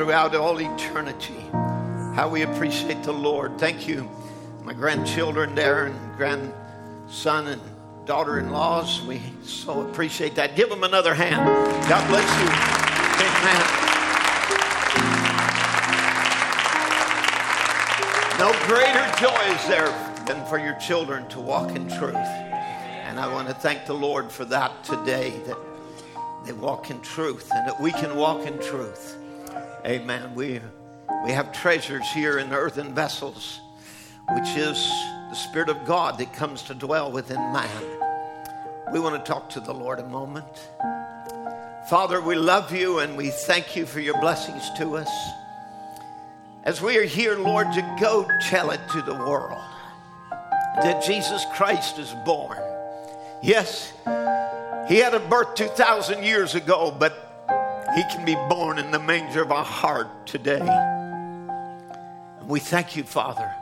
Throughout all eternity. How we appreciate the Lord. Thank you, my grandchildren there and grandson and daughter in laws. We so appreciate that. Give them another hand. God bless you. Amen. No greater joy is there than for your children to walk in truth. And I want to thank the Lord for that today, that they walk in truth and that we can walk in truth. Amen. We, we have treasures here in earthen vessels, which is the Spirit of God that comes to dwell within man. We want to talk to the Lord a moment. Father, we love you and we thank you for your blessings to us. As we are here, Lord, to go tell it to the world that Jesus Christ is born. Yes, he had a birth 2,000 years ago, but he can be born in the manger of our heart today. We thank you, Father.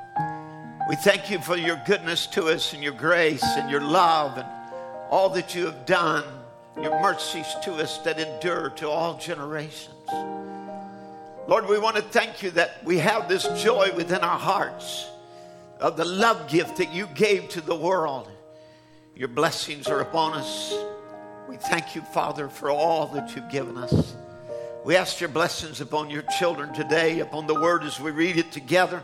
We thank you for your goodness to us and your grace and your love and all that you have done, your mercies to us that endure to all generations. Lord, we want to thank you that we have this joy within our hearts of the love gift that you gave to the world. Your blessings are upon us. We thank you, Father, for all that you've given us. We ask your blessings upon your children today, upon the word as we read it together.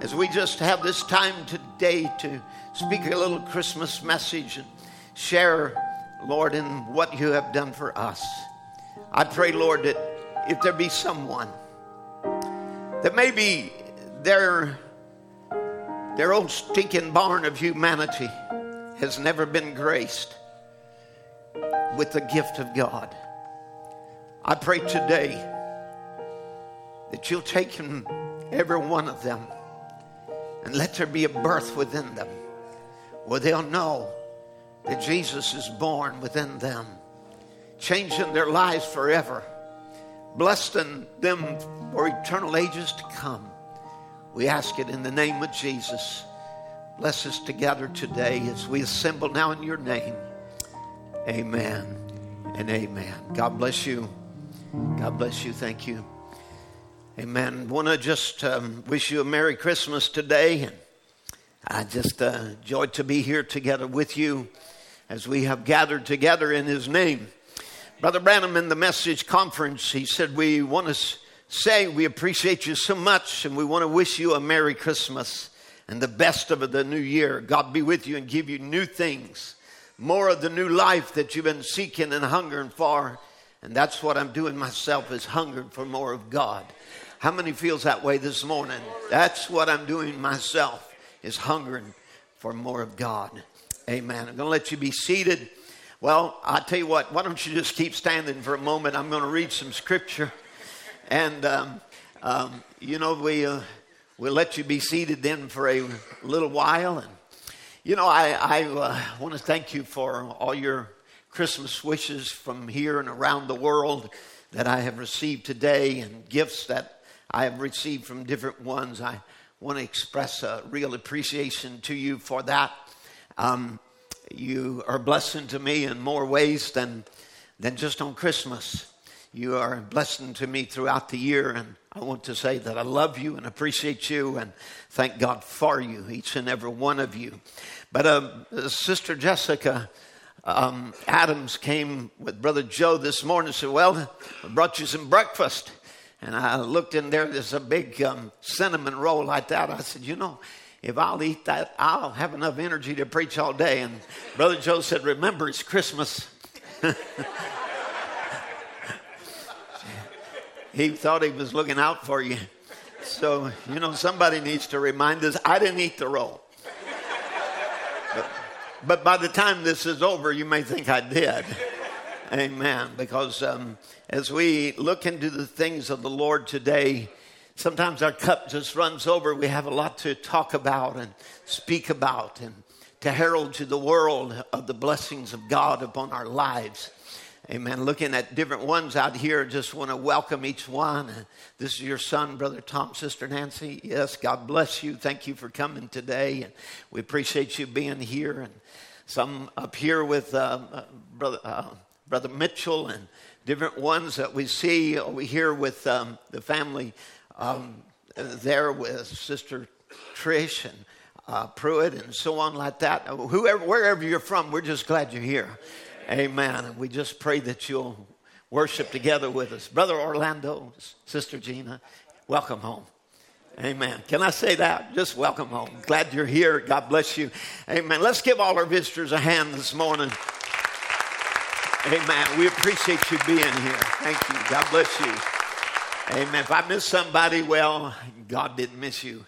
As we just have this time today to speak a little Christmas message and share, Lord, in what you have done for us. I pray, Lord, that if there be someone that maybe their, their old stinking barn of humanity has never been graced with the gift of God. I pray today that you'll take him, every one of them and let there be a birth within them where they'll know that Jesus is born within them, changing their lives forever, blessing them for eternal ages to come. We ask it in the name of Jesus. Bless us together today as we assemble now in your name. Amen and amen. God bless you. God bless you. Thank you. Amen. Want to just um, wish you a Merry Christmas today. And I just uh, to be here together with you as we have gathered together in his name. Brother Branham in the message conference, he said, We want to say we appreciate you so much and we want to wish you a Merry Christmas and the best of the new year. God be with you and give you new things, more of the new life that you've been seeking and hungering for. And that's what I'm doing myself is hungering for more of God. How many feels that way this morning? That's what I'm doing myself is hungering for more of God. Amen. I'm going to let you be seated. Well, I'll tell you what, why don't you just keep standing for a moment? I'm going to read some scripture. And, um, um, you know, we, uh, we'll let you be seated then for a little while. And, you know, I, I uh, want to thank you for all your Christmas wishes from here and around the world that I have received today and gifts that I have received from different ones. I want to express a real appreciation to you for that. Um, you are a blessing to me in more ways than, than just on Christmas. You are a blessing to me throughout the year, and I want to say that I love you and appreciate you and thank God for you, each and every one of you. But uh, Sister Jessica um, Adams came with Brother Joe this morning and said, Well, I brought you some breakfast. And I looked in there, there's a big um, cinnamon roll like that. I said, You know, if I'll eat that, I'll have enough energy to preach all day. And Brother Joe said, Remember, it's Christmas. he thought he was looking out for you. So, you know, somebody needs to remind us I didn't eat the roll. But, but by the time this is over, you may think I did. Amen. Because um, as we look into the things of the Lord today, sometimes our cup just runs over. We have a lot to talk about and speak about and to herald to the world of the blessings of God upon our lives. Amen. Looking at different ones out here, just want to welcome each one. This is your son, Brother Tom, Sister Nancy. Yes, God bless you. Thank you for coming today. And we appreciate you being here. And some up here with uh, uh, Brother, uh, Brother Mitchell and different ones that we see over here with um, the family um, there with Sister Trish and uh, Pruitt and so on like that. Whoever, wherever you're from, we're just glad you're here. Amen. And we just pray that you'll worship together with us. Brother Orlando, Sister Gina, welcome home. Amen. Can I say that? Just welcome home. Glad you're here. God bless you. Amen. Let's give all our visitors a hand this morning. Amen. We appreciate you being here. Thank you. God bless you. Amen. If I miss somebody, well, God didn't miss you.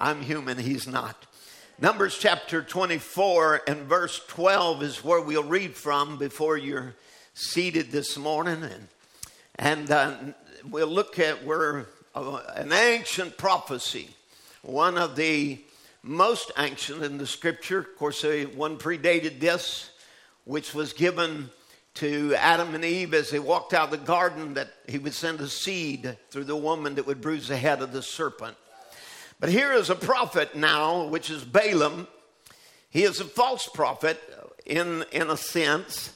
I'm human, He's not. Numbers chapter 24 and verse 12 is where we'll read from before you're seated this morning. And, and uh, we'll look at where uh, an ancient prophecy, one of the most ancient in the scripture. Of course, one predated this, which was given to Adam and Eve as they walked out of the garden that he would send a seed through the woman that would bruise the head of the serpent. But here is a prophet now, which is Balaam. He is a false prophet in, in a sense,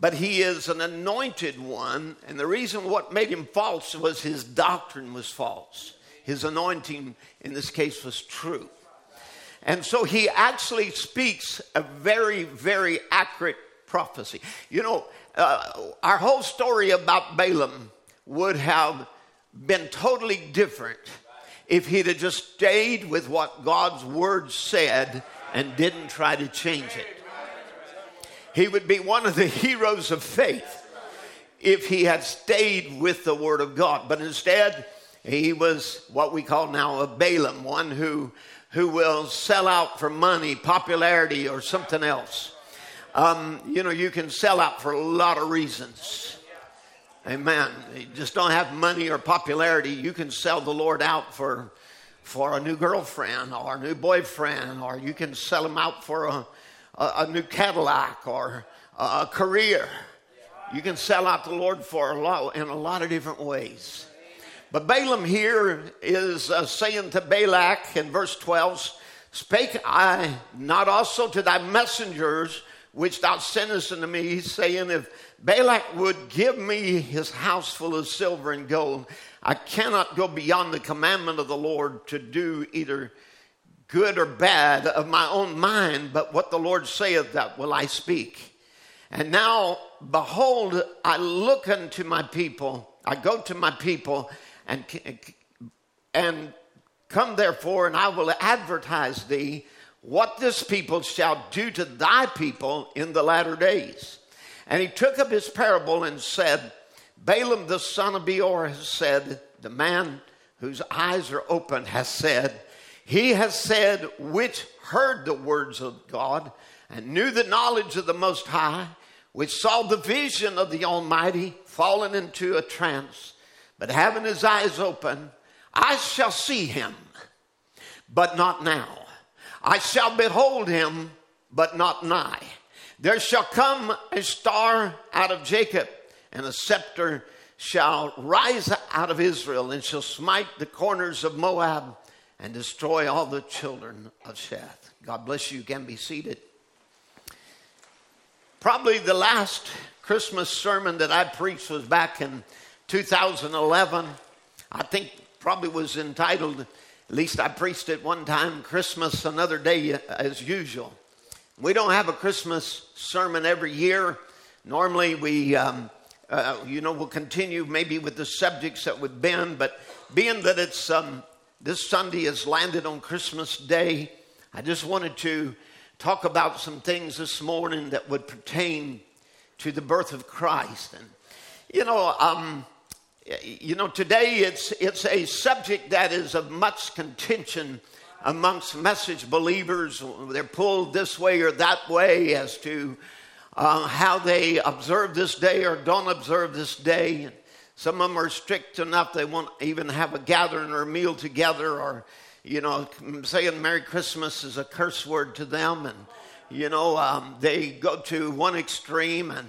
but he is an anointed one. And the reason what made him false was his doctrine was false. His anointing, in this case, was true. And so he actually speaks a very, very accurate prophecy. You know, uh, our whole story about Balaam would have been totally different if he'd have just stayed with what God's word said and didn't try to change it. He would be one of the heroes of faith if he had stayed with the word of God. But instead, he was what we call now a Balaam, one who, who will sell out for money, popularity, or something else. Um, you know, you can sell out for a lot of reasons. Amen. You just don't have money or popularity. You can sell the Lord out for, for a new girlfriend or a new boyfriend, or you can sell him out for a, a, a new Cadillac or a, a, career. You can sell out the Lord for a lot in a lot of different ways. But Balaam here is uh, saying to Balak in verse 12, Spake I not also to thy messengers which thou sendest unto me, saying, If Balak would give me his house full of silver and gold. I cannot go beyond the commandment of the Lord to do either good or bad of my own mind, but what the Lord saith, that will I speak. And now, behold, I look unto my people, I go to my people, and, and come therefore, and I will advertise thee what this people shall do to thy people in the latter days. And he took up his parable and said, Balaam the son of Beor has said, the man whose eyes are open has said, He has said, which heard the words of God and knew the knowledge of the Most High, which saw the vision of the Almighty, fallen into a trance, but having his eyes open, I shall see him, but not now. I shall behold him, but not nigh. There shall come a star out of Jacob, and a scepter shall rise out of Israel, and shall smite the corners of Moab and destroy all the children of Sheth. God bless you. You can be seated. Probably the last Christmas sermon that I preached was back in 2011. I think probably was entitled, at least I preached it one time, Christmas Another Day uh, as Usual. We don't have a Christmas sermon every year. Normally, we, um, uh, you know, we'll continue maybe with the subjects that we've been, but being that it's um, this Sunday has landed on Christmas Day, I just wanted to talk about some things this morning that would pertain to the birth of Christ. And, you know, um, you know, today it's, it's a subject that is of much contention amongst message believers. They're pulled this way or that way as to uh, how they observe this day or don't observe this day. Some of them are strict enough they won't even have a gathering or a meal together, or, you know, saying Merry Christmas is a curse word to them. And, you know, um, they go to one extreme and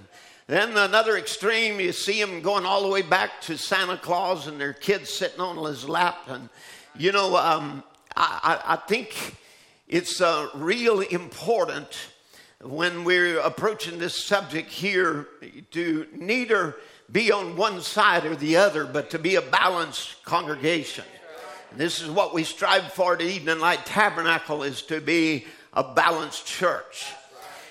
Then another extreme, you see them going all the way back to Santa Claus and their kids sitting on his lap. And, you know, um, I, I, think it's uh, real important when we're approaching this subject here to neither be on one side or the other, but to be a balanced congregation. And this is what we strive for at Eden Light Tabernacle is to be a balanced church.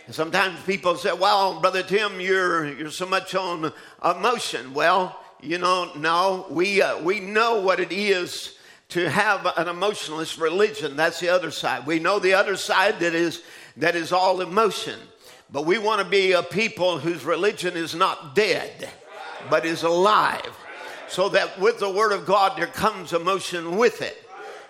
And sometimes people say, well, Brother Tim, you're, you're so much on emotion. Well, you know, no, we, uh, we know what it is to have an emotionless religion. That's the other side. We know the other side that is, that is all emotion. But we want to be a people whose religion is not dead, but is alive. So that with the Word of God, there comes emotion with it.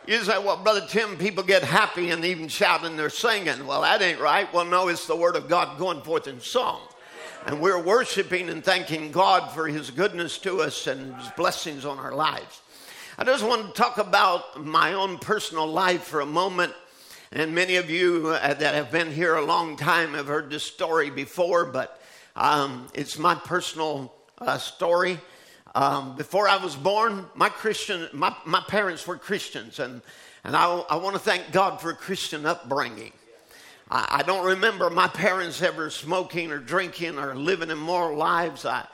You say, well, Brother Tim, people get happy and even shouting they're singing. Well, that ain't right. Well, no, it's the Word of God going forth in song. And we're worshiping and thanking God for His goodness to us and His blessings on our lives. I just want to talk about my own personal life for a moment. And many of you uh, that have been here a long time have heard this story before, but um, it's my personal uh, story. Um, before I was born, my Christian, my, my parents were Christians, and, and I, I want to thank God for a Christian upbringing. I, I, don't remember my parents ever smoking or drinking or living immoral lives. I,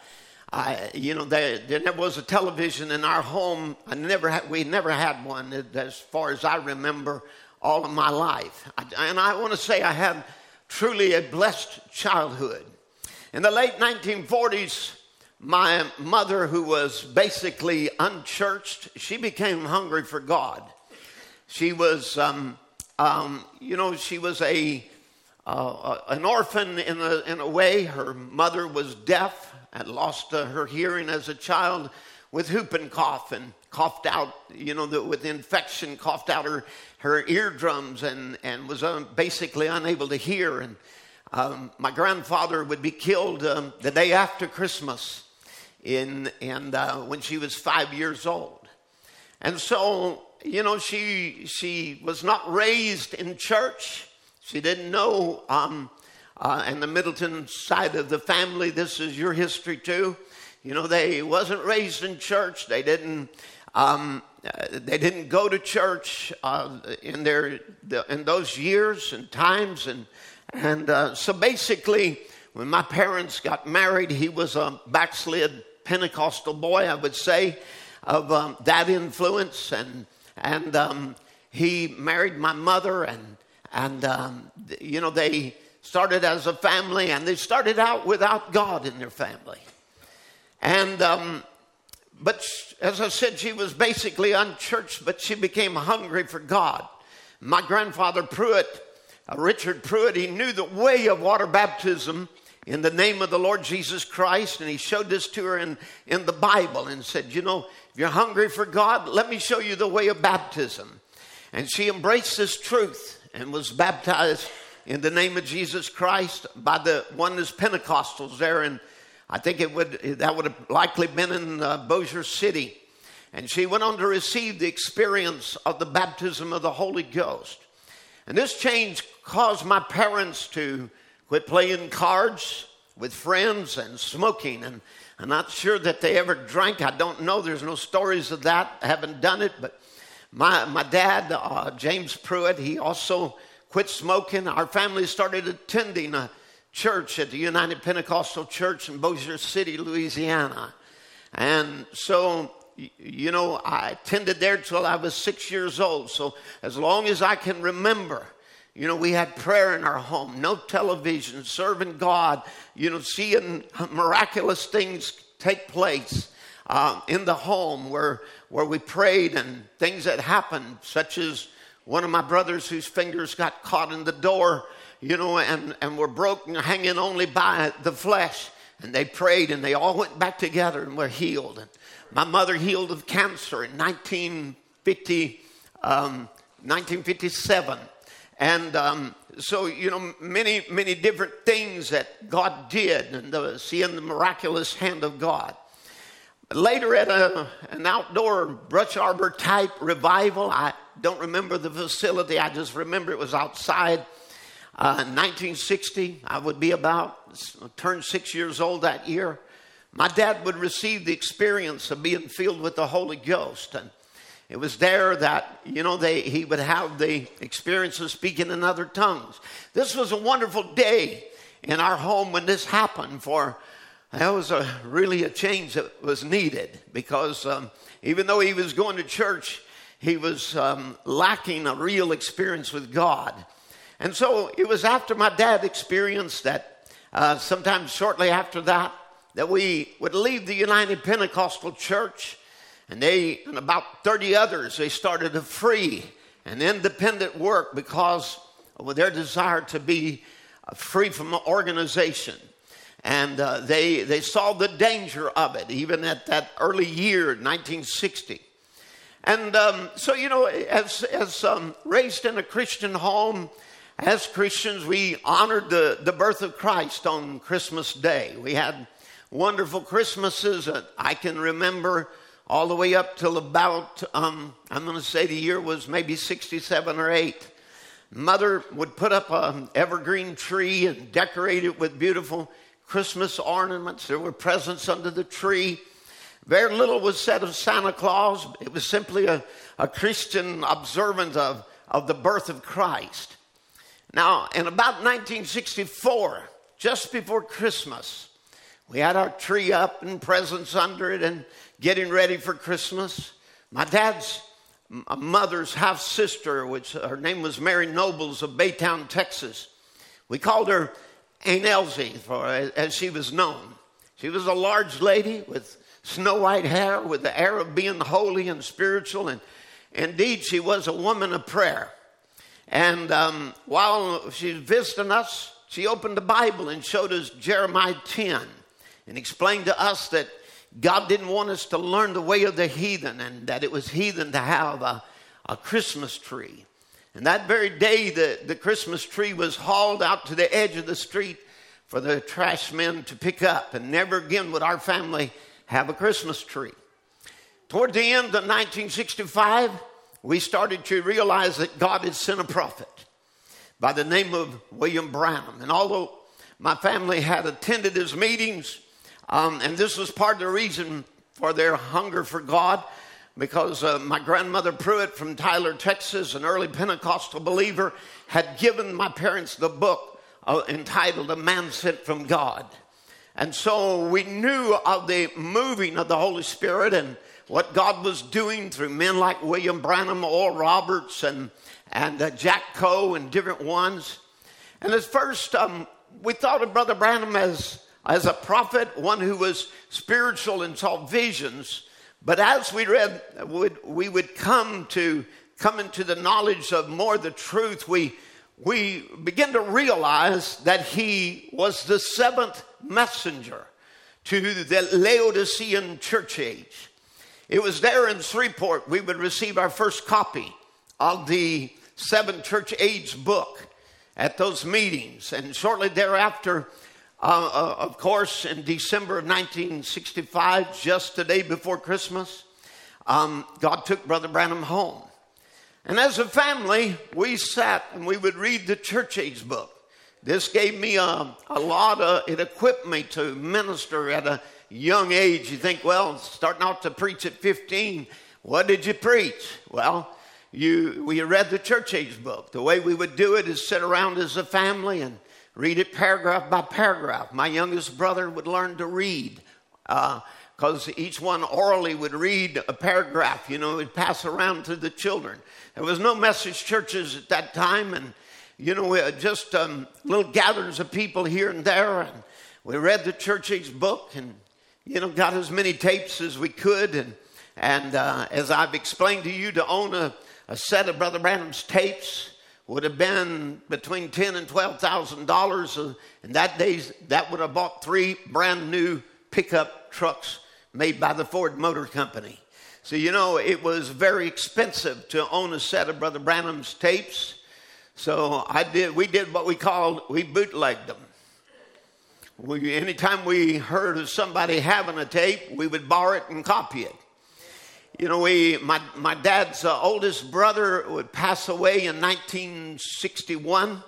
I, you know, there, there never was a television in our home. I never had, we never had one as far as I remember all of my life. I, and I want to say I had truly a blessed childhood. In the late 1940s, my mother, who was basically unchurched, she became hungry for God. She was, um, um, you know, she was a uh, an orphan in a, in a way. Her mother was deaf and lost uh, her hearing as a child with whooping cough and coughed out, you know, the, with infection, coughed out her, her eardrums and, and was uh, basically unable to hear. And um, my grandfather would be killed um, the day after Christmas in, and uh, when she was five years old. And so, you know, she, she was not raised in church. She didn't know, um, uh, and the Middleton side of the family, this is your history too. You know, they wasn't raised in church. They didn't, um, uh, they didn't go to church uh, in their in those years and times, and and uh, so basically, when my parents got married, he was a backslid Pentecostal boy, I would say, of um, that influence. And, and um, he married my mother, and, and um, you know, they started as a family, and they started out without God in their family. And, um, but as I said, she was basically unchurched, but she became hungry for God. My grandfather Pruitt, uh, Richard Pruitt, he knew the way of water baptism in the name of the Lord Jesus Christ. And he showed this to her in, in the Bible and said, You know, if you're hungry for God, let me show you the way of baptism. And she embraced this truth and was baptized in the name of Jesus Christ by the oneness Pentecostals there. And I think it would, that would have likely been in uh, City. And she went on to receive the experience of the baptism of the Holy Ghost. And this change caused my parents to quit playing cards with friends and smoking. And I'm not sure that they ever drank. I don't know. There's no stories of that. I haven't done it. But my, my dad, uh, James Pruitt, he also quit smoking. Our family started attending a church at the United Pentecostal Church in Bossier City, Louisiana. And so, you know, I attended there till I was six years old. So as long as I can remember, you know, we had prayer in our home, no television, serving God, you know, seeing miraculous things take place uh, in the home where, where we prayed and things that happened, such as one of my brothers whose fingers got caught in the door, you know, and, and were broken, hanging only by the flesh. And they prayed and they all went back together and were healed. And my mother healed of cancer in 1950, um, 1957. And um, so, you know, many, many different things that God did and the, seeing the miraculous hand of God. Later at a, an outdoor brush arbor type revival, I don't remember the facility, I just remember it was outside. uh, 1960, I would be about, turned six years old that year. My dad would receive the experience of being filled with the Holy Ghost. And it was there that, you know, they, he would have the experience of speaking in other tongues. This was a wonderful day in our home when this happened, for that was a, really a change that was needed because um, even though he was going to church, he was um, lacking a real experience with God. And so it was after my dad experienced that, uh, sometime shortly after that, that we would leave the United Pentecostal Church, and they and about 30 others, they started a free and independent work because of their desire to be uh, free from organization. And uh, they, they saw the danger of it, even at that early year, 1960. And um, so, you know, as, as um, raised in a Christian home, as Christians, we honored the, the birth of Christ on Christmas Day. We had wonderful Christmases that I can remember all the way up till about, um, I'm going to say the year was maybe 67 or 8. Mother would put up an evergreen tree and decorate it with beautiful Christmas ornaments. There were presents under the tree. Very little was said of Santa Claus. It was simply a, a Christian observance of, of the birth of Christ. Now, in about 1964, just before Christmas, we had our tree up and presents under it and getting ready for Christmas. My dad's mother's half sister, which uh, her name was Mary Nobles of Baytown, Texas, we called her Aunt Elsie, for, as she was known. She was a large lady with snow white hair with the air of being holy and spiritual. And indeed, she was a woman of prayer. And um, while she was visiting us, she opened the Bible and showed us Jeremiah 10 and explained to us that God didn't want us to learn the way of the heathen and that it was heathen to have a, a Christmas tree. And that very day, the, the Christmas tree was hauled out to the edge of the street for the trash men to pick up. And never again would our family have a Christmas tree. Toward the end of 1965, we started to realize that God had sent a prophet by the name of William Branham. And although my family had attended his meetings, um, and this was part of the reason for their hunger for God, because uh, my grandmother Pruitt from Tyler, Texas, an early Pentecostal believer, had given my parents the book uh, entitled A Man Sent from God. And so we knew of the moving of the Holy Spirit and what God was doing through men like William Branham, Oral Roberts, and, and uh, Jack Coe, and different ones. And at first, um, we thought of Brother Branham as, as a prophet, one who was spiritual and saw visions. But as we read, we would come to come into the knowledge of more the truth. We we begin to realize that he was the seventh messenger to the Laodicean church age. It was there in Shreveport we would receive our first copy of the seven church age book at those meetings. And shortly thereafter, uh, uh, of course, in December of 1965, just the day before Christmas, um, God took Brother Branham home. And as a family, we sat and we would read the church age book. This gave me a, a lot of, it equipped me to minister at a young age. You think, well, starting out to preach at 15, what did you preach? Well, you, we read the church age book. The way we would do it is sit around as a family and read it paragraph by paragraph. My youngest brother would learn to read. Uh, because each one orally would read a paragraph, you know, would pass around to the children. There was no message churches at that time, and, you know, uh just um, little gatherings of people here and there. And we read the church book and, you know, got as many tapes as we could. And, and uh, as I've explained to you, to own a, a set of Brother Branham's tapes would have been between ten and twelve thousand dollars, and that days that would have bought three brand new pickup trucks made by the Ford Motor Company. So, you know, it was very expensive to own a set of Brother Branham's tapes. So I did, we did what we called, we bootlegged them. We, anytime we heard of somebody having a tape, we would borrow it and copy it. You know, we, my, my dad's uh, oldest brother would pass away in 1961.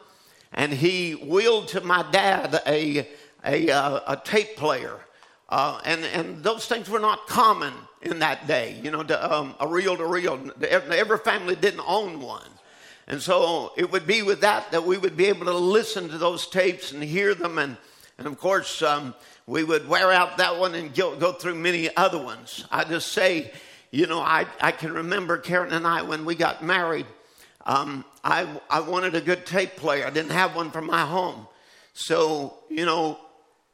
and he wheeled to my dad a, a, uh, a tape player. Uh, and, and those things were not common in that day, you know, to, um, a reel to reel. Every family didn't own one. And so it would be with that that we would be able to listen to those tapes and hear them. And, and of course, um, we would wear out that one and go, go through many other ones. I just say, you know, I, I can remember Karen and I when we got married. Um, I, I wanted a good tape player. I didn't have one for my home. So, you know,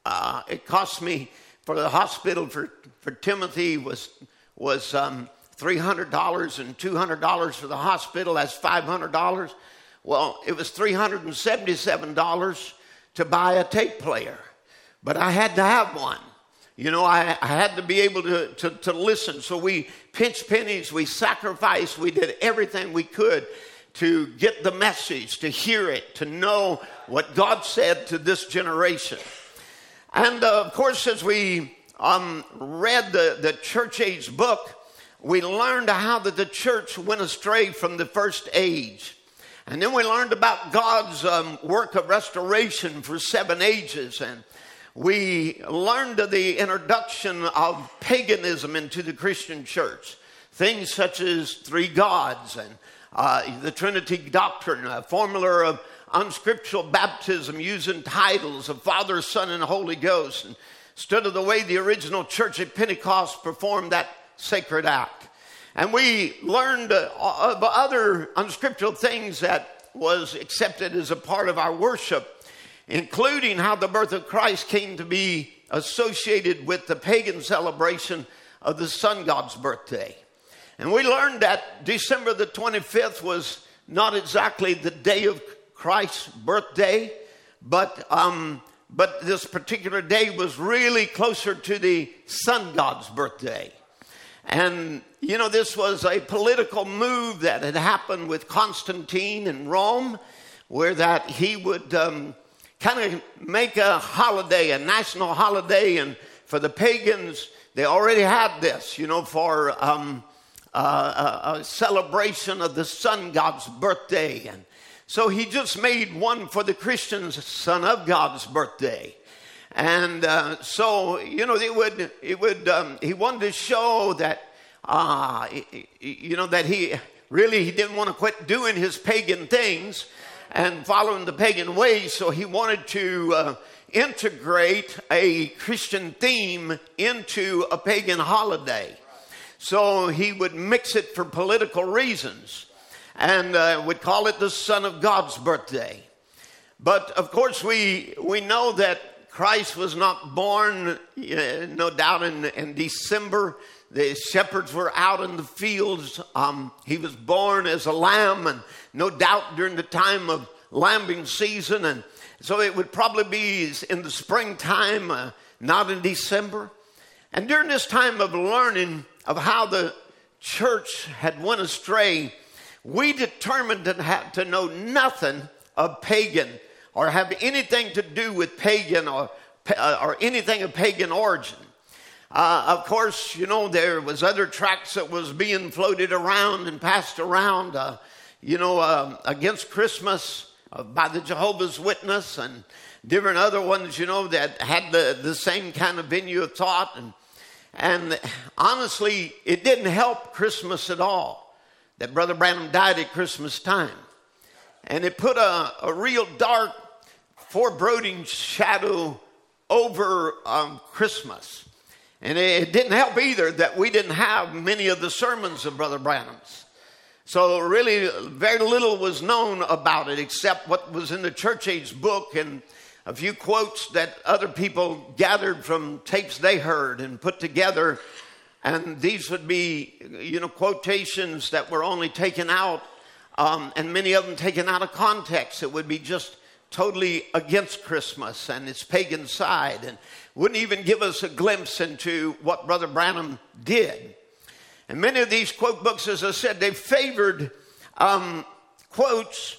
uh, it cost me for the hospital for, for Timothy was, was um, $300 and $200 for the hospital. That's $500. Well, it was $377 to buy a tape player, but I had to have one. You know, I, I had to be able to, to, to listen. So we pinched pennies, we sacrificed, we did everything we could to get the message, to hear it, to know what God said to this generation. And uh, of course, as we um, read the, the church age book, we learned how that the church went astray from the first age. And then we learned about God's um, work of restoration for seven ages. And we learned of the introduction of paganism into the Christian church. Things such as three gods and uh, the Trinity doctrine, a formula of unscriptural baptism using titles of Father, Son, and Holy Ghost, instead of the way the original church at Pentecost performed that sacred act. And we learned uh, of other unscriptural things that was accepted as a part of our worship, including how the birth of Christ came to be associated with the pagan celebration of the sun god's birthday. And we learned that December the 25th was not exactly the day of Christ's birthday, but, um, but this particular day was really closer to the sun god's birthday. And, you know, this was a political move that had happened with Constantine in Rome, where that he would um, kind of make a holiday, a national holiday, and for the pagans, they already had this, you know, for um, uh, a, a celebration of the sun god's birthday. And so he just made one for the Christians, son of God's birthday. And uh, so, you know, it would, it would, um, he wanted to show that, uh, you know, that he really, he didn't want to quit doing his pagan things and following the pagan ways. So he wanted to uh, integrate a Christian theme into a pagan holiday. So he would mix it for political reasons and uh, would call it the Son of God's birthday. But of course, we, we know that Christ was not born, uh, no doubt, in, in December. The shepherds were out in the fields. Um, he was born as a lamb, and no doubt during the time of lambing season. And so it would probably be in the springtime, uh, not in December. And during this time of learning, of how the church had went astray, we determined to, have, to know nothing of pagan or have anything to do with pagan or, uh, or anything of pagan origin. Uh, of course, you know, there was other tracts that was being floated around and passed around, uh, you know, uh, against Christmas uh, by the Jehovah's Witness and different other ones, you know, that had the, the same kind of venue of thought. And and honestly, it didn't help Christmas at all that Brother Branham died at Christmas time. And it put a, a real dark, foreboding shadow over um, Christmas. And it didn't help either that we didn't have many of the sermons of Brother Branham's. So, really, very little was known about it except what was in the church age book and a few quotes that other people gathered from tapes they heard and put together. And these would be, you know, quotations that were only taken out, um, and many of them taken out of context. It would be just totally against Christmas and its pagan side, and wouldn't even give us a glimpse into what Brother Branham did. And many of these quote books, as I said, they favored um, quotes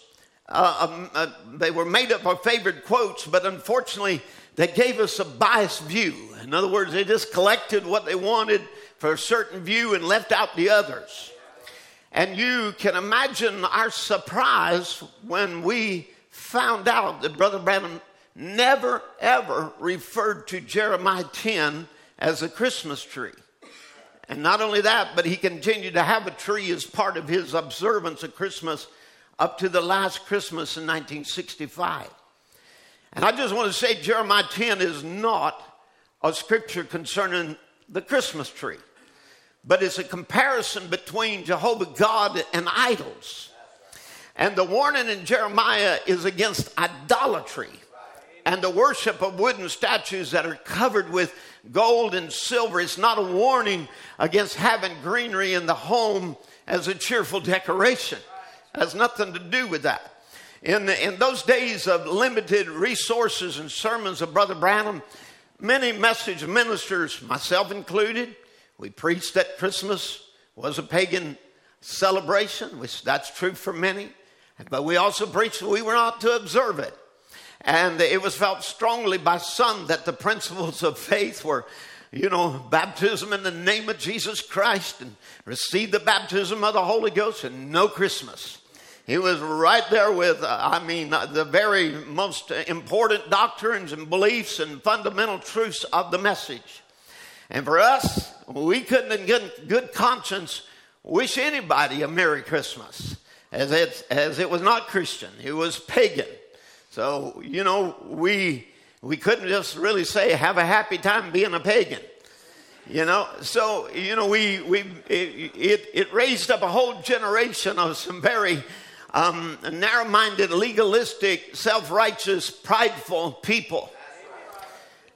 uh, um, uh, they were made up of favored quotes, but unfortunately, they gave us a biased view. In other words, they just collected what they wanted for a certain view and left out the others. And you can imagine our surprise when we found out that Brother Branham never ever referred to Jeremiah 10 as a Christmas tree. And not only that, but he continued to have a tree as part of his observance of Christmas up to the last Christmas in 1965. And I just want to say Jeremiah 10 is not a scripture concerning the Christmas tree, but it's a comparison between Jehovah God and idols. And the warning in Jeremiah is against idolatry and the worship of wooden statues that are covered with gold and silver. It's not a warning against having greenery in the home as a cheerful decoration. It has nothing to do with that. In, the, in those days of limited resources and sermons of Brother Branham, many message ministers, myself included, we preached that Christmas was a pagan celebration, which that's true for many. But we also preached we were not to observe it. And it was felt strongly by some that the principles of faith were, you know, baptism in the name of Jesus Christ and receive the baptism of the Holy Ghost and no Christmas. He was right there with, uh, I mean, uh, the very most important doctrines and beliefs and fundamental truths of the message. And for us, we couldn't in good, good conscience wish anybody a Merry Christmas as it, as it was not Christian, it was pagan. So, you know, we, we couldn't just really say, have a happy time being a pagan. You know, so, you know, we, we, it, it, it raised up a whole generation of some very um, narrow minded, legalistic, self righteous, prideful people.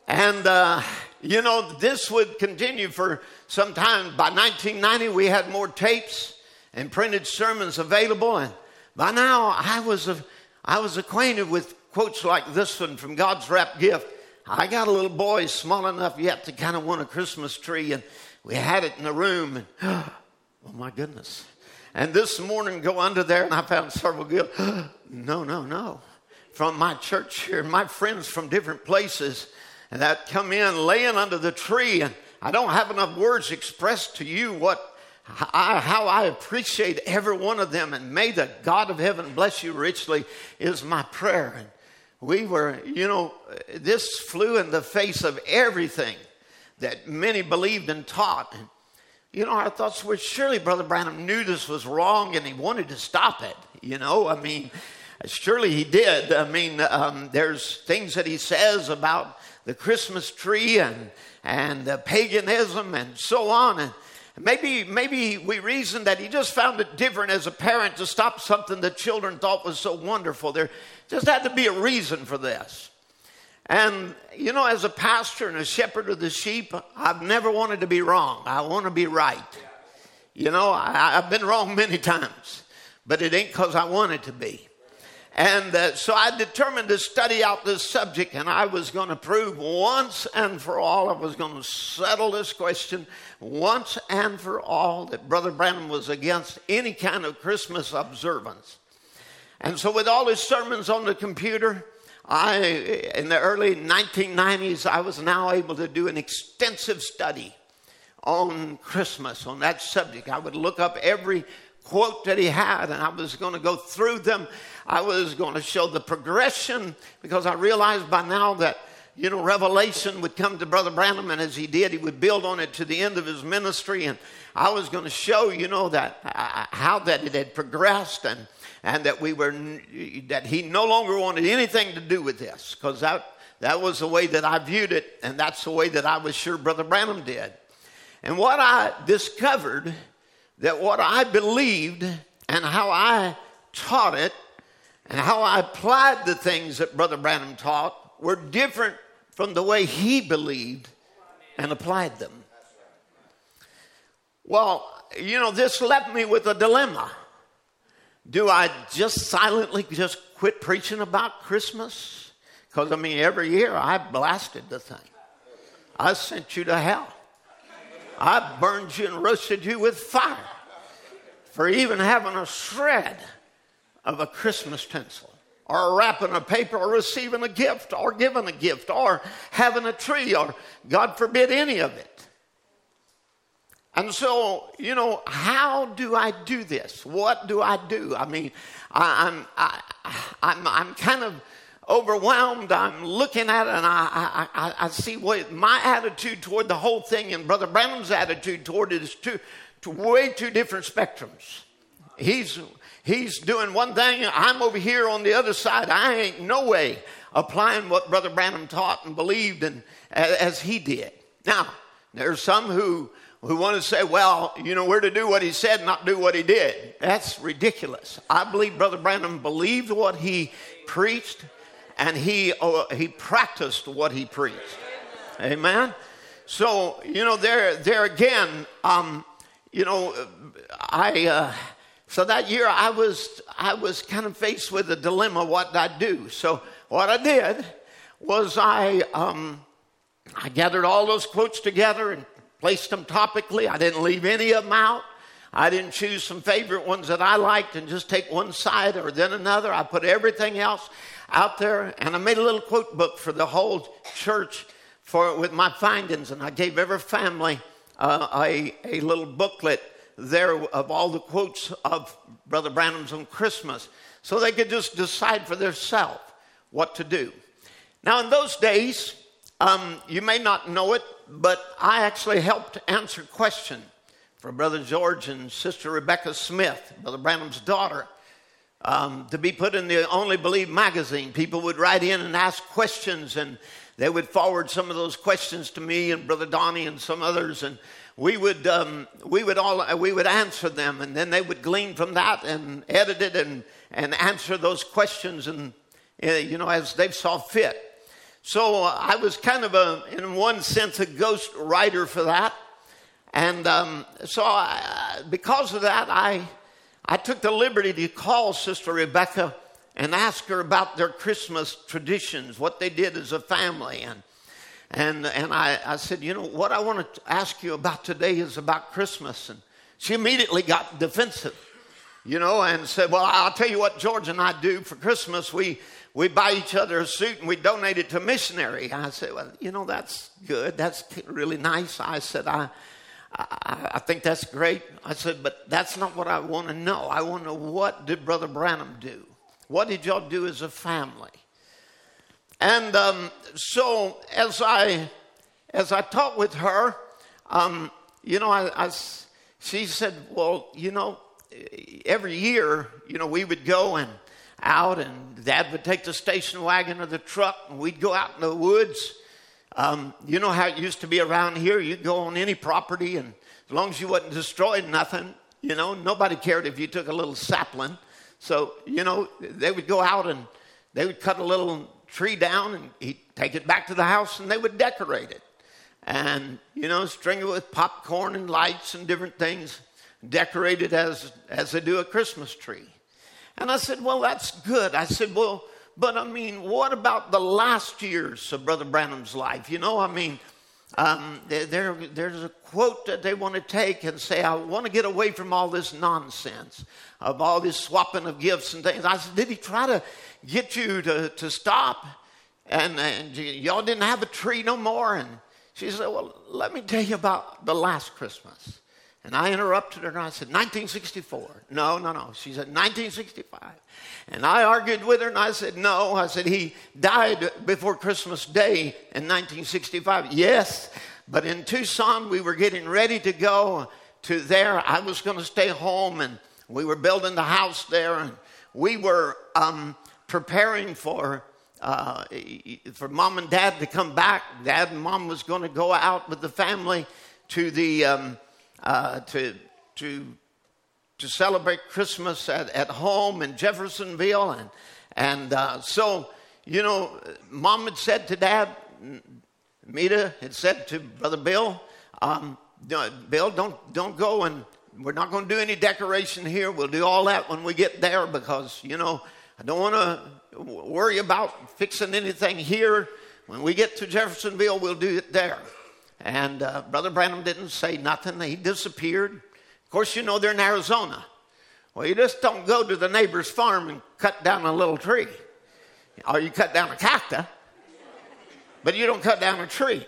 And, uh, you know, this would continue for some time. By 1990, we had more tapes and printed sermons available. And by now, I was a, I was acquainted with quotes like this one from God's Wrap Gift. I got a little boy small enough yet to kind of want a Christmas tree, and we had it in the room. And oh my goodness. And this morning, go under there, and I found several good. no, no, no. From my church here, my friends from different places and that come in laying under the tree. And I don't have enough words expressed to you what I, how I appreciate every one of them, and may the God of heaven bless you richly, is my prayer. And we were, you know, this flew in the face of everything that many believed and taught. And, you know, our thoughts were surely Brother Branham knew this was wrong and he wanted to stop it. You know, I mean, surely he did. I mean, um, there's things that he says about the Christmas tree and, and the paganism and so on. And, Maybe, maybe we reason that he just found it different as a parent to stop something that children thought was so wonderful. There just had to be a reason for this. And, you know, as a pastor and a shepherd of the sheep, I've never wanted to be wrong. I want to be right. You know, I, have been wrong many times, but it ain't because I wanted to be. And uh, so I determined to study out this subject, and I was going to prove once and for all, I was going to settle this question once and for all that Brother Branham was against any kind of Christmas observance. And so, with all his sermons on the computer, I, in the early 1990s, I was now able to do an extensive study on Christmas, on that subject. I would look up every quote that he had, and I was going to go through them. I was going to show the progression because I realized by now that you know, revelation would come to Brother Branham, and as he did, he would build on it to the end of his ministry. And I was going to show, you know, that uh, how that it had progressed, and and that we were that he no longer wanted anything to do with this, because that that was the way that I viewed it, and that's the way that I was sure Brother Branham did. And what I discovered that what I believed and how I taught it and how I applied the things that Brother Branham taught were different from the way he believed and applied them. Well, you know, this left me with a dilemma. Do I just silently just quit preaching about Christmas? Because, I mean, every year I blasted the thing. I sent you to hell. I burned you and roasted you with fire for even having a shred of a Christmas tinsel, or wrapping a paper, or receiving a gift, or giving a gift, or having a tree, or God forbid any of it. And so, you know, how do I do this? What do I do? I mean, I, I'm, I, I'm, I'm kind of overwhelmed. I'm looking at it and I, I, I see what my attitude toward the whole thing and Brother Branham's attitude toward it is two, two way two different spectrums. He's, he's doing one thing, I'm over here on the other side. I ain't no way applying what Brother Branham taught and believed and, as he did. Now, there's some who who want to say, well, you know, we're to do what he said, not do what he did. That's ridiculous. I believe Brother Branham believed what he preached and he, uh, he practiced what he preached. Amen. So, you know, there, there again, um, you know, I, uh, so that year I was, I was kind of faced with a dilemma what I do. So what I did was I, um, I gathered all those quotes together and placed them topically. I didn't leave any of them out. I didn't choose some favorite ones that I liked and just take one side or then another. I put everything else out there and I made a little quote book for the whole church for with my findings and I gave every family uh, a, a little booklet there of all the quotes of Brother Branham's on Christmas so they could just decide for themselves what to do. Now, in those days, um, you may not know it, but I actually helped answer questions for Brother George and Sister Rebecca Smith, Brother Branham's daughter, um, to be put in the Only Believe magazine. People would write in and ask questions, and they would forward some of those questions to me and Brother Donnie and some others, and we would um, we would all we would answer them, and then they would glean from that and edit it and and answer those questions, and uh, you know as they saw fit. So uh, I was kind of a, in one sense, a ghost writer for that. And um, so I, because of that, I, I took the liberty to call Sister Rebecca and ask her about their Christmas traditions, what they did as a family. And, and, and I, I said, you know, what I want to ask you about today is about Christmas. And she immediately got defensive, you know, and said, well, I'll tell you what George and I do for Christmas. We, we buy each other a suit and we donate it to a missionary. I said, well, you know, that's good. That's really nice. I said, I, I, I think that's great. I said, but that's not what I want to know. I want to know what did Brother Branham do? What did y'all do as a family? And um, so as I as I talked with her, um, you know, I, I, she said, well, you know, every year, you know, we would go and out, and Dad would take the station wagon or the truck, and we'd go out in the woods. Um, you know how it used to be around here. You'd go on any property, and as long as you wasn't destroying nothing, you know, nobody cared if you took a little sapling. So, you know, they would go out and they would cut a little tree down and he'd take it back to the house and they would decorate it. And, you know, string it with popcorn and lights and different things, decorate it as, as they do a Christmas tree. And I said, Well, that's good. I said, Well, but I mean, what about the last years of Brother Branham's life? You know, I mean, um, there, there's a quote that they want to take and say, I want to get away from all this nonsense of all this swapping of gifts and things. I said, Did he try to get you to, to stop? And, and y'all didn't have a tree no more? And she said, Well, let me tell you about the last Christmas. And I interrupted her and I said, 1964. No, no, no. She said, 1965. And I argued with her and I said, no. I said, he died before Christmas Day in 1965. Yes, but in Tucson, we were getting ready to go to there. I was going to stay home and we were building the house there and we were um, preparing for. Uh, for mom and dad to come back, dad and mom was going to go out with the family to the um, uh, to, to, to celebrate Christmas at, at home in Jeffersonville. And, and uh, so, you know, mom had said to dad, Meda had said to Brother Bill, um, Bill, don't, don't go and we're not going to do any decoration here. We'll do all that when we get there because, you know, I don't want to worry about fixing anything here. When we get to Jeffersonville, we'll do it there. And uh, Brother Branham didn't say nothing. He disappeared. Of course, you know they're in Arizona. Well, you just don't go to the neighbor's farm and cut down a little tree. Or you cut down a cactus, but you don't cut down a tree.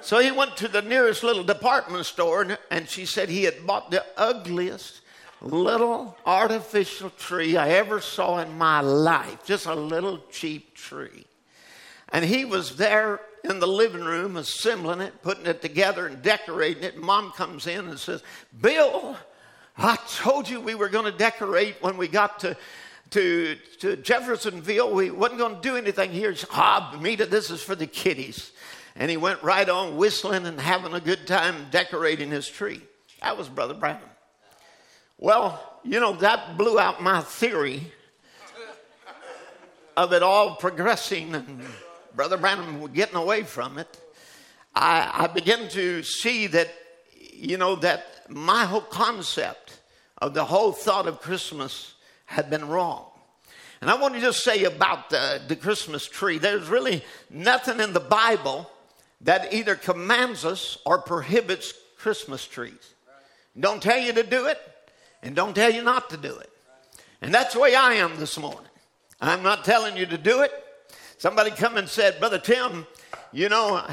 So he went to the nearest little department store, and she said he had bought the ugliest little artificial tree I ever saw in my life, just a little cheap tree. And he was there in the living room assembling it, putting it together, and decorating it. Mom comes in and says, Bill, I told you we were going to decorate when we got to. To, to Jeffersonville, we wasn't going to do anything here. Ah, Meda, this is for the kiddies. And he went right on whistling and having a good time decorating his tree. That was Brother Brown. Well, you know, that blew out my theory of it all progressing and Brother Branham getting away from it. I, I began to see that, you know, that my whole concept of the whole thought of Christmas had been wrong. And I want to just say about the, the Christmas tree there's really nothing in the Bible that either commands us or prohibits Christmas trees. Don't tell you to do it, and don't tell you not to do it. And that's the way I am this morning. I'm not telling you to do it. Somebody come and said, Brother Tim, you know,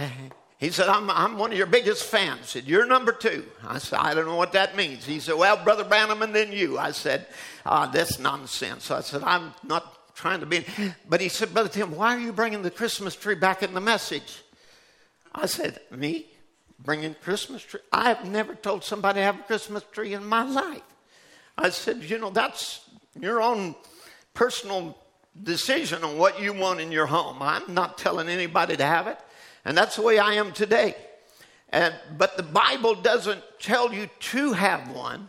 he said, I'm, I'm one of your biggest fans. I said, You're number two. I said, I don't know what that means. He said, Well, Brother Branham and then you. I said, ah, That's nonsense. I said, I'm not trying to be. But he said, Brother Tim, why are you bringing the Christmas tree back in the message? I said, Me? Bringing Christmas tree? I have never told somebody to have a Christmas tree in my life. I said, you know, that's your own personal decision on what you want in your home. I'm not telling anybody to have it, and that's the way I am today. And, but the Bible doesn't tell you to have one,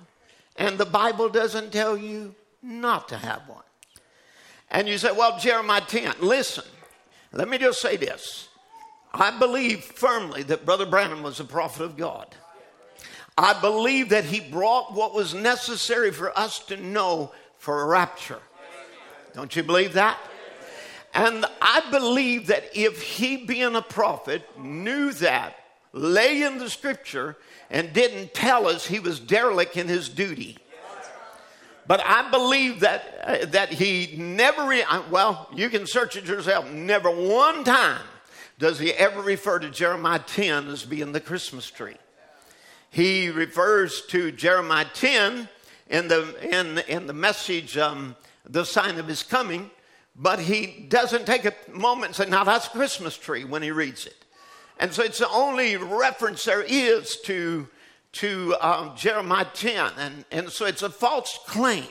and the Bible doesn't tell you not to have one. And you say, well, Jeremiah 10, listen, let me just say this. I believe firmly that Brother Branham was a prophet of God. I believe that he brought what was necessary for us to know for a rapture. Don't you believe that? And I believe that if he, being a prophet, knew that, lay in the scripture, and didn't tell us he was derelict in his duty. But I believe that, uh, that he never, re- well, you can search it yourself, never one time does he ever refer to Jeremiah 10 as being the Christmas tree he refers to Jeremiah 10 in the, in, in the message, um, The Sign of His Coming, but he doesn't take a moment and say, Now that's Christmas tree when he reads it. And so it's the only reference there is to, to um, Jeremiah 10. And, and so it's a false claim.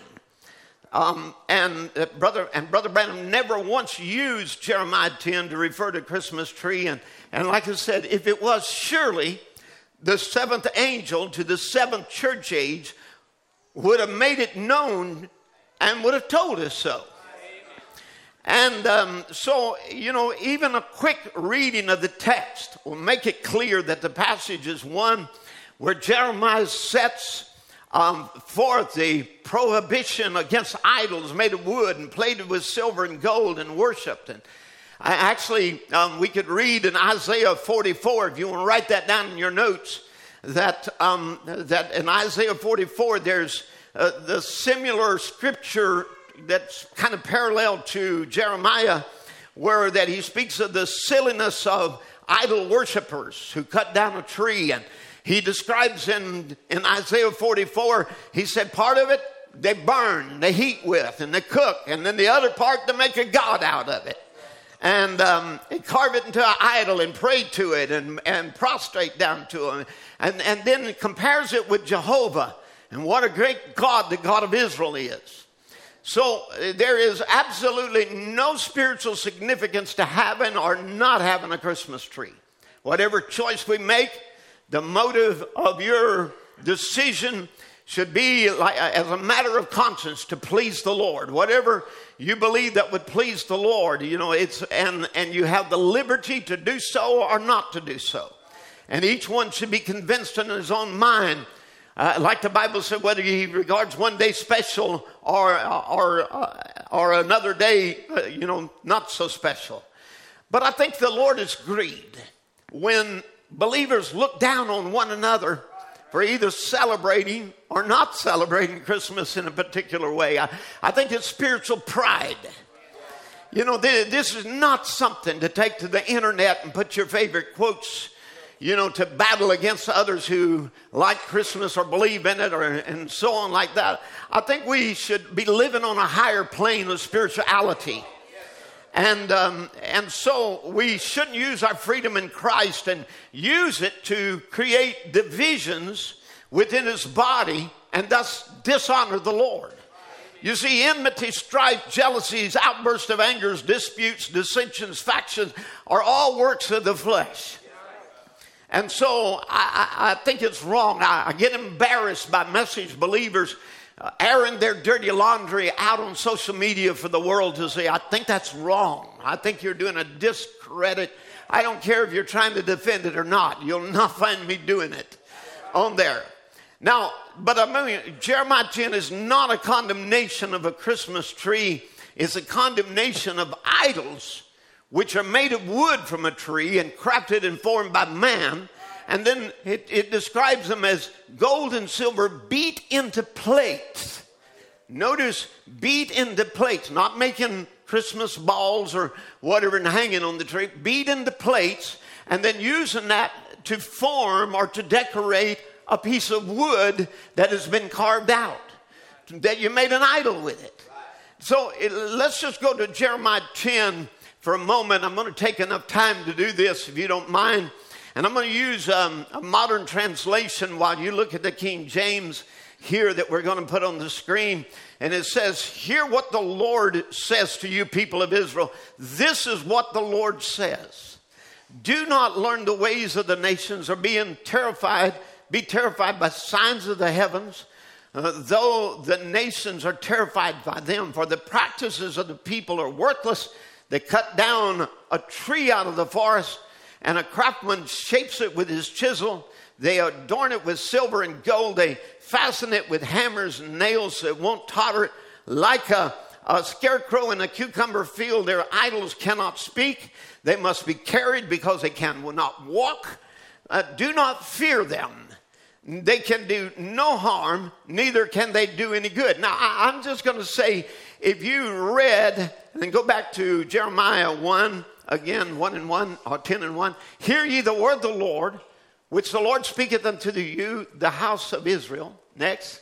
Um, and uh, brother and brother Branham never once used Jeremiah 10 to refer to Christmas tree. And, and like I said, if it was, surely the seventh angel to the seventh church age would have made it known and would have told us so. And um, so, you know, even a quick reading of the text will make it clear that the passage is one where Jeremiah sets um, forth the prohibition against idols made of wood and plated with silver and gold and worshiped. And I actually, um, we could read in Isaiah 44, if you want to write that down in your notes, that, um, that in Isaiah 44, there's uh, the similar scripture that's kind of parallel to Jeremiah, where that he speaks of the silliness of idol worshippers who cut down a tree. And he describes in, in Isaiah 44, he said, part of it they burn, they heat with, and they cook, and then the other part they make a god out of it and, um, carve it into an idol and pray to it and, and prostrate down to him. And, and then compares it with Jehovah and what a great God the God of Israel is. So uh, there is absolutely no spiritual significance to having or not having a Christmas tree. Whatever choice we make, the motive of your decision should be like, as a matter of conscience to please the Lord. Whatever you believe that would please the Lord, you know, it's and and you have the liberty to do so or not to do so. And each one should be convinced in his own mind. Uh, like the Bible said, whether he regards one day special or or uh, or another day, uh, you know, not so special. But I think the Lord is grieved when believers look down on one another for either celebrating or not celebrating Christmas in a particular way. I, I think it's spiritual pride. You know, this is not something to take to the internet and put your favorite quotes, you know, to battle against others who like Christmas or believe in it or and so on like that. I think we should be living on a higher plane of spirituality. And, um, and so we shouldn't use our freedom in Christ and use it to create divisions within his body and thus dishonor the Lord. You see, enmity, strife, jealousies, outbursts of angers, disputes, dissensions, factions are all works of the flesh. And so I, I think it's wrong. I, I, get embarrassed by message believers uh, airing their dirty laundry out on social media for the world to see. I think that's wrong. I think you're doing a discredit. I don't care if you're trying to defend it or not. You'll not find me doing it on there. Now, but I mean, Jeremiah 10 is not a condemnation of a Christmas tree, it's a condemnation of idols which are made of wood from a tree and crafted and formed by man. And then it, it describes them as gold and silver beat into plates. Notice beat into plates, not making Christmas balls or whatever and hanging on the tree, beat into plates and then using that to form or to decorate a piece of wood that has been carved out, that you made an idol with it. So it, let's just go to Jeremiah 10 for a moment. I'm going to take enough time to do this, if you don't mind. And I'm going to use um, a modern translation while you look at the King James here that we're going to put on the screen. And it says, Hear what the Lord says to you, people of Israel. This is what the Lord says. Do not learn the ways of the nations or being terrified, be terrified by signs of the heavens. Uh, though the nations are terrified by them, for the practices of the people are worthless they cut down a tree out of the forest, and a craftsman shapes it with his chisel. They adorn it with silver and gold. They fasten it with hammers and nails so it won't totter. Like a, a scarecrow in a cucumber field, their idols cannot speak. They must be carried because they can will not walk. Uh, do not fear them. They can do no harm, neither can they do any good. Now, I, I'm just going to say if you read, then go back to Jeremiah 1, again, 1 and 1, or 10 and 1, hear ye the word of the Lord, which the Lord speaketh unto you, the house of Israel. Next.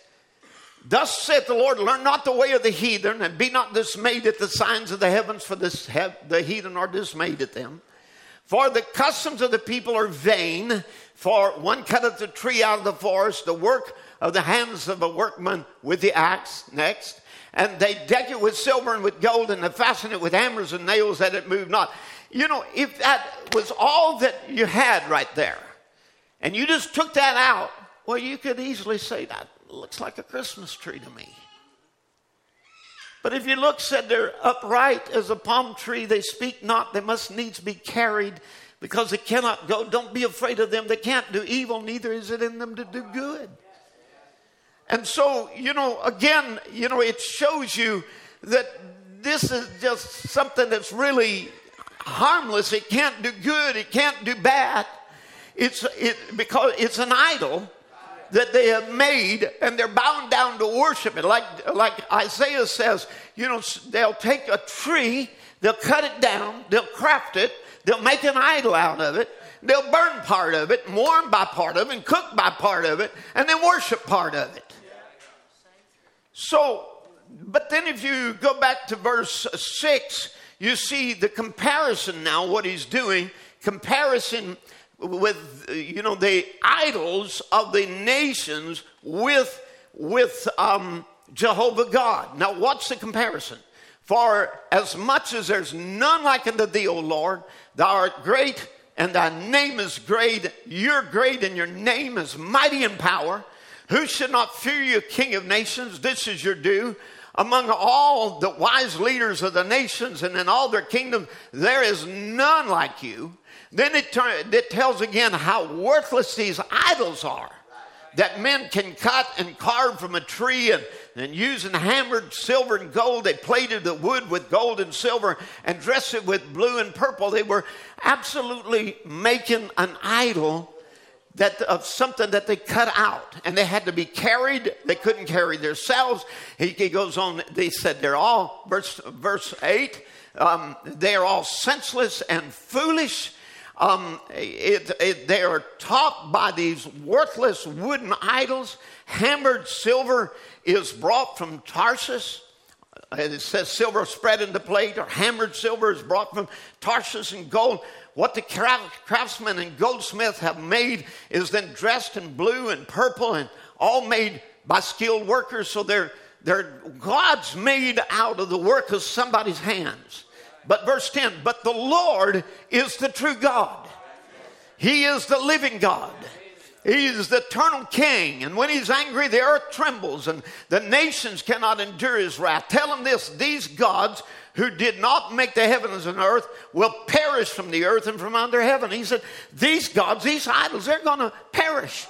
Thus saith the Lord, learn not the way of the heathen, and be not dismayed at the signs of the heavens, for this the heathen are dismayed at them. For the customs of the people are vain, for one cutteth a tree out of the forest, the work of the hands of a workman with the axe. Next and they deck it with silver and with gold, and they fasten it with hammers and nails that it move not. You know, if that was all that you had right there, and you just took that out, well, you could easily say that looks like a Christmas tree to me. But if you look, said they're upright as a palm tree, they speak not, they must needs be carried because they cannot go. Don't be afraid of them. They can't do evil, neither is it in them to do good. And so, you know, again, you know, it shows you that this is just something that's really harmless. It can't do good, it can't do bad. It's it because it's an idol that they have made and they're bound down to worship it. Like like Isaiah says, you know, they'll take a tree, they'll cut it down, they'll craft it, they'll make an idol out of it, they'll burn part of it, and warm by part of it, and cook by part of it, and then worship part of it. So, but then if you go back to verse 6, you see the comparison now, what he's doing, comparison with, you know, the idols of the nations with, with um, Jehovah God. Now, what's the comparison? For as much as there's none like unto thee, O Lord, thou art great and thy name is great. You're great and your name is mighty in power. Who should not fear you, King of nations? This is your due. Among all the wise leaders of the nations and in all their kingdoms, there is none like you. Then it, it tells again how worthless these idols are that men can cut and carve from a tree and, and using hammered silver and gold. They plated the wood with gold and silver and dressed it with blue and purple. They were absolutely making an idol that of something that they cut out and they had to be carried they couldn't carry themselves he, he goes on they said they're all verse verse 8 um, they are all senseless and foolish Um, it, it, they are taught by these worthless wooden idols. Hammered silver is brought from Tarshish. It says silver spread into plate, or hammered silver is brought from Tarshish and gold. What the craftsmen and goldsmith have made is then dressed in blue and purple and all made by skilled workers. So they're, they're gods made out of the work of somebody's hands. But verse 10, but the Lord is the true God. He is the living God. He is the eternal king. And when he's angry, the earth trembles and the nations cannot endure his wrath. Tell him this these gods who did not make the heavens and earth will perish from the earth and from under heaven. He said, These gods, these idols, they're going to perish.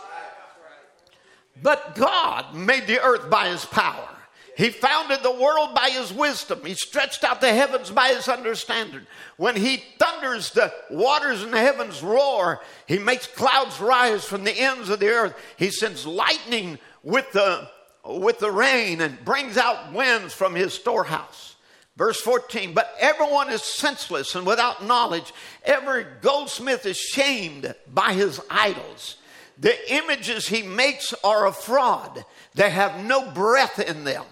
But God made the earth by his power. He founded the world by his wisdom. He stretched out the heavens by his understanding. When he thunders, the waters in the heavens roar. He makes clouds rise from the ends of the earth. He sends lightning with the, with the rain and brings out winds from his storehouse. Verse 14, but everyone is senseless and without knowledge. Every goldsmith is shamed by his idols. The images he makes are a fraud. They have no breath in them.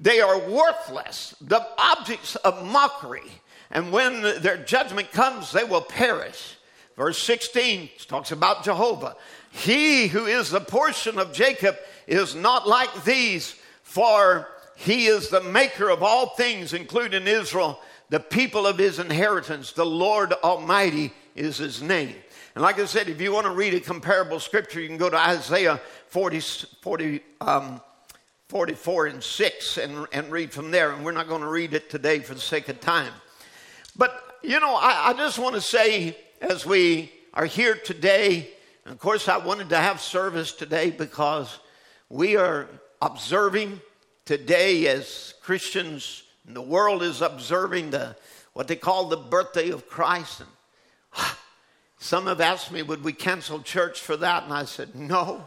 They are worthless, the objects of mockery. And when their judgment comes, they will perish. Verse 16 talks about Jehovah. He who is the portion of Jacob is not like these, for he is the maker of all things, including Israel, the people of his inheritance. The Lord Almighty is his name. And like I said, if you want to read a comparable scripture, you can go to Isaiah 40, 40 um, 44 and 6 and, and read from there. And we're not going to read it today for the sake of time. But, you know, I, I just want to say as we are here today, of course, I wanted to have service today because we are observing today as Christians, the world is observing the what they call the birthday of Christ. And some have asked me, would we cancel church for that? And I said, no.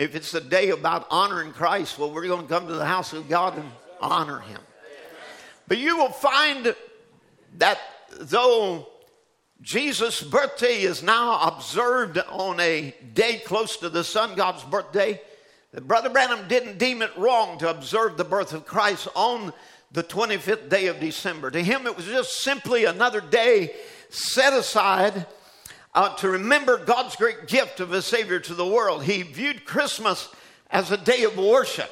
If it's a day about honoring Christ, well, we're going to come to the house of God and honor him. But you will find that though Jesus' birthday is now observed on a day close to the sun God's birthday, Brother Branham didn't deem it wrong to observe the birth of Christ on the 25th day of December. To him, it was just simply another day set aside uh, to remember God's great gift of a Savior to the world. He viewed Christmas as a day of worship.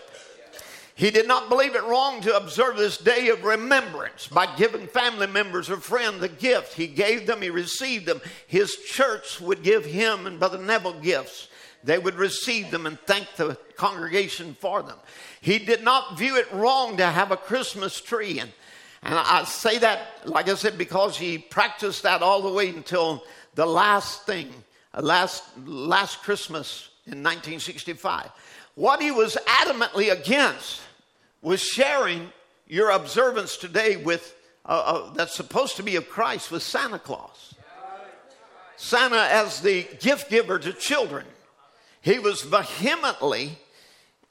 He did not believe it wrong to observe this day of remembrance by giving family members or friends a gift. He gave them, he received them. His church would give him and Brother Neville gifts they would receive them and thank the congregation for them. He did not view it wrong to have a Christmas tree. And, and I say that, like I said, because he practiced that all the way until the last thing, last, last Christmas in 1965. What he was adamantly against was sharing your observance today with uh, uh, that's supposed to be of Christ with Santa Claus. Santa as the gift giver to children. He was vehemently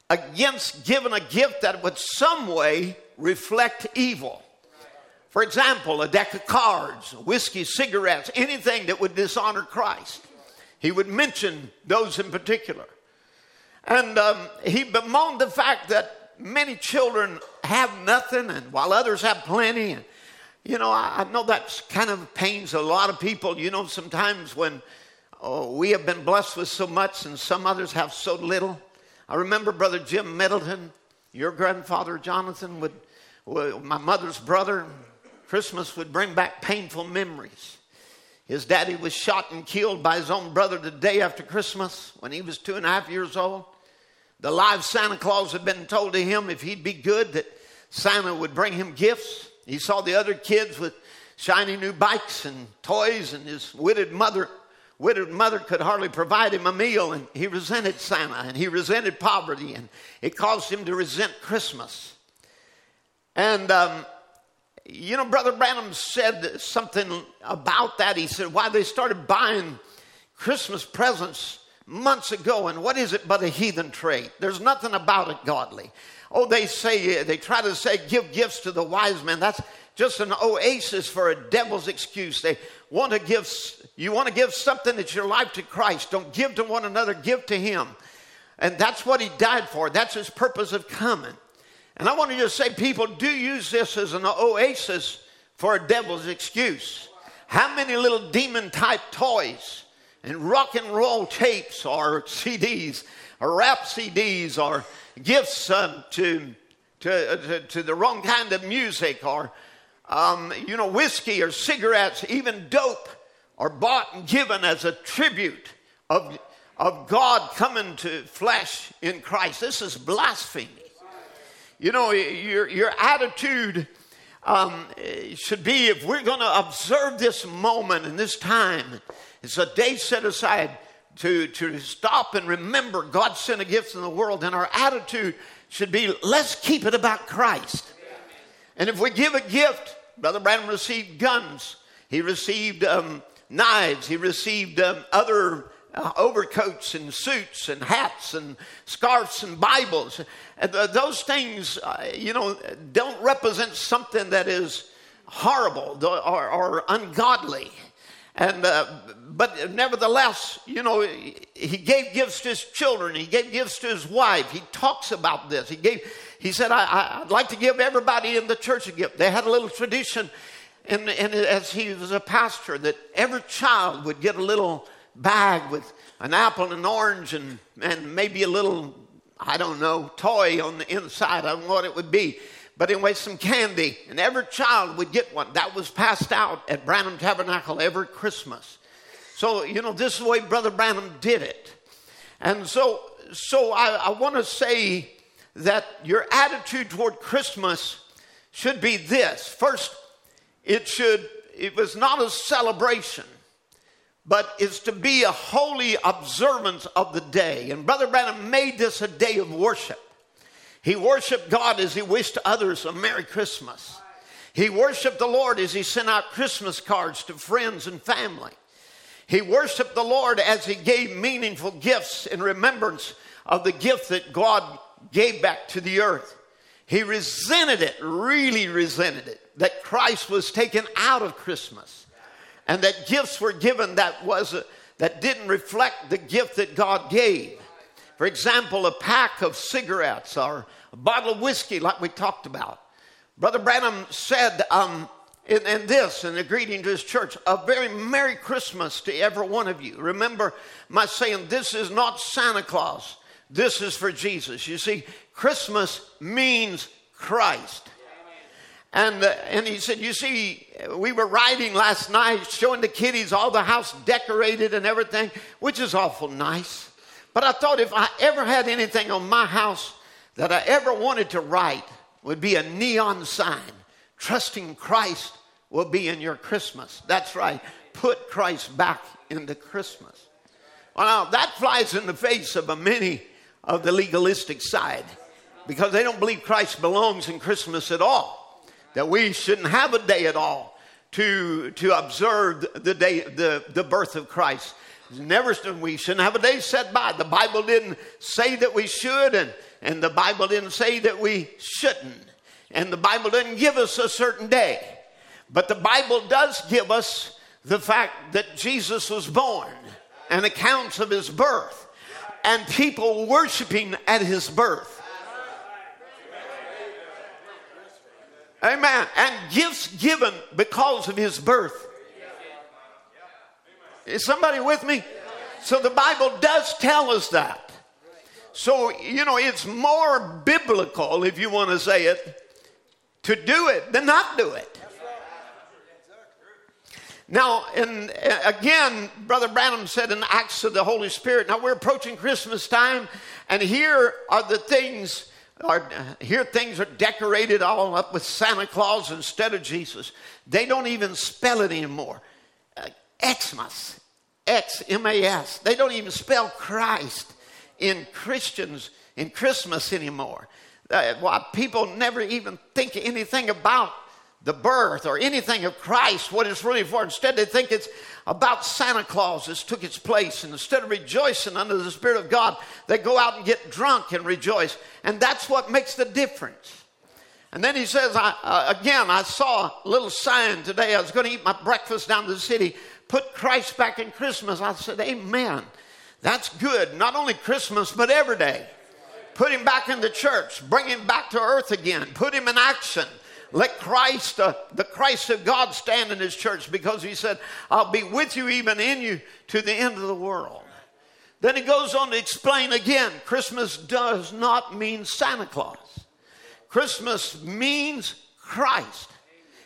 against giving a gift that would some way reflect evil. For example, a deck of cards, whiskey, cigarettes, anything that would dishonor Christ. He would mention those in particular. And um, he bemoaned the fact that many children have nothing, and while others have plenty. And, you know, I, I know that kind of pains a lot of people. You know, sometimes when Oh, we have been blessed with so much, and some others have so little. I remember Brother Jim Middleton, your grandfather Jonathan, would, would my mother's brother, Christmas would bring back painful memories. His daddy was shot and killed by his own brother the day after Christmas when he was two and a half years old. The live Santa Claus had been told to him if he'd be good that Santa would bring him gifts. He saw the other kids with shiny new bikes and toys, and his widowed mother widowed mother could hardly provide him a meal, and he resented Santa and he resented poverty, and it caused him to resent Christmas. And, um, you know, Brother Branham said something about that. He said, why they started buying Christmas presents months ago, and what is it but a heathen trait? There's nothing about it godly. Oh, they say, they try to say, give gifts to the wise men. That's, just an oasis for a devil's excuse. They want to give, you want to give something that's your life to Christ. Don't give to one another, give to Him. And that's what He died for. That's His purpose of coming. And I want to just say, people do use this as an oasis for a devil's excuse. How many little demon type toys and rock and roll tapes or CDs or rap CDs or gifts um, to, to, uh, to, to, the wrong kind of music or, um, you know, whiskey or cigarettes, even dope are bought and given as a tribute of, of God coming to flesh in Christ. This is blasphemy. You know, your, your attitude um, should be if we're going to observe this moment and this time, it's a day set aside to, to stop and remember God sent a gift in the world, and our attitude should be let's keep it about Christ. And if we give a gift, Brother Branham received guns, he received um, knives, he received um, other uh, overcoats and suits and hats and scarves and Bibles. And those things, uh, you know, don't represent something that is horrible or, or ungodly. And uh, but nevertheless, you know, he gave gifts to his children. He gave gifts to his wife. He talks about this. He gave. He said, I, would like to give everybody in the church a gift." They had a little tradition, and, and as he was a pastor, that every child would get a little bag with an apple and an orange and, and maybe a little, I don't know, toy on the inside. I don't know what it would be. But anyway, some candy. And every child would get one. That was passed out at Branham Tabernacle every Christmas. So, you know, this is the way Brother Branham did it. And so, so I, I want to say that your attitude toward Christmas should be this. First, it should, it was not a celebration but is to be a holy observance of the day. And Brother Branham made this a day of worship. He worshiped God as he wished others a Merry Christmas. He worshiped the Lord as he sent out Christmas cards to friends and family. He worshiped the Lord as he gave meaningful gifts in remembrance of the gift that God gave back to the earth. He resented it, really resented it, that Christ was taken out of Christmas and that gifts were given that was that didn't reflect the gift that God gave. For example, a pack of cigarettes or a bottle of whiskey, like we talked about. Brother Branham said um, in, in, this, in a greeting to his church, a very Merry Christmas to every one of you. Remember my saying, this is not Santa Claus, this is for Jesus. You see, Christmas means Christ. And, uh, and he said, You see, we were riding last night, showing the kiddies all the house decorated and everything, which is awful nice. But I thought if I ever had anything on my house that I ever wanted to write, would be a neon sign. Trusting Christ will be in your Christmas. That's right. Put Christ back into Christmas. Well, now that flies in the face of a many of the legalistic side because they don't believe Christ belongs in Christmas at all that we shouldn't have a day at all to, to observe the day, the, the birth of Christ. Never, we shouldn't have a day set by. The Bible didn't say that we should, and, and the Bible didn't say that we shouldn't. And the Bible didn't give us a certain day. But the Bible does give us the fact that Jesus was born and accounts of his birth and people worshiping at his birth. Amen. And gifts given because of his birth. Is somebody with me? So the Bible does tell us that. So, you know, it's more biblical, if you want to say it, to do it than not do it. Now, and again, Brother Branham said in Acts of the Holy Spirit, now we're approaching Christmas time, and here are the things are, here things are decorated all up with Santa Claus instead of Jesus. They don't even spell it anymore. Uh, Xmas, X M A S. They don't even spell Christ in Christians in Christmas anymore. Uh, well, people never even think anything about the birth or anything of Christ, what it's really for. Instead, they think it's about Santa Claus that's took its place. And instead of rejoicing under the Spirit of God, they go out and get drunk and rejoice. And that's what makes the difference. And then he says, I, uh, again, I saw a little sign today. I was going to eat my breakfast down the city. Put Christ back in Christmas. I said, Amen. That's good. Not only Christmas, but every day. Put him back in the church. Bring him back to earth again. Put him in action. Let Christ, uh, the Christ of God, stand in his church because he said, I'll be with you, even in you, to the end of the world. Then he goes on to explain again Christmas does not mean Santa Claus. Christmas means Christ.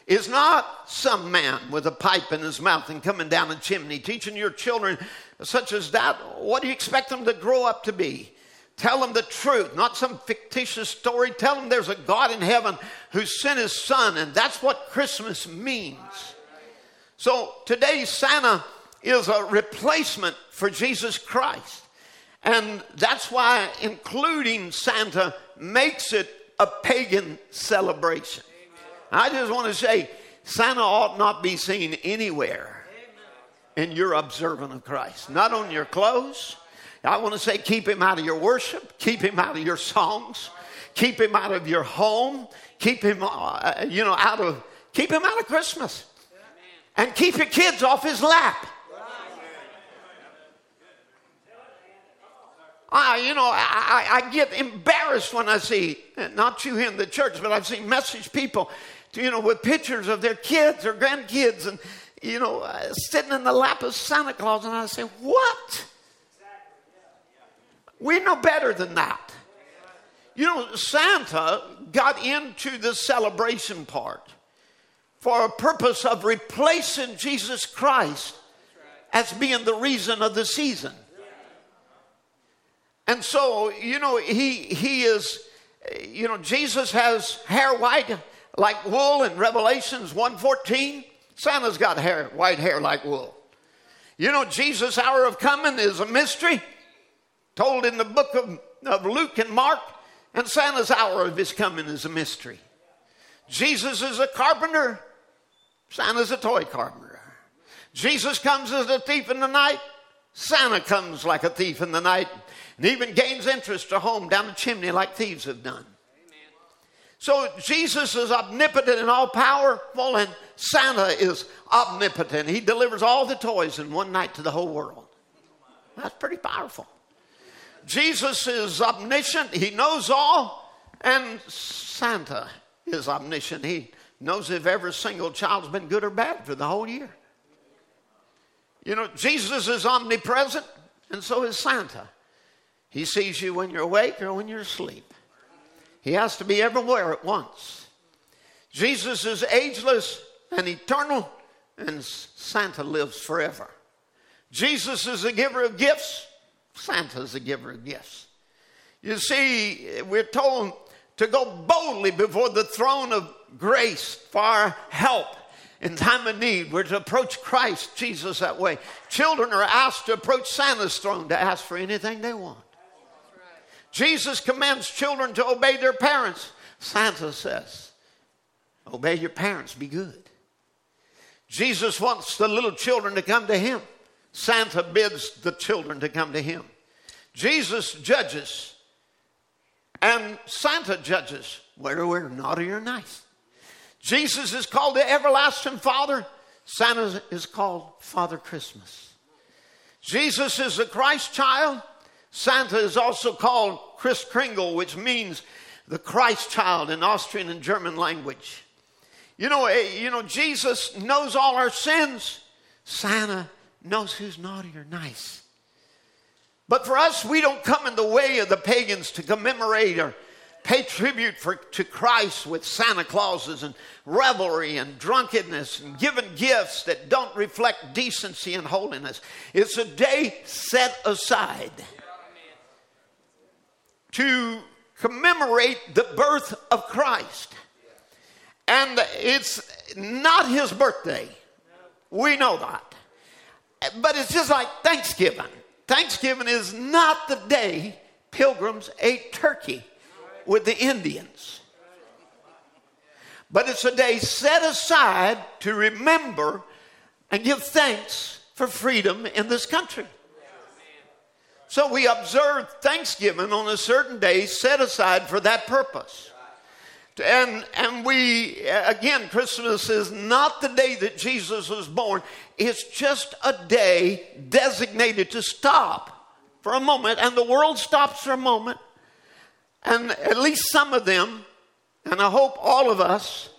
Is not some man with a pipe in his mouth and coming down a chimney teaching your children such as that. What do you expect them to grow up to be? Tell them the truth, not some fictitious story. Tell them there's a God in heaven who sent his son, and that's what Christmas means. So today, Santa is a replacement for Jesus Christ. And that's why including Santa makes it a pagan celebration. I just want to say Santa ought not be seen anywhere in your observance of Christ, not on your clothes. I want to say keep him out of your worship, keep him out of your songs, keep him out of your home, keep him, uh, you know, out of, keep him out of Christmas. And keep your kids off his lap. I, you know, I, I get embarrassed when I see, not you in the church, but I've seen message people, you know, with pictures of their kids or grandkids and, you know, uh, sitting in the lap of Santa Claus. And I say, what? We know better than that. You know, Santa got into the celebration part for a purpose of replacing Jesus Christ as being the reason of the season. And so, you know, he, he is, you know, Jesus has hair white like wool in Revelations 1.14. Santa's got hair, white hair like wool. You know, Jesus' hour of coming is a mystery told in the book of, of Luke and Mark, and Santa's hour of his coming is a mystery. Jesus is a carpenter, Santa's a toy carpenter. Jesus comes as a thief in the night, Santa comes like a thief in the night and even gains interest to home down the chimney like thieves have done. So Jesus is omnipotent and all powerful, and Santa is omnipotent. He delivers all the toys in one night to the whole world. That's pretty powerful. Jesus is omniscient, he knows all, and Santa is omniscient. He knows if every single child's been good or bad for the whole year. You know, Jesus is omnipresent, and so is Santa. He sees you when you're awake or when you're asleep. He has to be everywhere at once. Jesus is ageless and eternal, and Santa lives forever. Jesus is the giver of gifts, Santa is a giver of gifts. You see, we're told to go boldly before the throne of grace for our help in time of need. We're to approach Christ Jesus that way. Children are asked to approach Santa's throne to ask for anything they want. Jesus commands children to obey their parents. Santa says, Obey your parents, be good. Jesus wants the little children to come to him. Santa bids the children to come to him. Jesus judges, and Santa judges whether we're naughty or nice. Jesus is called the everlasting Father. Santa is called Father Christmas. Jesus is the Christ child. Santa is also called Kris Kringle, which means the Christ child in Austrian and German language. You know, eh, you know, Jesus knows all our sins. Santa knows who's naughty or nice. But for us, we don't come in the way of the pagans to commemorate or pay tribute for, to Christ with Santa Clauses and revelry and drunkenness and giving gifts that don't reflect decency and holiness. It's a day set aside to commemorate the birth of Christ. And it's not his birthday. We know that. But it's just like Thanksgiving. Thanksgiving is not the day pilgrims ate turkey with the Indians. But it's a day set aside to remember and give thanks for freedom in this country. So we observe Thanksgiving on a certain day set aside for that purpose. And, and we, again, Christmas is not the day that Jesus was born. It's just a day designated to stop for a moment. And the world stops for a moment. And at least some of them, and I hope all of us,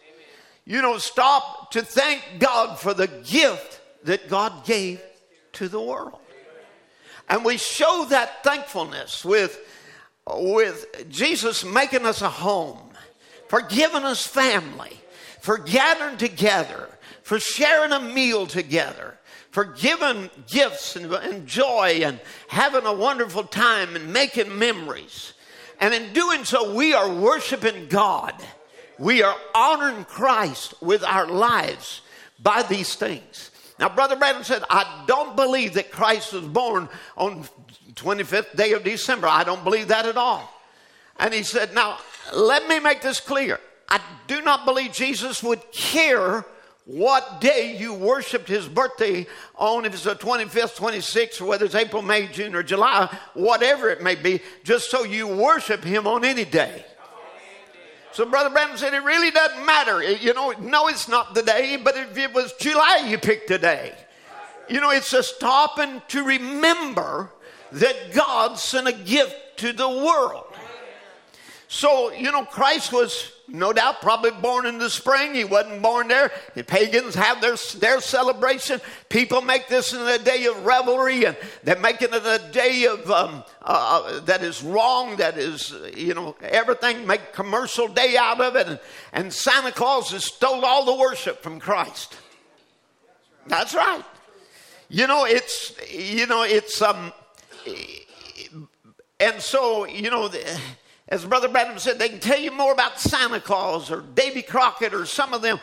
you know, stop to thank God for the gift that God gave to the world. And we show that thankfulness with, with Jesus making us a home, for giving us family, for gathering together, for sharing a meal together, for giving gifts and, and joy and having a wonderful time and making memories. And in doing so, we are worshiping God. We are honoring Christ with our lives by these things. Now, Brother Branham said, I don't believe that Christ was born on 25th day of December. I don't believe that at all. And he said, Now, let me make this clear. I do not believe Jesus would care what day you worshiped his birthday on, if it's the 25th, 26th, or whether it's April, May, June, or July, whatever it may be, just so you worship him on any day. So Brother Branham said it really doesn't matter. You know, no, it's not the day, but if it was July, you picked a day. You know, it's a stopping to remember that God sent a gift to the world. So, you know, Christ was no doubt probably born in the spring. He wasn't born there. The pagans have their, their celebration. People make this in a day of revelry and they're making it a day of um, uh, uh, that is wrong, that is, you know, everything, make commercial day out of it. And, and Santa Claus has stole all the worship from Christ. That's right. You know, it's, you know, it's, um, and so, you know, the, as Brother Branham said, they can tell you more about Santa Claus or Davy Crockett or some of them.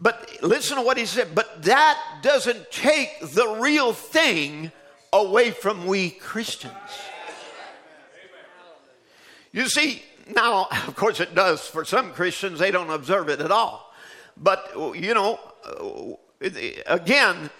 But listen to what he said. But that doesn't take the real thing away from we Christians. You see, now, of course, it does for some Christians, they don't observe it at all. But, you know, uh, again,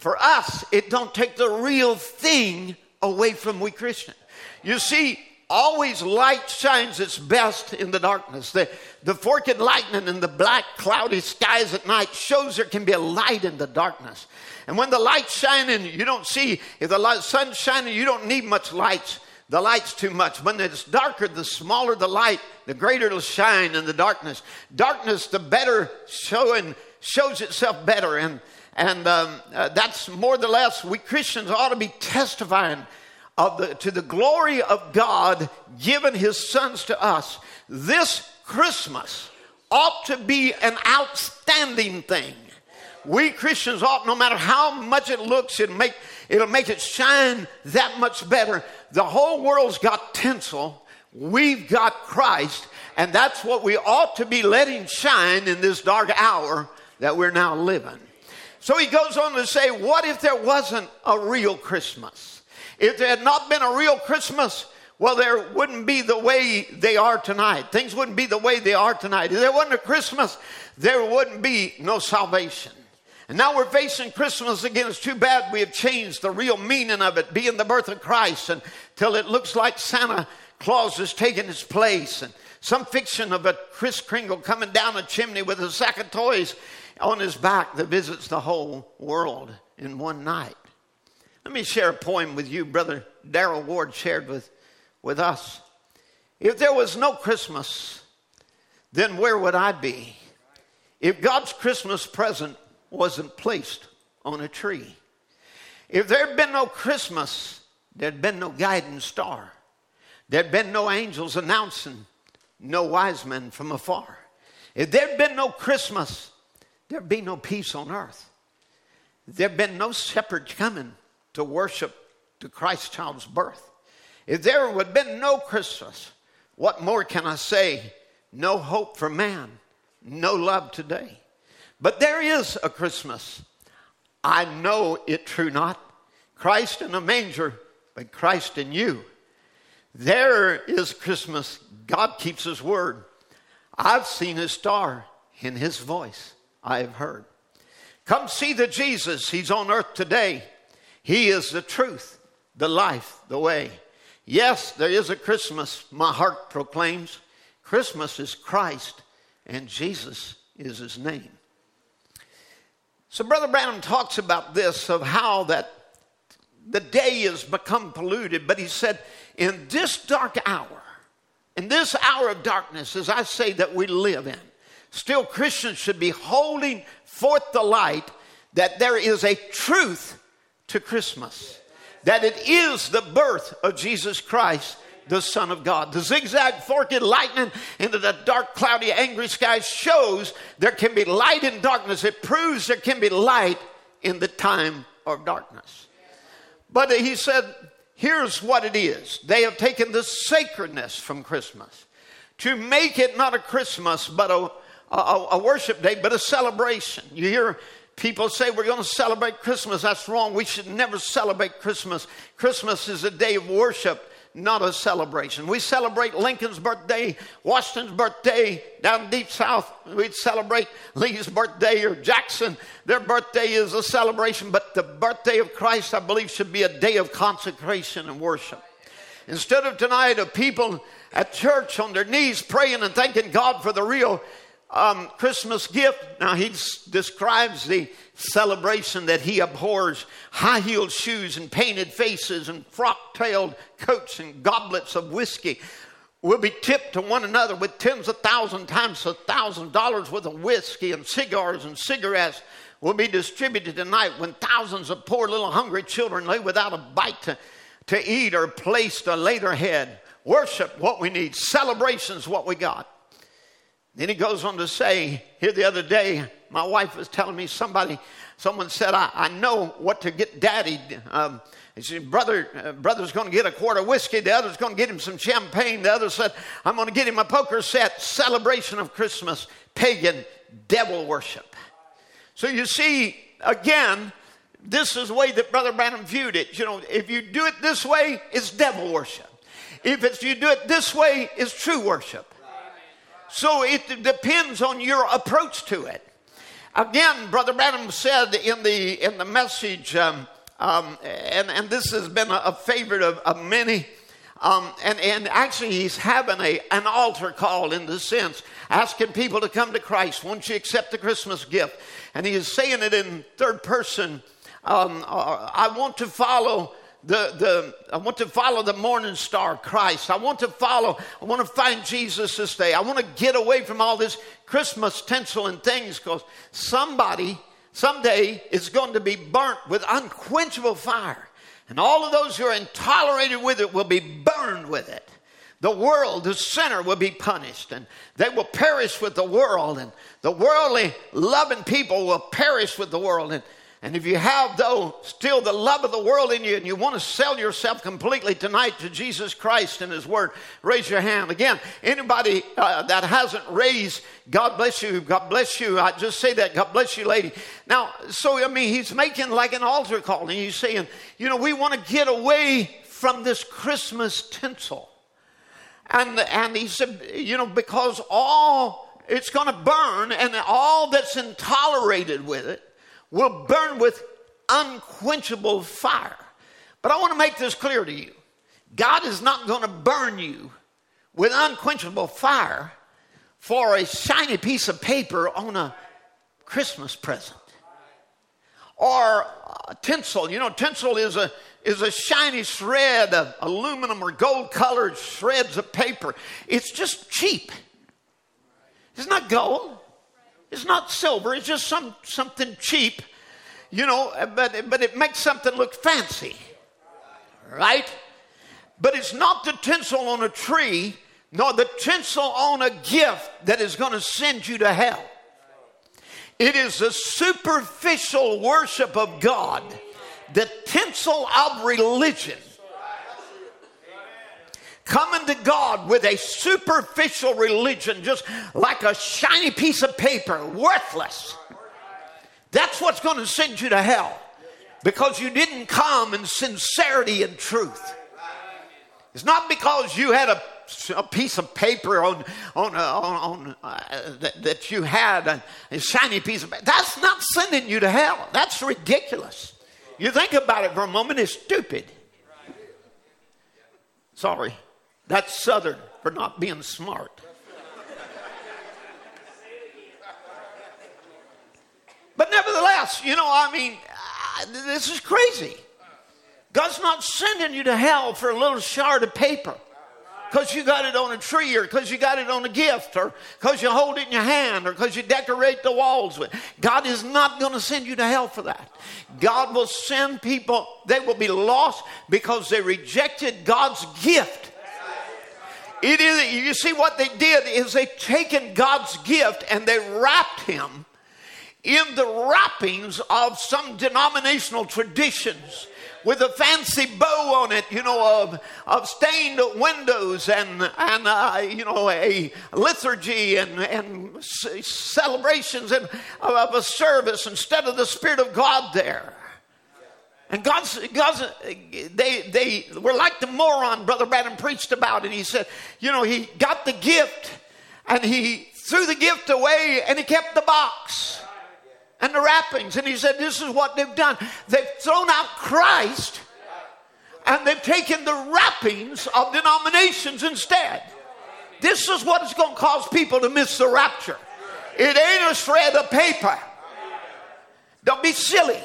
for us, it don't take the real thing away from we Christians. You see, always light shines its best in the darkness. The, the forked lightning and the black cloudy skies at night shows there can be a light in the darkness. And when the light's shining, you don't see, if the light, sun's shining, you don't need much light. The light's too much. When it's darker, the smaller the light, the greater it'll shine in the darkness. Darkness, the better showing, shows itself better. And, and um, uh, that's more or less, we Christians ought to be testifying of the, to the glory of God given his sons to us, this Christmas ought to be an outstanding thing. We Christians ought, no matter how much it looks, it'll make, it'll make it shine that much better. The whole world's got tinsel. We've got Christ, and that's what we ought to be letting shine in this dark hour that we're now living. So he goes on to say, What if there wasn't a real Christmas? If there had not been a real Christmas, well, there wouldn't be the way they are tonight. Things wouldn't be the way they are tonight. If there wasn't a Christmas, there wouldn't be no salvation. And now we're facing Christmas again. It's too bad we have changed the real meaning of it, being the birth of Christ, until it looks like Santa Claus has taken his place. And some fiction of a Kris Kringle coming down a chimney with a sack of toys on his back that visits the whole world in one night. Let me share a poem with you, Brother Darrell Ward shared with, with us. If there was no Christmas, then where would I be? If God's Christmas present wasn't placed on a tree. If there'd been no Christmas, there'd been no guiding star. There'd been no angels announcing, no wise men from afar. If there'd been no Christmas, there'd be no peace on earth. There'd been no shepherds coming to worship to Christ child's birth. If there would have been no Christmas, what more can I say? No hope for man, no love today. But there is a Christmas. I know it true not. Christ in a manger, but Christ in you. There is Christmas. God keeps his word. I've seen his star in his voice. I have heard. Come see the Jesus. He's on earth today. He is the truth, the life, the way. Yes, there is a Christmas, my heart proclaims. Christmas is Christ and Jesus is his name. So, Brother Branham talks about this of how that the day has become polluted, but he said, in this dark hour, in this hour of darkness, as I say that we live in, still Christians should be holding forth the light that there is a truth to Christmas, that it is the birth of Jesus Christ the Son of God. The zigzag forked lightning into the dark, cloudy, angry sky shows there can be light in darkness. It proves there can be light in the time of darkness. But he said, here's what it is they have taken the sacredness from Christmas to make it not a Christmas, but a, a, a worship day, but a celebration. You hear People say we're going to celebrate Christmas. That's wrong. We should never celebrate Christmas. Christmas is a day of worship not a celebration. We celebrate Lincoln's birthday, Washington's birthday, down deep south, we'd celebrate Lee's birthday or Jackson. Their birthday is a celebration, but the birthday of Christ, I believe, should be a day of consecration and worship. Instead of tonight of people at church on their knees praying and thanking God for the real um, Christmas gift. Now, he describes the celebration that he abhors high heeled shoes and painted faces and frock tailed coats and goblets of whiskey will be tipped to one another with tens of thousands times a thousand dollars worth of whiskey and cigars and cigarettes will be distributed tonight when thousands of poor little hungry children lay without a bite to, to eat or place to lay their head. Worship what we need, celebrations what we got. Then he goes on to say, here the other day, my wife was telling me somebody, someone said, I, I know what to get daddy. Um, said, brother, uh, brother's going to get a quart of whiskey. The other's going to get him some champagne. The other said, I'm going to get him a poker set. Celebration of Christmas, pagan devil worship. So you see, again, this is the way that Brother Branham viewed it. You know, if you do it this way, it's devil worship. If it's, you do it this way, it's true worship. So it depends on your approach to it. Again, Brother Branham said in the in the message, um, um, and and this has been a, a favorite of, of many. Um, and, and actually, he's having a, an altar call in the sense, asking people to come to Christ. Won't you accept the Christmas gift? And he is saying it in third person. Um, uh, I want to follow the, the, I want to follow the morning star, Christ. I want to follow, I want to find Jesus this day. I want to get away from all this Christmas tinsel and things because somebody someday is going to be burnt with unquenchable fire. And all of those who are intolerated with it will be burned with it. The world, the sinner, will be punished and they will perish with the world. And the worldly loving people will perish with the world. And and if you have, though, still the love of the world in you and you want to sell yourself completely tonight to Jesus Christ and His Word, raise your hand. Again, anybody uh, that hasn't raised, God bless you, God bless you. I just say that, God bless you, lady. Now, so, I mean, He's making like an altar call and He's saying, you know, we want to get away from this Christmas tinsel. And, and He said, you know, because all, it's going to burn and all that's intolerated with it will burn with unquenchable fire. But I want to make this clear to you God is not going to burn you with unquenchable fire for a shiny piece of paper on a Christmas present or tinsel. You know, tinsel is a is a shiny shred of aluminum or gold colored shreds of paper. It's just cheap. It's not gold. It's not silver, it's just some, something cheap, you know, uh, but, but it makes something look fancy, right? But it's not the tinsel on a tree, nor the tinsel on a gift that is going to send you to hell. It is a superficial worship of God, the tinsel of religion coming to God with a superficial religion, just like a shiny piece of paper, worthless. That's what's going to send you to hell because you didn't come in sincerity and truth. It's not because you had a, a piece of paper on, on, on, on uh, that, that, you had a, a shiny piece of paper. That's not sending you to hell. That's ridiculous. You think about it for a moment, it's stupid. Sorry. That's Southern for not being smart. But nevertheless, you know, I mean, this is crazy. God's not sending you to hell for a little shard of paper because you got it on a tree or because you got it on a gift or because you hold it in your hand or because you decorate the walls with. God is not going to send you to hell for that. God will send people, they will be lost because they rejected God's gift it is, you see, what they did is they taken God's gift and they wrapped him in the wrappings of some denominational traditions with a fancy bow on it, you know, of, of stained windows and, and uh, you know, a liturgy and, and celebrations and of a service instead of the Spirit of God there. And God's, God's, they, they were like the moron Brother Branham preached about. And he said, you know, he got the gift and he threw the gift away and he kept the box and the wrappings. And he said, This is what they've done. They've thrown out Christ and they've taken the wrappings of denominations instead. This is what is going to cause people to miss the rapture. It ain't a shred of paper. Don't be silly.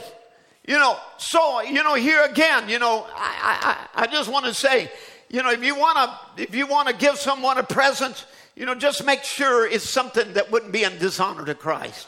You know, so, you know, here again, you know, I, I, I just want to say, you know, if you want to, if you want to give someone a present, you know, just make sure it's something that wouldn't be in dishonor to Christ.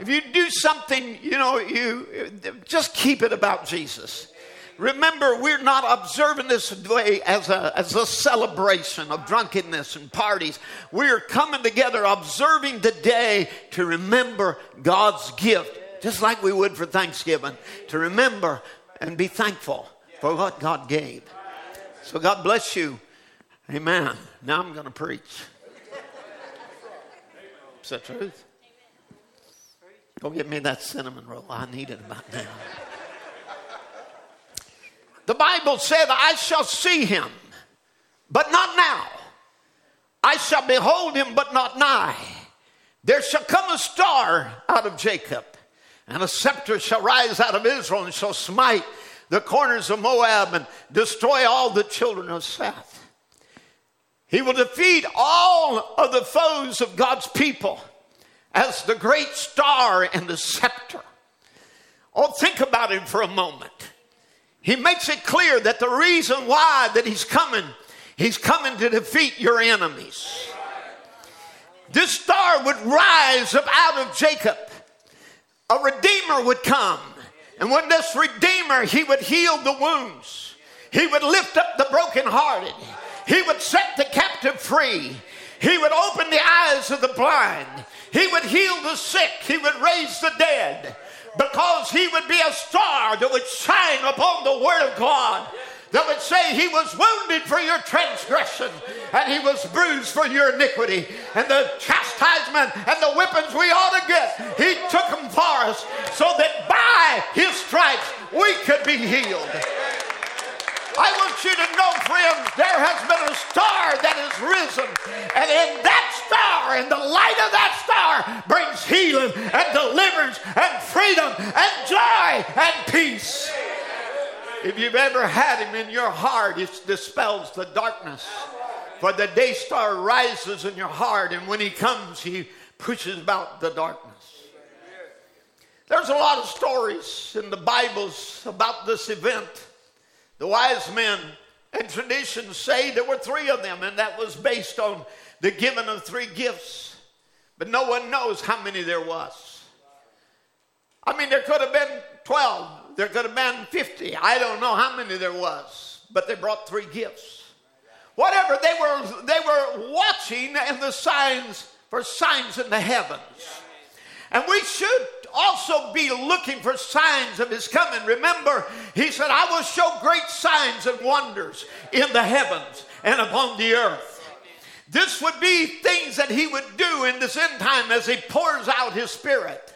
If you do something, you know, you just keep it about Jesus. Remember, we're not observing this day as a, as a celebration of drunkenness and parties. We're coming together observing the day to remember God's gift, just like we would for Thanksgiving, to remember and be thankful for what God gave. So God bless you. Amen. Now I'm going to preach. That truth? Go get me that cinnamon roll. I need it about now. the Bible said, I shall see him, but not now. I shall behold him, but not nigh. There shall come a star out of Jacob, and a scepter shall rise out of Israel, and shall smite the corners of Moab and destroy all the children of Seth. He will defeat all of the foes of God's people as the great star and the scepter. Oh, think about it for a moment. He makes it clear that the reason why that he's coming, he's coming to defeat your enemies. This star would rise up out of Jacob. A redeemer would come. And when this redeemer, he would heal the wounds. He would lift up the brokenhearted. He would set the captive free. He would open the eyes of the blind. He would heal the sick. He would raise the dead. Because he would be a star that would shine upon the Word of God that would say he was wounded for your transgression and he was bruised for your iniquity and the chastisement and the whippings we ought to get he took them for us so that by his stripes we could be healed I want you to know, friends, there has been a star that has risen. And in that star, in the light of that star, brings healing and deliverance and freedom and joy and peace. If you've ever had him in your heart, it dispels the darkness. For the day star rises in your heart, and when he comes, he pushes out the darkness. There's a lot of stories in the Bibles about this event. The wise men and traditions say there were three of them, and that was based on the giving of three gifts. But no one knows how many there was. I mean, there could have been 12, there could have been 50. I don't know how many there was, but they brought three gifts. Whatever, they were, they were watching in the signs for signs in the heavens. And we should also be looking for signs of his coming. Remember, he said, I will show great signs and wonders in the heavens and upon the earth. This would be things that he would do in this end time as he pours out his spirit.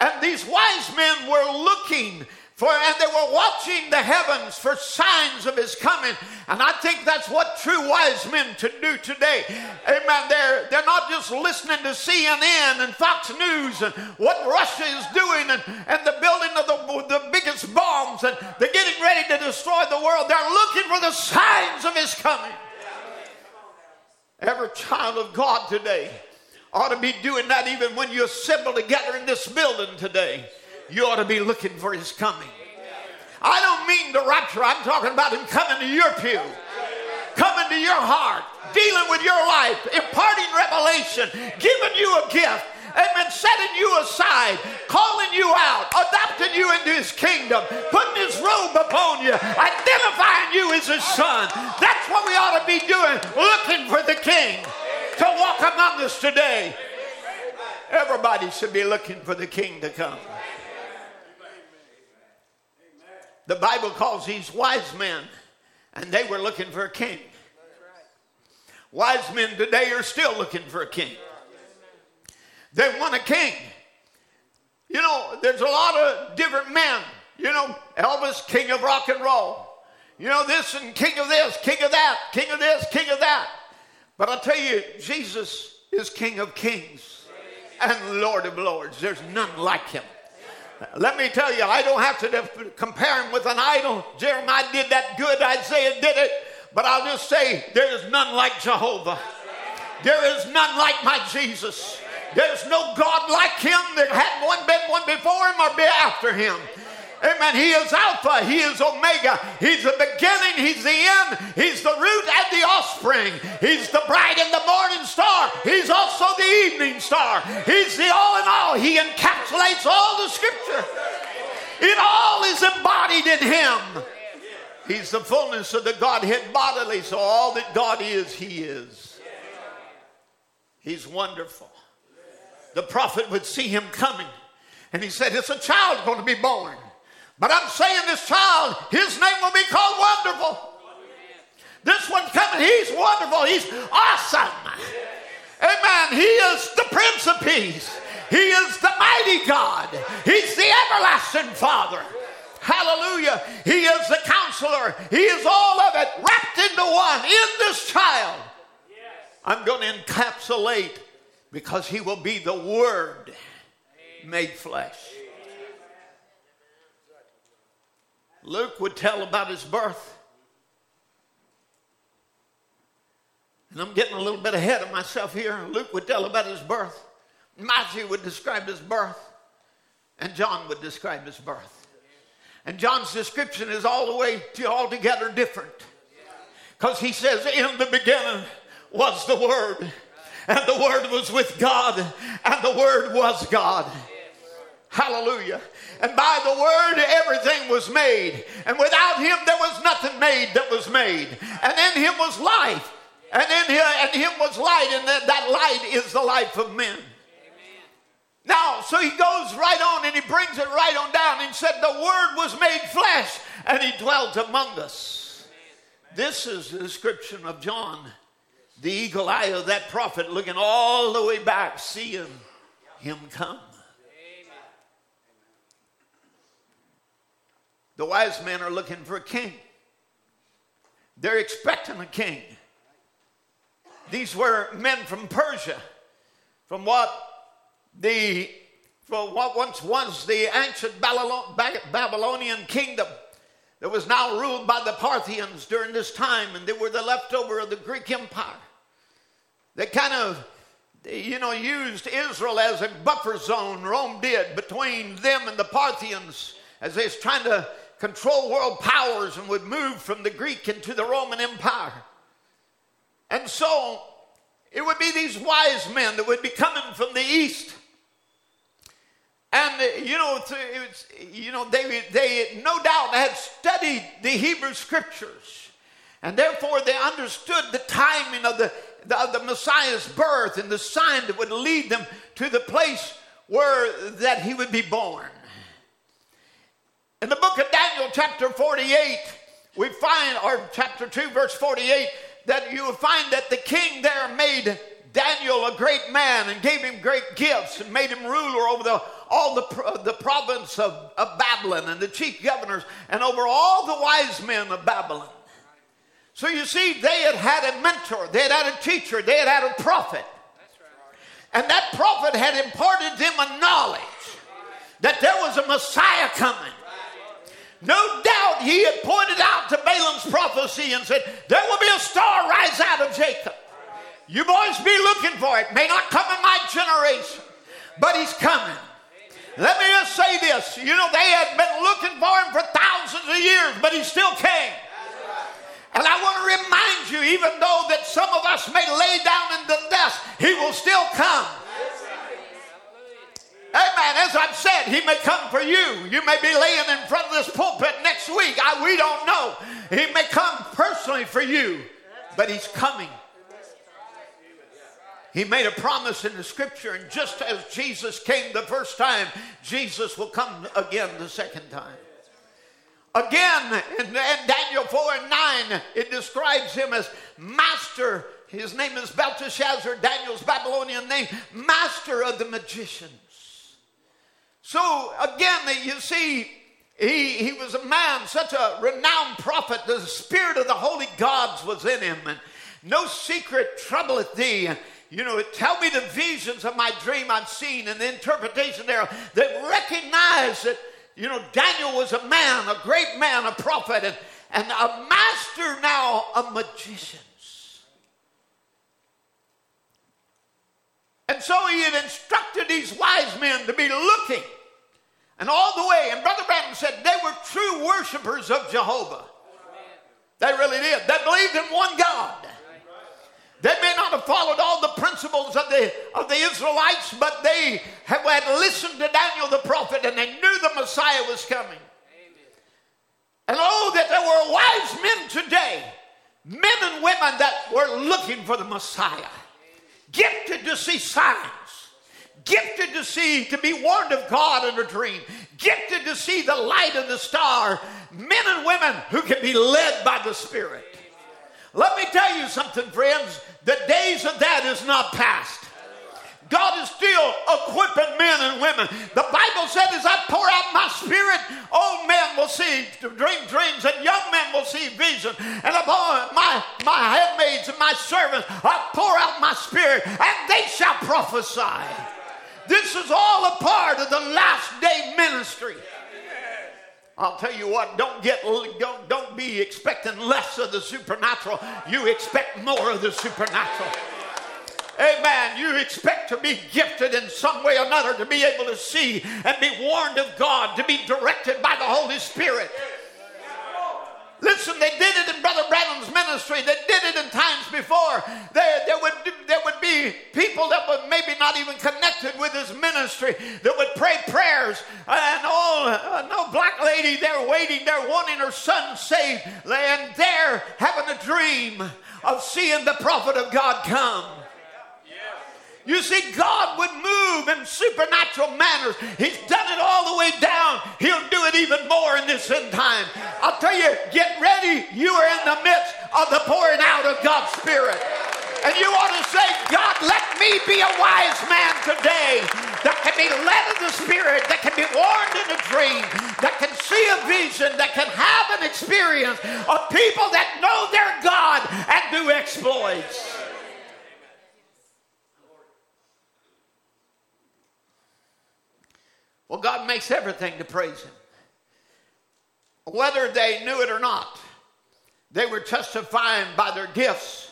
And these wise men were looking for, and they were watching the heavens for signs of his coming. And I think that's what true wise men to do today. Amen. They're, they're not just listening to CNN and Fox News and what Russia is doing and, and the building of the, the biggest bombs and they're getting ready to destroy the world. They're looking for the signs of his coming. Every child of God today ought to be doing that even when you assemble together in this building today you ought to be looking for his coming. I don't mean the rapture, I'm talking about him coming to your pew, coming to your heart, dealing with your life, imparting revelation, giving you a gift amen, setting you aside, calling you out, adopting you into his kingdom, putting his robe upon you, identifying you as his son. That's what we ought to be doing, looking for the king to walk among us today. Everybody should be looking for the king to come. The Bible calls these wise men, and they were looking for a king. Wise men today are still looking for a king. They want a king. You know, there's a lot of different men. You know, Elvis, king of rock and roll. You know, this and king of this, king of that, king of this, king of that. But I'll tell you, Jesus is king of kings and Lord of lords. There's none like him. Let me tell you, I don't have to compare him with an idol. Jeremiah did that good, Isaiah did it. But I'll just say, there is none like Jehovah. There is none like my Jesus. There's no God like him that hadn't one been one before him or be after him. Amen. He is Alpha. He is Omega. He's the beginning. He's the end. He's the root and the offspring. He's the bright and the morning star. He's also the evening star. He's the all in all. He encapsulates all the scripture. It all is embodied in Him. He's the fullness of the Godhead bodily. So all that God is, He is. He's wonderful. The prophet would see Him coming. And he said, It's a child going to be born. But I'm saying this child, his name will be called Wonderful. This one's coming. He's wonderful. He's awesome. Amen. He is the Prince of Peace. He is the mighty God. He's the everlasting Father. Hallelujah. He is the counselor. He is all of it wrapped into one in this child. I'm going to encapsulate because he will be the Word made flesh. Luke would tell about his birth. And I'm getting a little bit ahead of myself here. Luke would tell about his birth. Matthew would describe his birth. And John would describe his birth. And John's description is all the way to altogether different. Because he says, In the beginning was the Word, and the Word was with God, and the Word was God. Hallelujah. And by the word, everything was made. And without him, there was nothing made that was made. And in him was life. And in him, and him was light. And that, that light is the life of men. Now, so he goes right on and he brings it right on down and said, The Word was made flesh and he dwelt among us. This is the description of John, the eagle eye of that prophet, looking all the way back, seeing him come. The wise men are looking for a king. They're expecting a king. These were men from Persia, from what the from what once was the ancient Babylonian kingdom that was now ruled by the Parthians during this time, and they were the leftover of the Greek Empire. They kind of, you know, used Israel as a buffer zone, Rome did, between them and the Parthians as they was trying to control world powers and would move from the Greek into the Roman Empire. And so it would be these wise men that would be coming from the east. And you know, was, you know, they they no doubt had studied the Hebrew scriptures, and therefore they understood the timing of the, the of the Messiah's birth and the sign that would lead them to the place where that he would be born. In the book of Daniel, chapter 48, we find, or chapter 2, verse 48, that you will find that the king there made Daniel a great man and gave him great gifts and made him ruler over the, all the, the province of, of Babylon and the chief governors and over all the wise men of Babylon. So you see, they had had a mentor, they had had a teacher, they had had a prophet. And that prophet had imparted them a knowledge that there was a Messiah coming. No doubt he had pointed out to Balaam's prophecy and said, There will be a star rise out of Jacob. You boys be looking for it. May not come in my generation, but he's coming. Let me just say this. You know, they had been looking for him for thousands of years, but he still came. And I want to remind you, even though that some of us may lay down in the dust, he will still come. Amen. As I've said, he may come for you. You may be laying in front of this pulpit next week. I, we don't know. He may come personally for you, but he's coming. He made a promise in the scripture, and just as Jesus came the first time, Jesus will come again the second time. Again, in, Daniel 4 and 9, it describes him as master. His name is Belteshazzar, Daniel's Babylonian name, master of the magicians. So again, you see, he, he was a man, such a renowned prophet. The spirit of the holy gods was in him, and no secret troubleth thee. And you know, tell me the visions of my dream I've seen and the interpretation there that recognize that, you know, Daniel was a man, a great man, a prophet, and, and a master now a magicians. And so he had instructed these wise men to be looking. And all the way, and Brother Branham said they were true worshipers of Jehovah. They really did. They believed in one God. They may not have followed all the principles of the, of the Israelites, but they had listened to Daniel the prophet and they knew the Messiah was coming. And oh, that there were wise men today, men and women that were looking for the Messiah. Gifted to see signs, gifted to see, to be warned of God in a dream, gifted to see the light of the star, men and women who can be led by the Spirit. Let me tell you something, friends. The days of that is not past. God is still equipping men and women. The Bible said, as I pour out my spirit, old men will see dream dreams, and young men will see vision. And upon my, my handmaids and my servants, I pour out my spirit, and they shall prophesy. This is all a part of the last day ministry. I'll tell you what, don't get don't, don't be expecting less of the supernatural. You expect more of the supernatural. Amen. You expect to be gifted in some way or another, to be able to see and be warned of God, to be directed by the Holy Spirit. Listen, they did it in Brother Branham's ministry. They did it in times before. There, there, would, there would be people that were maybe not even connected with his ministry that would pray prayers. And oh, uh, no black lady there waiting there wanting her son saved. And there having a dream of seeing the prophet of God come. You see, God would move in supernatural manners. He's done it all the way down. He'll do it even more in this end time. I'll tell you, get ready. You are in the midst of the pouring out of God's Spirit. And you ought to say, God, let me be a wise man today that can be led of the Spirit, that can be warned in a dream, that can see a vision, that can have an experience of people that know their God and do exploits. Well, God makes everything to praise Him. Whether they knew it or not, they were testifying by their gifts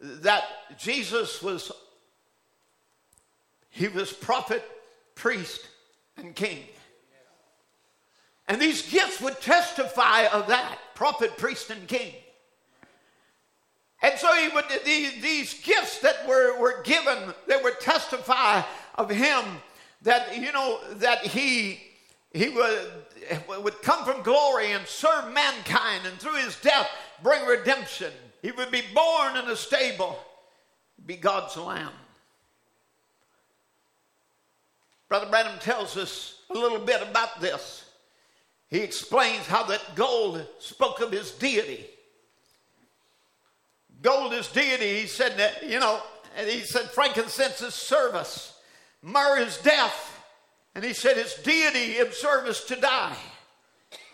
that Jesus was, He was prophet, priest, and king. And these gifts would testify of that prophet, priest, and king. And so he would, these, these gifts that were, were given, they would testify of him that, you know, that he, he would, would come from glory and serve mankind and through his death bring redemption. He would be born in a stable, be God's lamb. Brother Branham tells us a little bit about this. He explains how that gold spoke of his deity. Gold is deity. He said that, you know, and he said frankincense is service. Myrrh death. And he said his deity in service to die.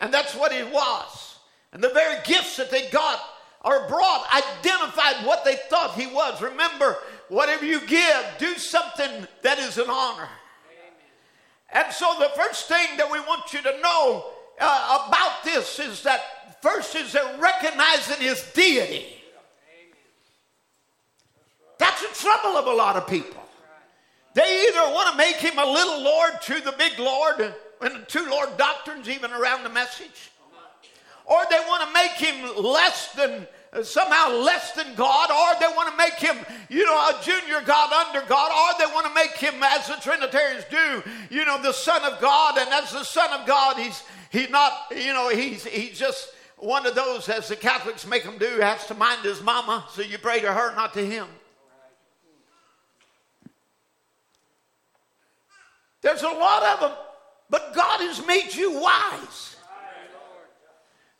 And that's what he was. And the very gifts that they got or brought identified what they thought he was. Remember, whatever you give, do something that is an honor. And so the first thing that we want you to know uh, about this is that first is recognizing his deity. That's the trouble of a lot of people. They either want to make him a little Lord to the big Lord, and two Lord doctrines even around the message, or they want to make him less than somehow less than God, or they want to make him, you know, a junior God under God, or they want to make him, as the Trinitarians do, you know, the Son of God, and as the Son of God, he's he's not, you know, he's he's just one of those, as the Catholics make him do, has to mind his mama, so you pray to her, not to him. There's a lot of them, but God has made you wise.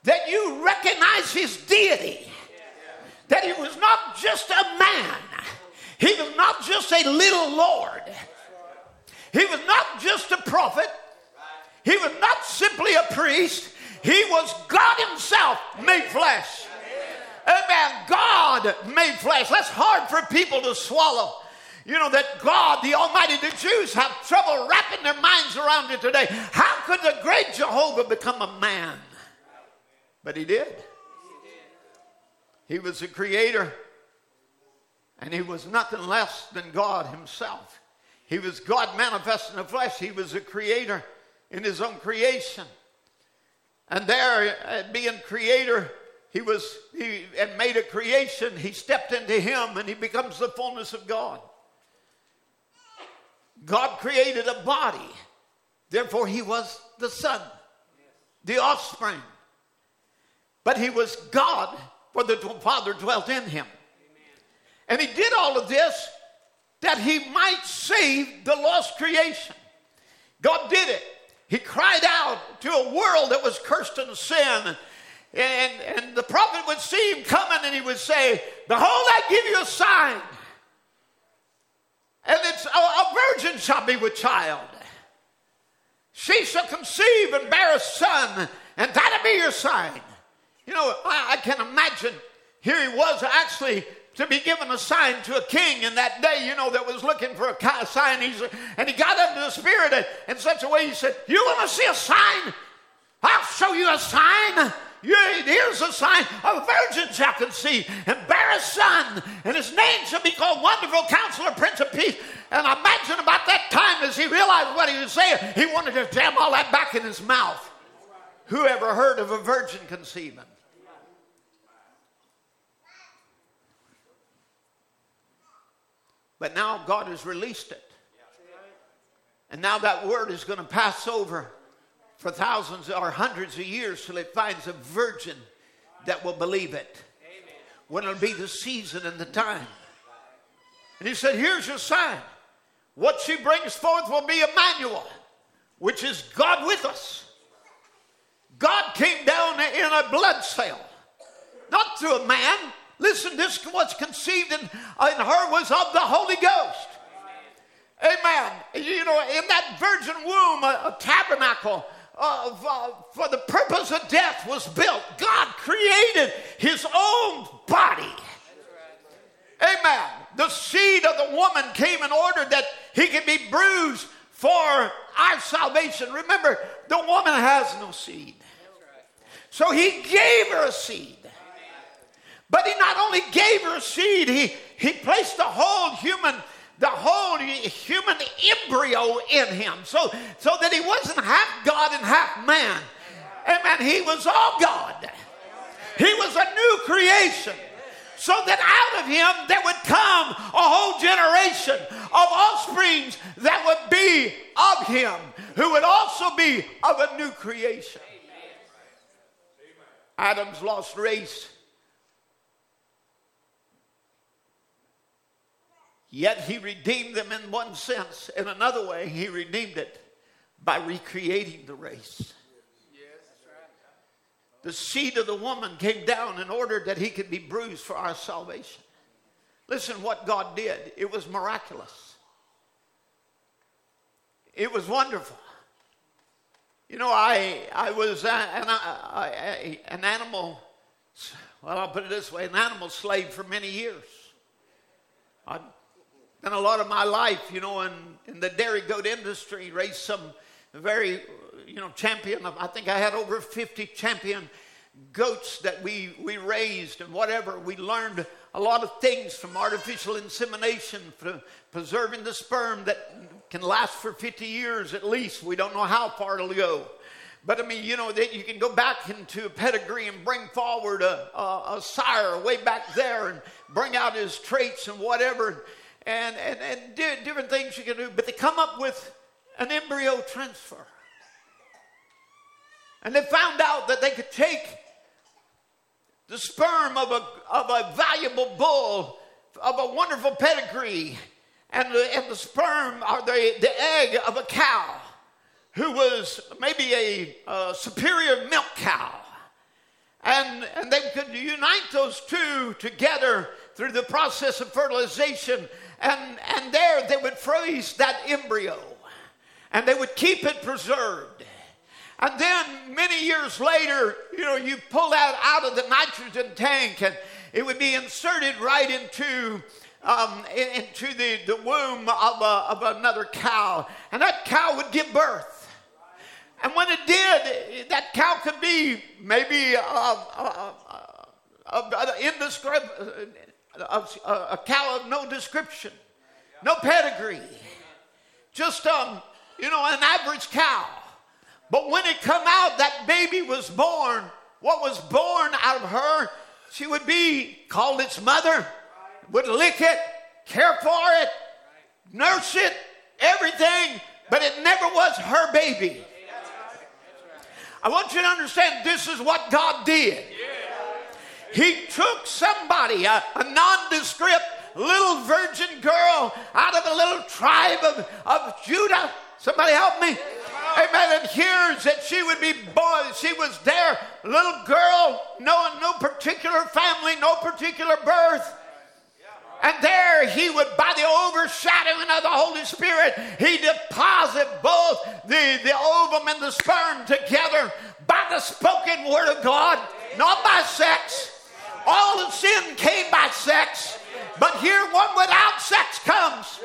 That you recognize his deity. That he was not just a man, he was not just a little Lord, he was not just a prophet, he was not simply a priest, he was God Himself made flesh. Amen. God made flesh. That's hard for people to swallow. You know, that God, the Almighty, the Jews have trouble wrapping their minds around it today. How could the great Jehovah become a man? But He did. He was the creator, and He was nothing less than God Himself. He was God manifest in the flesh. He was a creator in His own creation. And there, uh, being creator, he was he and made a creation. He stepped into him, and he becomes the fullness of God. God created a body, therefore he was the son, the offspring. But he was God, for the Father dwelt in him. And he did all of this that he might save the lost creation. God did it. He cried out to a world that was cursed in sin. And, and the prophet would see him coming and he would say, Behold, I give you a sign. And it's a, a virgin shall be with child. She shall conceive and bear a son, and that'll be your sign. You know, I, I can imagine here he was actually to be given a sign to a king in that day, you know, that was looking for a sign. He's, and he got into the spirit in such a way he said, You want to see a sign? I'll show you a sign. Yea, here's a sign a virgin shall conceive and bear a son, and his name shall be called Wonderful Counselor, Prince of Peace. And imagine about that time as he realized what he was saying, he wanted to jam all that back in his mouth. Who ever heard of a virgin conceiving? But now God has released it. And now that word is going to pass over for thousands or hundreds of years till it finds a virgin that will believe it. When it'll be the season and the time. And he said, Here's your sign. What she brings forth will be Emmanuel, which is God with us. God came down in a blood cell, not through a man, Listen, this was conceived in, in her was of the Holy Ghost. Amen. You know, in that virgin womb, a, a tabernacle of, uh, for the purpose of death was built. God created his own body. Amen. The seed of the woman came in order that he could be bruised for our salvation. Remember, the woman has no seed. So he gave her a seed. But he not only gave her a seed, he, he placed the whole human, the whole human embryo in him. So, so that he wasn't half God and half man. Amen. He was all God. He was a new creation. So that out of him there would come a whole generation of offsprings that would be of him, who would also be of a new creation. Adam's lost race Yet he redeemed them in one sense. In another way, he redeemed it by recreating the race. The seed of the woman came down in order that he could be bruised for our salvation. Listen what God did. It was miraculous. It was wonderful. You know, I, I was an, an animal, well, I'll put it this way, an animal slave for many years. I and a lot of my life, you know, in, in the dairy goat industry, raised some very, you know, champion. Of, I think I had over 50 champion goats that we, we raised and whatever. We learned a lot of things from artificial insemination, from preserving the sperm that can last for 50 years at least. We don't know how far it'll go. But I mean, you know, that you can go back into a pedigree and bring forward a, a, a, sire way back there and bring out his traits and whatever, and, and, and different things you can do. But they come up with an embryo transfer. And they found out that they could take the sperm of a, of a valuable bull, of a wonderful pedigree, and the, and the sperm or the, the egg of a cow who was maybe a, a superior milk cow. And, and they could unite those two together through the process of fertilization. And, and there they would freeze that embryo and they would keep it preserved. And then many years later, you know, you pull that out of the nitrogen tank and it would be inserted right into, um, into the, the womb of, a, of another cow. And that cow would give birth. And when it did, that cow could be maybe uh, uh, uh, a, a, a, a, cow of no description, no pedigree, just um, you know an average cow. But when it come out, that baby was born. What was born out of her, she would be called its mother, would lick it, care for it, nurse it, everything, but it never was her baby. I want you to understand this is what God did. He took somebody, a, a nondescript little virgin girl out of a little tribe of, of Judah. Somebody help me. Amen. And hears that she would be born. She was there, little girl, no, no particular family, no particular birth. And there he would, by the overshadowing of the Holy Spirit, he deposit both the, the ovum and the sperm together by the spoken word of God, not by sex. All of sin came by sex, but here one without sex comes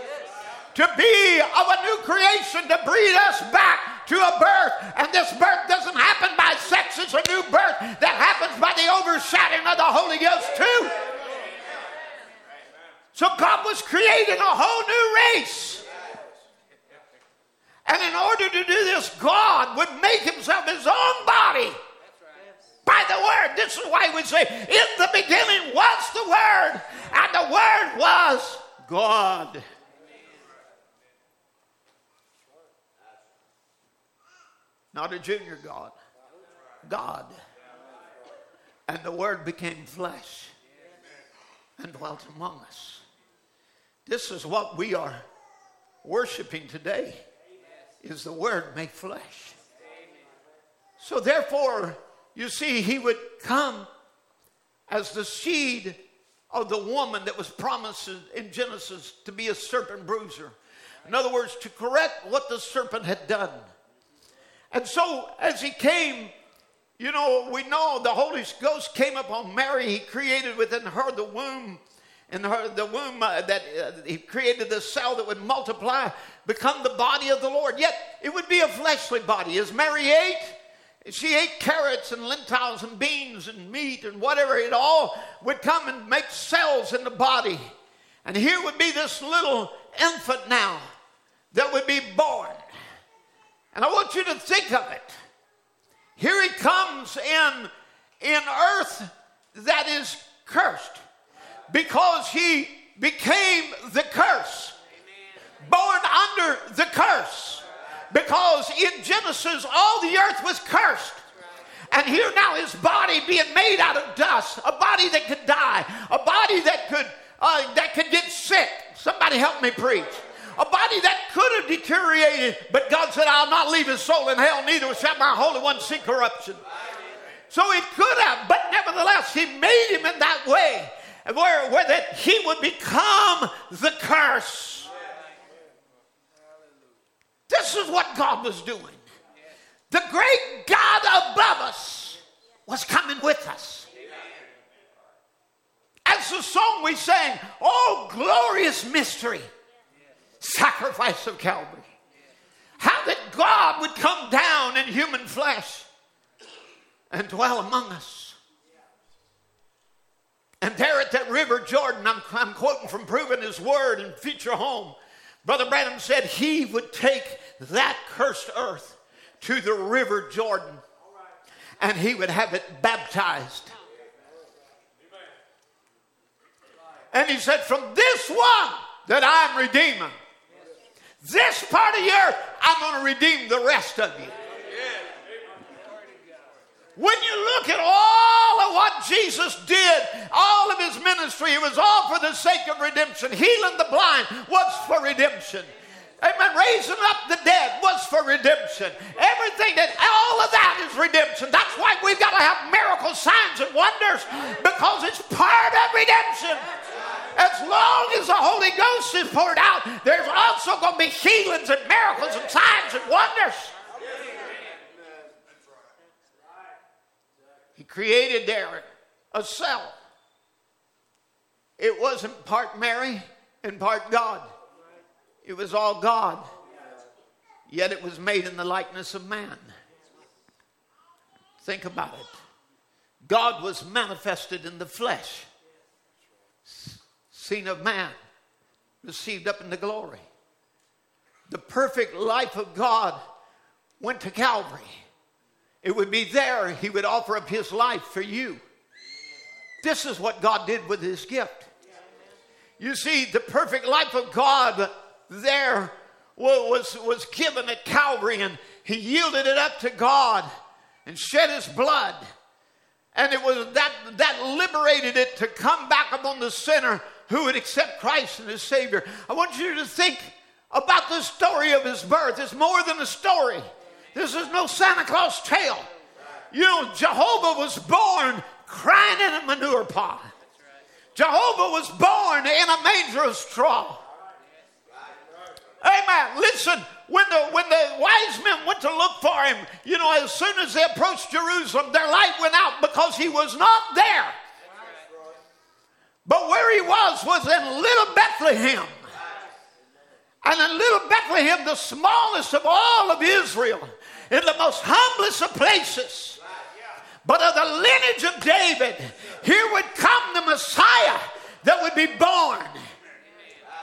to be of a new creation, to breed us back to a birth. And this birth doesn't happen by sex, it's a new birth that happens by the overshadowing of the Holy Ghost, too. So God was creating a whole new race. And in order to do this, God would make himself his own body by the word. This is why we say, In the beginning was the word, and the word was God. Not a junior God, God. And the word became flesh and dwelt among us. This is what we are worshiping today is the word made flesh. So therefore, you see, he would come as the seed of the woman that was promised in Genesis to be a serpent bruiser. In other words, to correct what the serpent had done. And so as he came, you know, we know the Holy Ghost came upon Mary. He created within her the womb and her, the womb uh, that uh, he created the cell that would multiply, become the body of the Lord. Yet it would be a fleshly body. As Mary ate, she ate carrots and lentils and beans and meat and whatever. It all would come and make cells in the body. And here would be this little infant now that would be born. And I want you to think of it. Here he comes in, in earth that is cursed because he became the curse. Born under the curse. Because in Genesis, all the earth was cursed. And here now his body being made out of dust, a body that could die, a body that could uh, that could get sick. Somebody help me preach. A body that could have deteriorated, but God said, I'll not leave his soul in hell, neither shall my Holy One see corruption. So it could have, but nevertheless, he made him in that way where, where that he would become the curse. This is what God was doing. The great God above us was coming with us. As the song we sang, Oh, glorious mystery, sacrifice of Calvary. How that God would come down in human flesh and dwell among us And there at that river Jordan, I'm, I'm quoting from Proving His Word and Future Home, Brother Branham said he would take that cursed earth to the river Jordan and he would have it baptized. And he said, From this one that I'm redeeming, this part of earth, I'm going to redeem the rest of you. When you look at all of what Jesus did, all of his ministry, it was all for the sake of redemption. Healing the blind was for redemption. Amen. Raising up the dead was for redemption. Everything that, all of that is redemption. That's why we've got to have miracle signs and wonders because it's part of redemption. As long as the Holy Ghost is poured out, there's also going to be healings and miracles and signs and wonders. He created there a cell. It wasn't part Mary and part God. It was all God. Yet it was made in the likeness of man. Think about it. God was manifested in the flesh seen of man, received up into glory. The perfect life of God went to Calvary. It would be there he would offer up his life for you. This is what God did with his gift. You see, the perfect life of God there was, was given at Calvary, and he yielded it up to God and shed his blood. And it was that that liberated it to come back upon the sinner who would accept Christ as his Savior. I want you to think about the story of his birth. It's more than a story. This is no Santa Claus tale. You know, Jehovah was born crying in a manure pile. Jehovah was born in a manger of straw. Amen. Listen, when the when the wise men went to look for him, you know, as soon as they approached Jerusalem, their light went out because he was not there. But where he was was in little Bethlehem. And in little Bethlehem, the smallest of all of Israel, in the most humblest of places. But of the lineage of David, here would come the Messiah that would be born.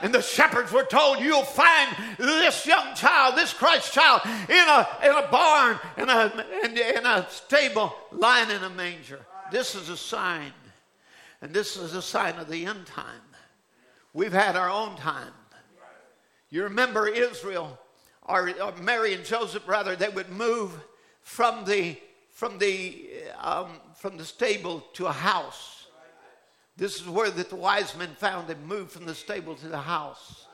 And the shepherds were told, You'll find this young child, this Christ child, in a, in a barn, in a, in, in a stable, lying in a manger. This is a sign and this is a sign of the end time. We've had our own time. You remember Israel, or, or Mary and Joseph, rather, they would move from the, from the, um, from the stable to a house. This is where that the wise men found they moved from the stable to the house.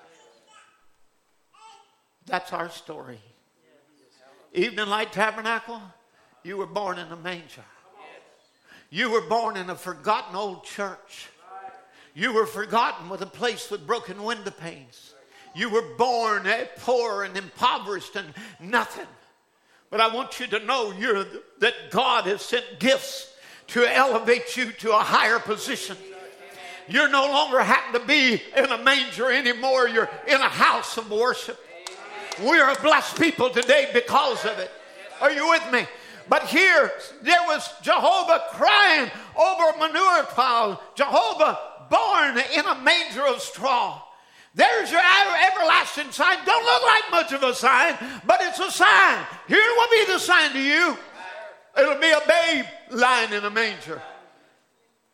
That's our story. Evening Light Tabernacle, you were born in a manger. You were born in a forgotten old church. You were forgotten with a place with broken window panes. You were born eh, poor and impoverished and nothing. But I want you to know that God has sent gifts to elevate you to a higher position. You're no longer happen to be in a manger anymore. You're in a house of worship. We are a blessed people today because of it. Are you with me? But here, there was Jehovah crying over manure pile. Jehovah born in a manger of straw. There's your everlasting sign. Don't look like much of a sign, but it's a sign. Here will be the sign to you. It'll be a babe lying in a manger.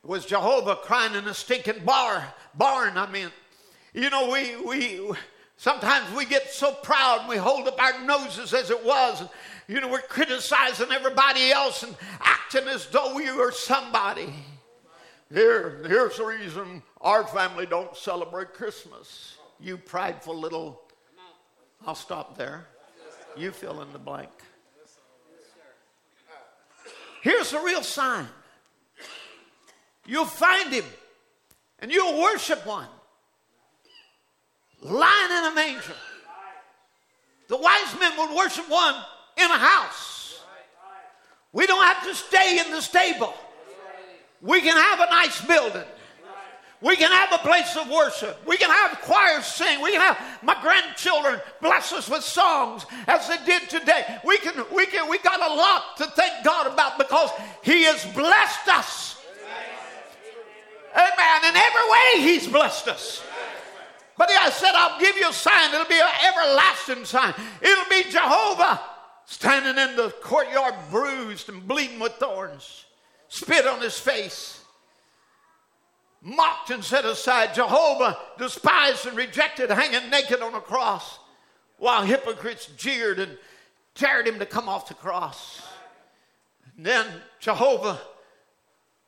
Was Jehovah crying in a stinking bar, barn, I mean. You know, we, we sometimes we get so proud and we hold up our noses as it was. And, You know, we're criticizing everybody else and acting as though we were somebody. Here, here's the reason our family don't celebrate Christmas. You prideful little. I'll stop there. You fill in the blank. Here's the real sign. You'll find him and you'll worship one lying in a manger. The wise men would worship one in a house. We don't have to stay in the stable. We can have a nice building. We can have a place of worship. We can have choirs sing. We can have my grandchildren bless us with songs as they did today. We can, we can, we got a lot to thank God about because He has blessed us. Amen. in every way, He's blessed us. But I said, I'll give you a sign. It'll be an everlasting sign. It'll be Jehovah standing in the courtyard, bruised and bleeding with thorns, spit on his face, mocked and set aside. Jehovah despised and rejected, hanging naked on a cross, while hypocrites jeered and dared him to come off the cross. And then Jehovah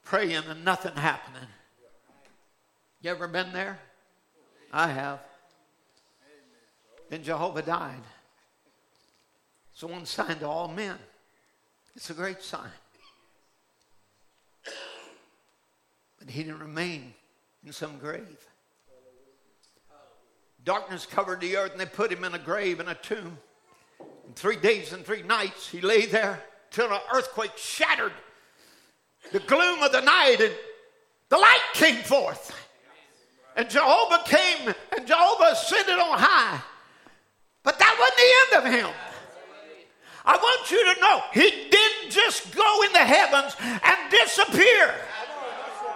praying and nothing happening. You ever been there? I have. Then Jehovah died. It's one sign to all men. It's a great sign. But he didn't remain in some grave. Darkness covered the earth, and they put him in a grave in a tomb. And three days and three nights he lay there till an earthquake shattered the gloom of the night, and the light came forth. And Jehovah came, and Jehovah ascended on high. But that wasn't the end of him. I want you to know he didn't just go in the heavens and disappear.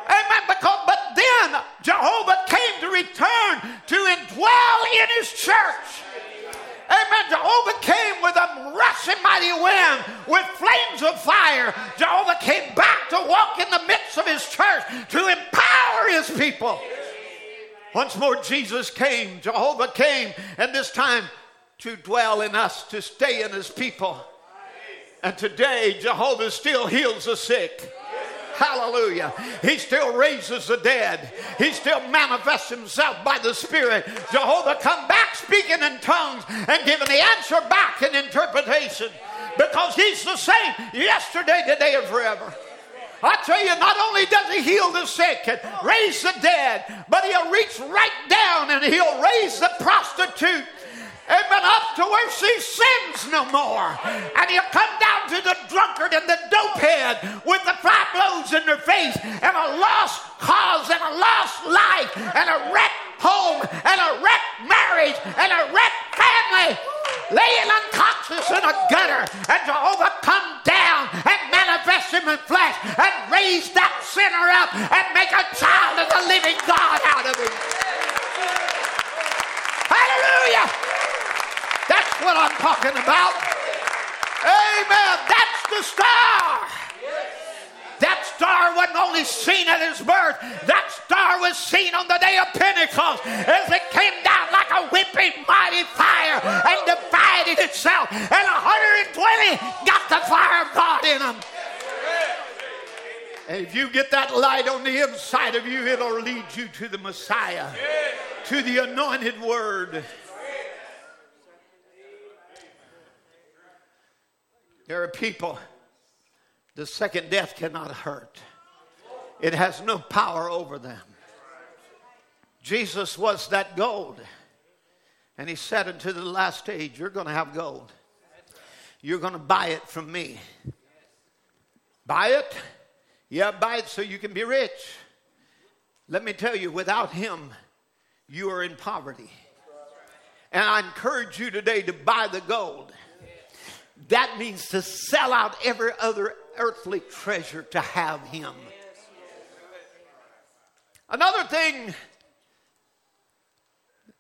Amen. Because, but then Jehovah came to return to indwell in his church. Amen. Jehovah came with a rushing mighty wind, with flames of fire. Jehovah came back to walk in the midst of his church to empower his people. Once more, Jesus came, Jehovah came, and this time to dwell in us, to stay in his people. And today, Jehovah still heals the sick. Hallelujah. He still raises the dead. He still manifests himself by the Spirit. Jehovah come back speaking in tongues and giving the answer back in interpretation. Because he's the same yesterday, today, and forever. I tell you, not only does he heal the sick and raise the dead, but he'll reach right down and he'll raise the prostitute Amen. Up to where she sins no more. And he'll come down to the drunkard and the dopehead with the five blows in their face and a lost cause and a lost life and a wrecked home and a wrecked marriage and a wrecked family laying unconscious in a gutter and Jehovah come down and flesh and raise that sinner up and make a child of the living God out of him. Hallelujah. That's what I'm talking about. Amen. That's the star. That star wasn't only seen at his birth, that star was seen on the day of Pentecost as it came down like a whipping mighty fire and divided itself. And 120 got the fire of God in them. And if you get that light on the inside of you, it'll lead you to the Messiah, to the anointed word. There are people the second death cannot hurt, it has no power over them. Jesus was that gold. And he said unto the last age, You're going to have gold. You're going to buy it from me. Buy it? Yeah, buy it so you can be rich. Let me tell you, without him, you are in poverty. And I encourage you today to buy the gold. That means to sell out every other earthly treasure to have Him. Another thing,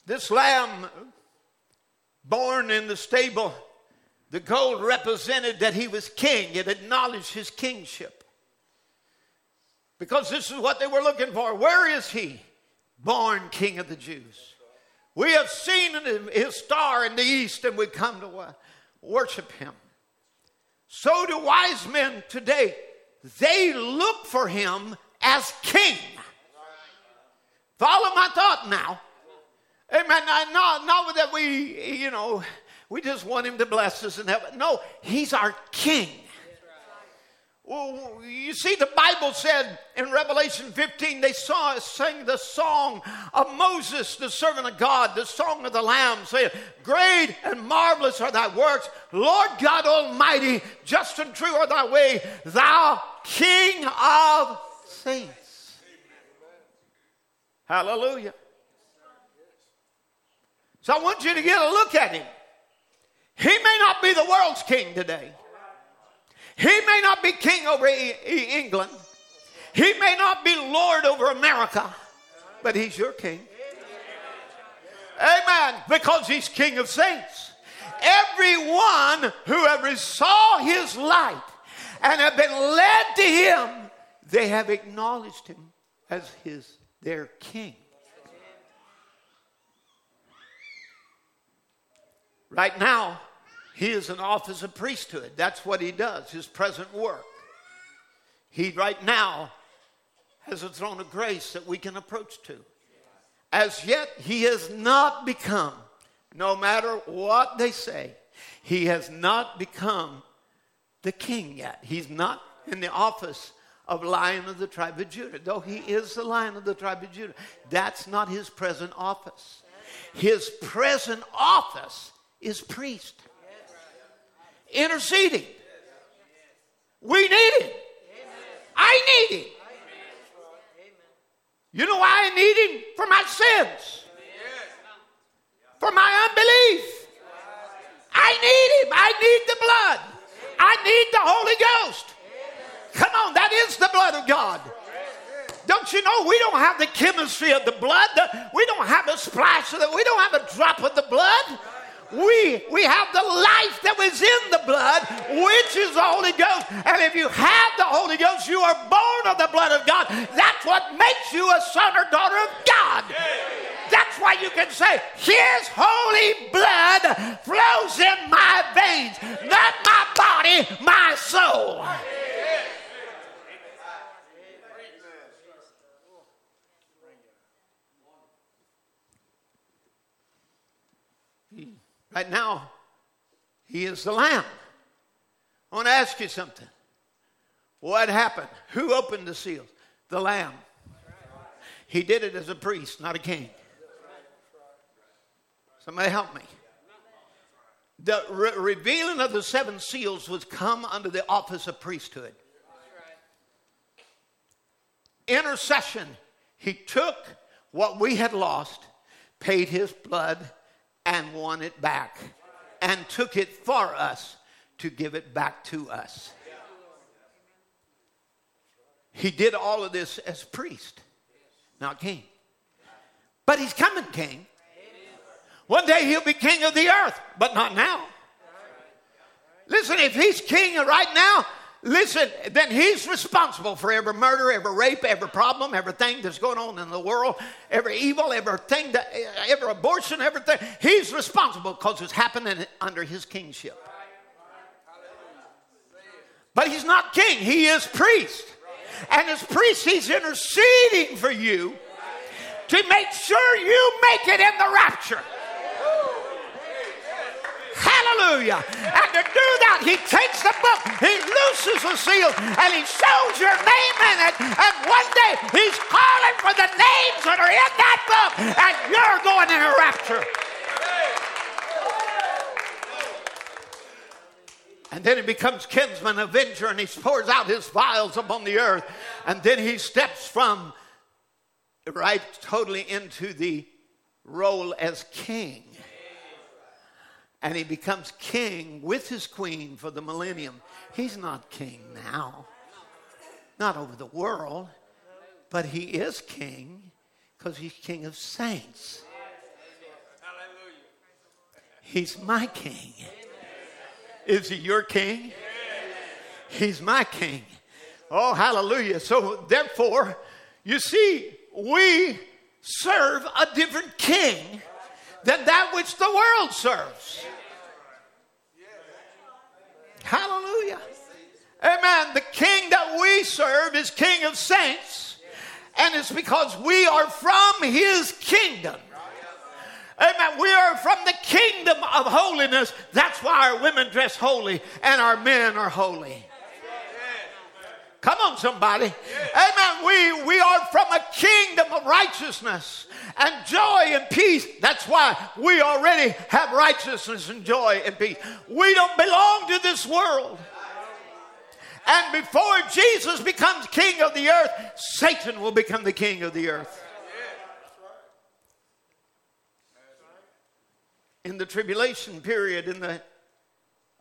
this lamb born in the stable, the gold represented that he was king. It acknowledged his kingship. Because this is what they were looking for. Where is he? Born king of the Jews. We have seen his star in the east and we come to worship him. So do wise men today. They look for him as king. Follow my thought now. Amen. Not, not that we, you know, we just want him to bless us in heaven. No, he's our king. Well, you see, the Bible said in Revelation 15, they saw us sing the song of Moses, the servant of God, the song of the Lamb, saying, Great and marvelous are thy works, Lord God Almighty, just and true are thy way, thou King of saints. Hallelujah. So I want you to get a look at him. He may not be the world's king today. He may not be king over England. He may not be Lord over America. but he's your king. Amen. Because he's king of saints. Everyone who ever saw his light and have been led to him, they have acknowledged him as his their king. Right now, he is an office of priesthood. That's what he does, his present work. He right now has a throne of grace that we can approach to. As yet, he has not become, no matter what they say, he has not become the king yet. He's not in the office of Lion of the tribe of Judah, though he is the Lion of the tribe of Judah. That's not his present office. His present office is priest, interceding. We need him. I need him. You know why I need him? For my sins, for my unbelief. I need him. I need the blood. I need the Holy Ghost. Come on, that is the blood of God. Don't you know we don't have the chemistry of the blood? We don't have a splash of it. We don't have a drop of the blood. We, we have the life that was in the blood, which is the Holy Ghost. And if you have the Holy Ghost, you are born of the blood of God. That's what makes you a son or daughter of God. That's why you can say, His holy blood flows in my veins, not my body, my soul. Now, he is the Lamb. I want to ask you something. What happened? Who opened the seals? The Lamb. He did it as a priest, not a king. Somebody help me. The re- revealing of the seven seals was come under the office of priesthood. Intercession. He took what we had lost, paid his blood, and won it back and took it for us to give it back to us. He did all of this as priest, not king. But he's coming king. One day he'll be king of the earth, but not now. Listen, if he's king right now, listen, then he's responsible for every murder, every rape, every problem, everything that's going on in the world, every evil, everything, that, every abortion, everything. He's responsible because it's happening under his kingship. But he's not king, he is priest. And as priest, he's interceding for you to make sure you make it in the rapture. Hallelujah. And to do that, he takes the book, he looses the seal, and he shows your name in it. And one day he's calling for the names that are in that book, and you're going in a rapture. And then he becomes kinsman, avenger, and he pours out his vials upon the earth. And then he steps from right totally into the role as king and he becomes king with his queen for the millennium. He's not king now, not over the world, but he is king because he's king of saints. Hallelujah. He's my king. Is he your king? He's my king. Oh, hallelujah. So, therefore, you see, we serve a different king than that which the world serves. Hallelujah. Amen. The king that we serve is king of saints, and it's because we are from his kingdom. Amen. We are from the kingdom of holiness. That's why our women dress holy and our men are holy. Come on, somebody. Amen. We, we are from a kingdom of righteousness and joy and peace. That's why we already have righteousness and joy and peace. We don't belong to this world. And before Jesus becomes king of the earth, Satan will become the king of the earth. In the tribulation period, in the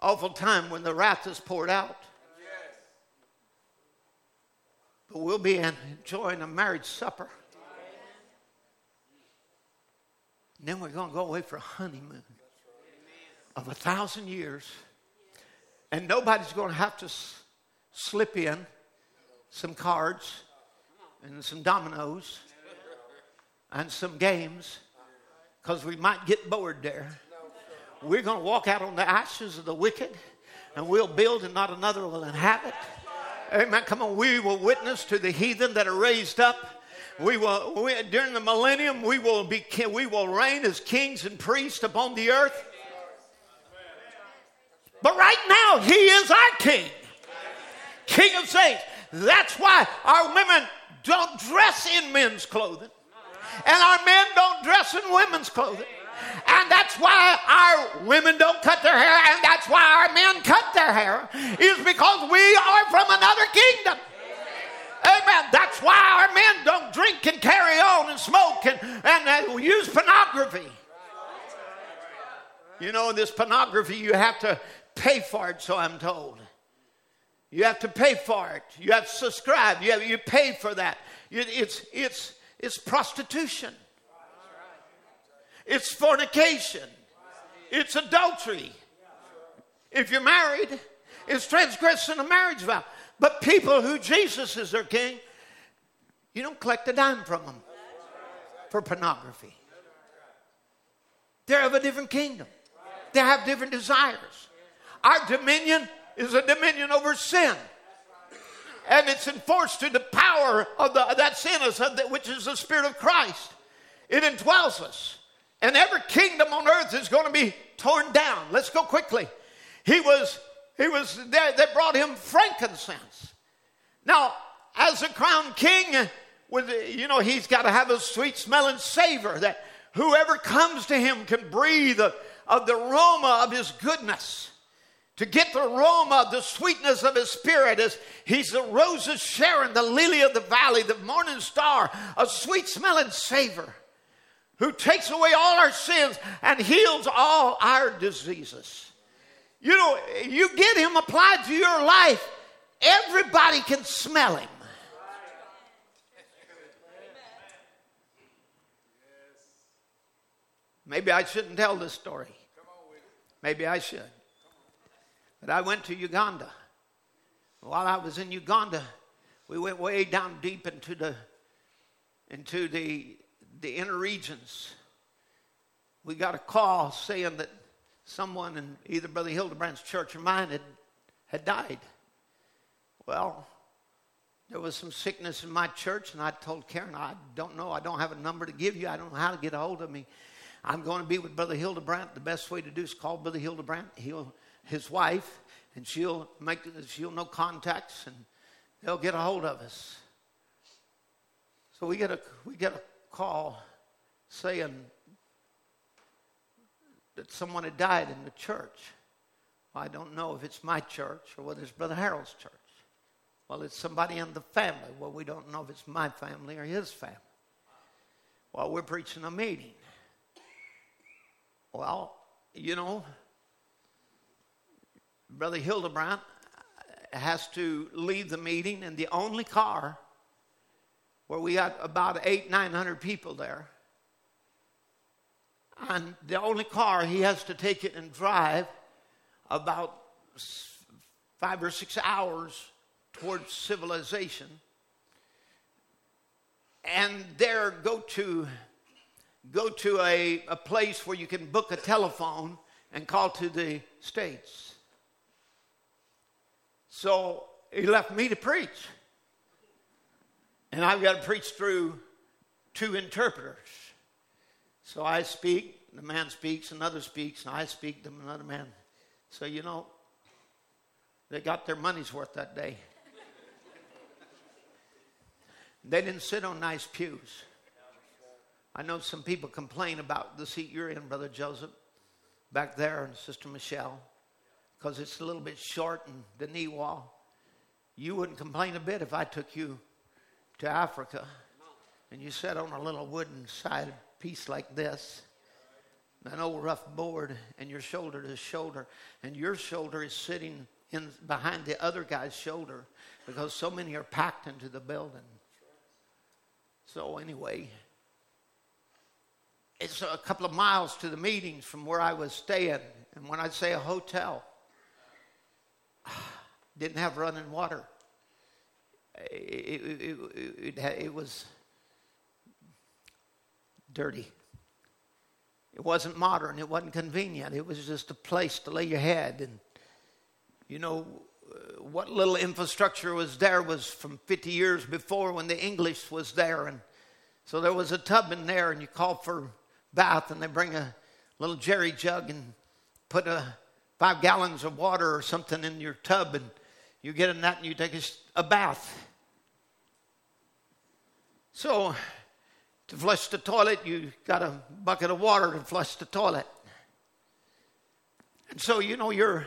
awful time when the wrath is poured out, but we'll be enjoying a marriage supper And then we're going to go away for a honeymoon of a thousand years. And nobody's going to have to s- slip in some cards and some dominoes and some games because we might get bored there. We're going to walk out on the ashes of the wicked and we'll build and not another will inhabit. Amen. Come on, we will witness to the heathen that are raised up. We will we, during the millennium. We will be we will reign as kings and priests upon the earth. But right now, He is our King, King of saints. That's why our women don't dress in men's clothing, and our men don't dress in women's clothing. And that's why our women don't cut their hair, and that's why our men cut their hair, is because we are from another kingdom. Amen. That's why our men don't drink and carry on and smoke and, and uh, use pornography. You know, this pornography, you have to pay for it, so I'm told. You have to pay for it. You have to subscribe. You, have, you pay for that. It's, it's, it's prostitution. It's fornication. It's adultery. If you're married, it's transgressing a marriage vow. But people who Jesus is their king, you don't collect a dime from them for pornography. They're of a different kingdom, they have different desires. Our dominion is a dominion over sin. And it's enforced through the power of the, that sin, which is the Spirit of Christ. It indwells us. And every kingdom on earth is going to be torn down. Let's go quickly. He was, he was there, they brought him frankincense. Now, as a crown king, with, you know, he's got to have a sweet smelling savor that whoever comes to him can breathe of, of the aroma of his goodness. To get the aroma, the sweetness of his spirit, as he's the rose of Sharon, the lily of the valley, the morning star, a sweet smelling savor who takes away all our sins and heals all our diseases. You know, you get him applied to your life, everybody can smell him. Maybe I shouldn't tell this story. Maybe I should. But I went to Uganda. While I was in Uganda, we went way down deep into the into the the inner regions, we got a call saying that someone in either Brother Hildebrand's church or mine had, had died. Well, there was some sickness in my church, and I told Karen, I don't know, I don't have a number to give you, I don't know how to get a hold of me. I'm going to be with Brother Hildebrandt. The best way to do is call Brother Hildebrandt, he'll, his wife, and she'll make she'll know contacts, and they'll get a hold of us. So we get a we get a call saying that someone had died in the church. Well, I don't know if it's my church or whether it's Brother Harold's church. Well, it's somebody in the family. Well, we don't know if it's my family or his family. Well, we're preaching a meeting. Well, you know, Brother Hildebrandt has to leave the meeting, and the only car where we got about eight, nine hundred people there. And the only car he has to take it and drive about five or six hours towards civilization. And there go to go to a, a place where you can book a telephone and call to the States. So he left me to preach. And I've got to preach through two interpreters. So I speak, the man speaks, another speaks, and I speak to another man. So, you know, they got their money's worth that day. they didn't sit on nice pews. I know some people complain about the seat you're in, Brother Joseph, back there, and Sister Michelle, because it's a little bit short and the knee wall. You wouldn't complain a bit if I took you to Africa and you sat on a little wooden side piece like this, an old rough board, and your shoulder to shoulder, and your shoulder is sitting in behind the other guy's shoulder because so many are packed into the building. So anyway, it's a couple of miles to the meetings from where I was staying. And when I say a hotel, didn't have running water. It, it, it, it, was dirty. It wasn't modern. It wasn't convenient. It was just a place to lay your head. And, you know, uh, what little infrastructure was there was from 50 years before when the English was there. And so there was a tub in there, and you call for bath, and they bring a little jerry jug and put a five gallons of water or something in your tub, and you get in that and you take a, a bath. So, to flush the toilet, you got a bucket of water to flush the toilet. And so, you know, you're,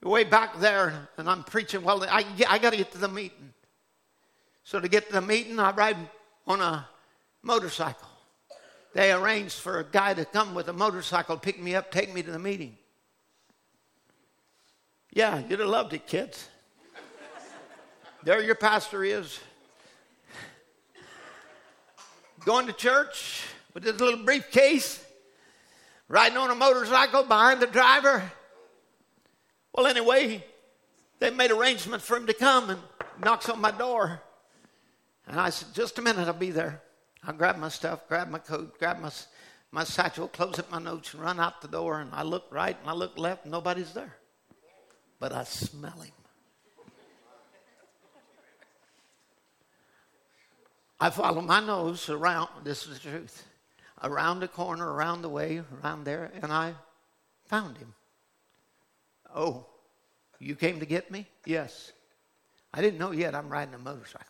you're way back there, and I'm preaching. Well, I, I got to get to the meeting. So, to get to the meeting, I ride on a motorcycle. They arranged for a guy to come with a motorcycle, pick me up, take me to the meeting. Yeah, you'd have loved it, kids. there your pastor is. Going to church with his little briefcase, riding on a motorcycle behind the driver. Well, anyway, they made arrangements for him to come and knocks on my door. And I said, Just a minute, I'll be there. I grab my stuff, grab my coat, grab my, my satchel, close up my notes, and run out the door. And I look right and I look left, and nobody's there but I smell him. I follow my nose around, this is the truth, around the corner, around the way, around there, and I found him. Oh, you came to get me? Yes. I didn't know yet I'm riding a motorcycle.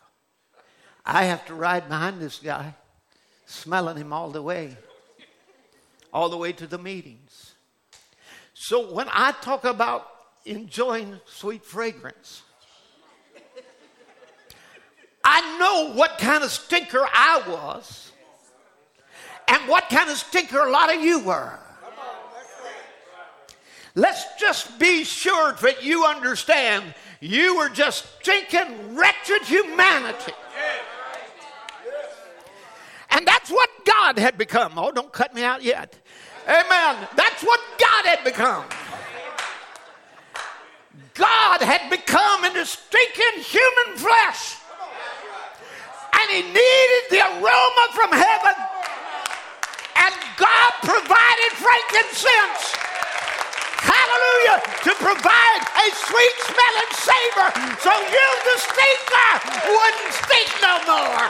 I have to ride behind this guy, smelling him all the way, all the way to the meetings. So when I talk about enjoying sweet fragrance. I know what kind of stinker I was and what kind of stinker a lot of you were. Let's just be sure that you understand you were just stinking, wretched humanity. And that's what God had become. Oh, don't cut me out yet. Amen. That's what God had become. God had become into stinking human flesh. And he needed the aroma from heaven. And God provided frankincense. Hallelujah. To provide a sweet smelling savor so you, the stinker, wouldn't stink no more.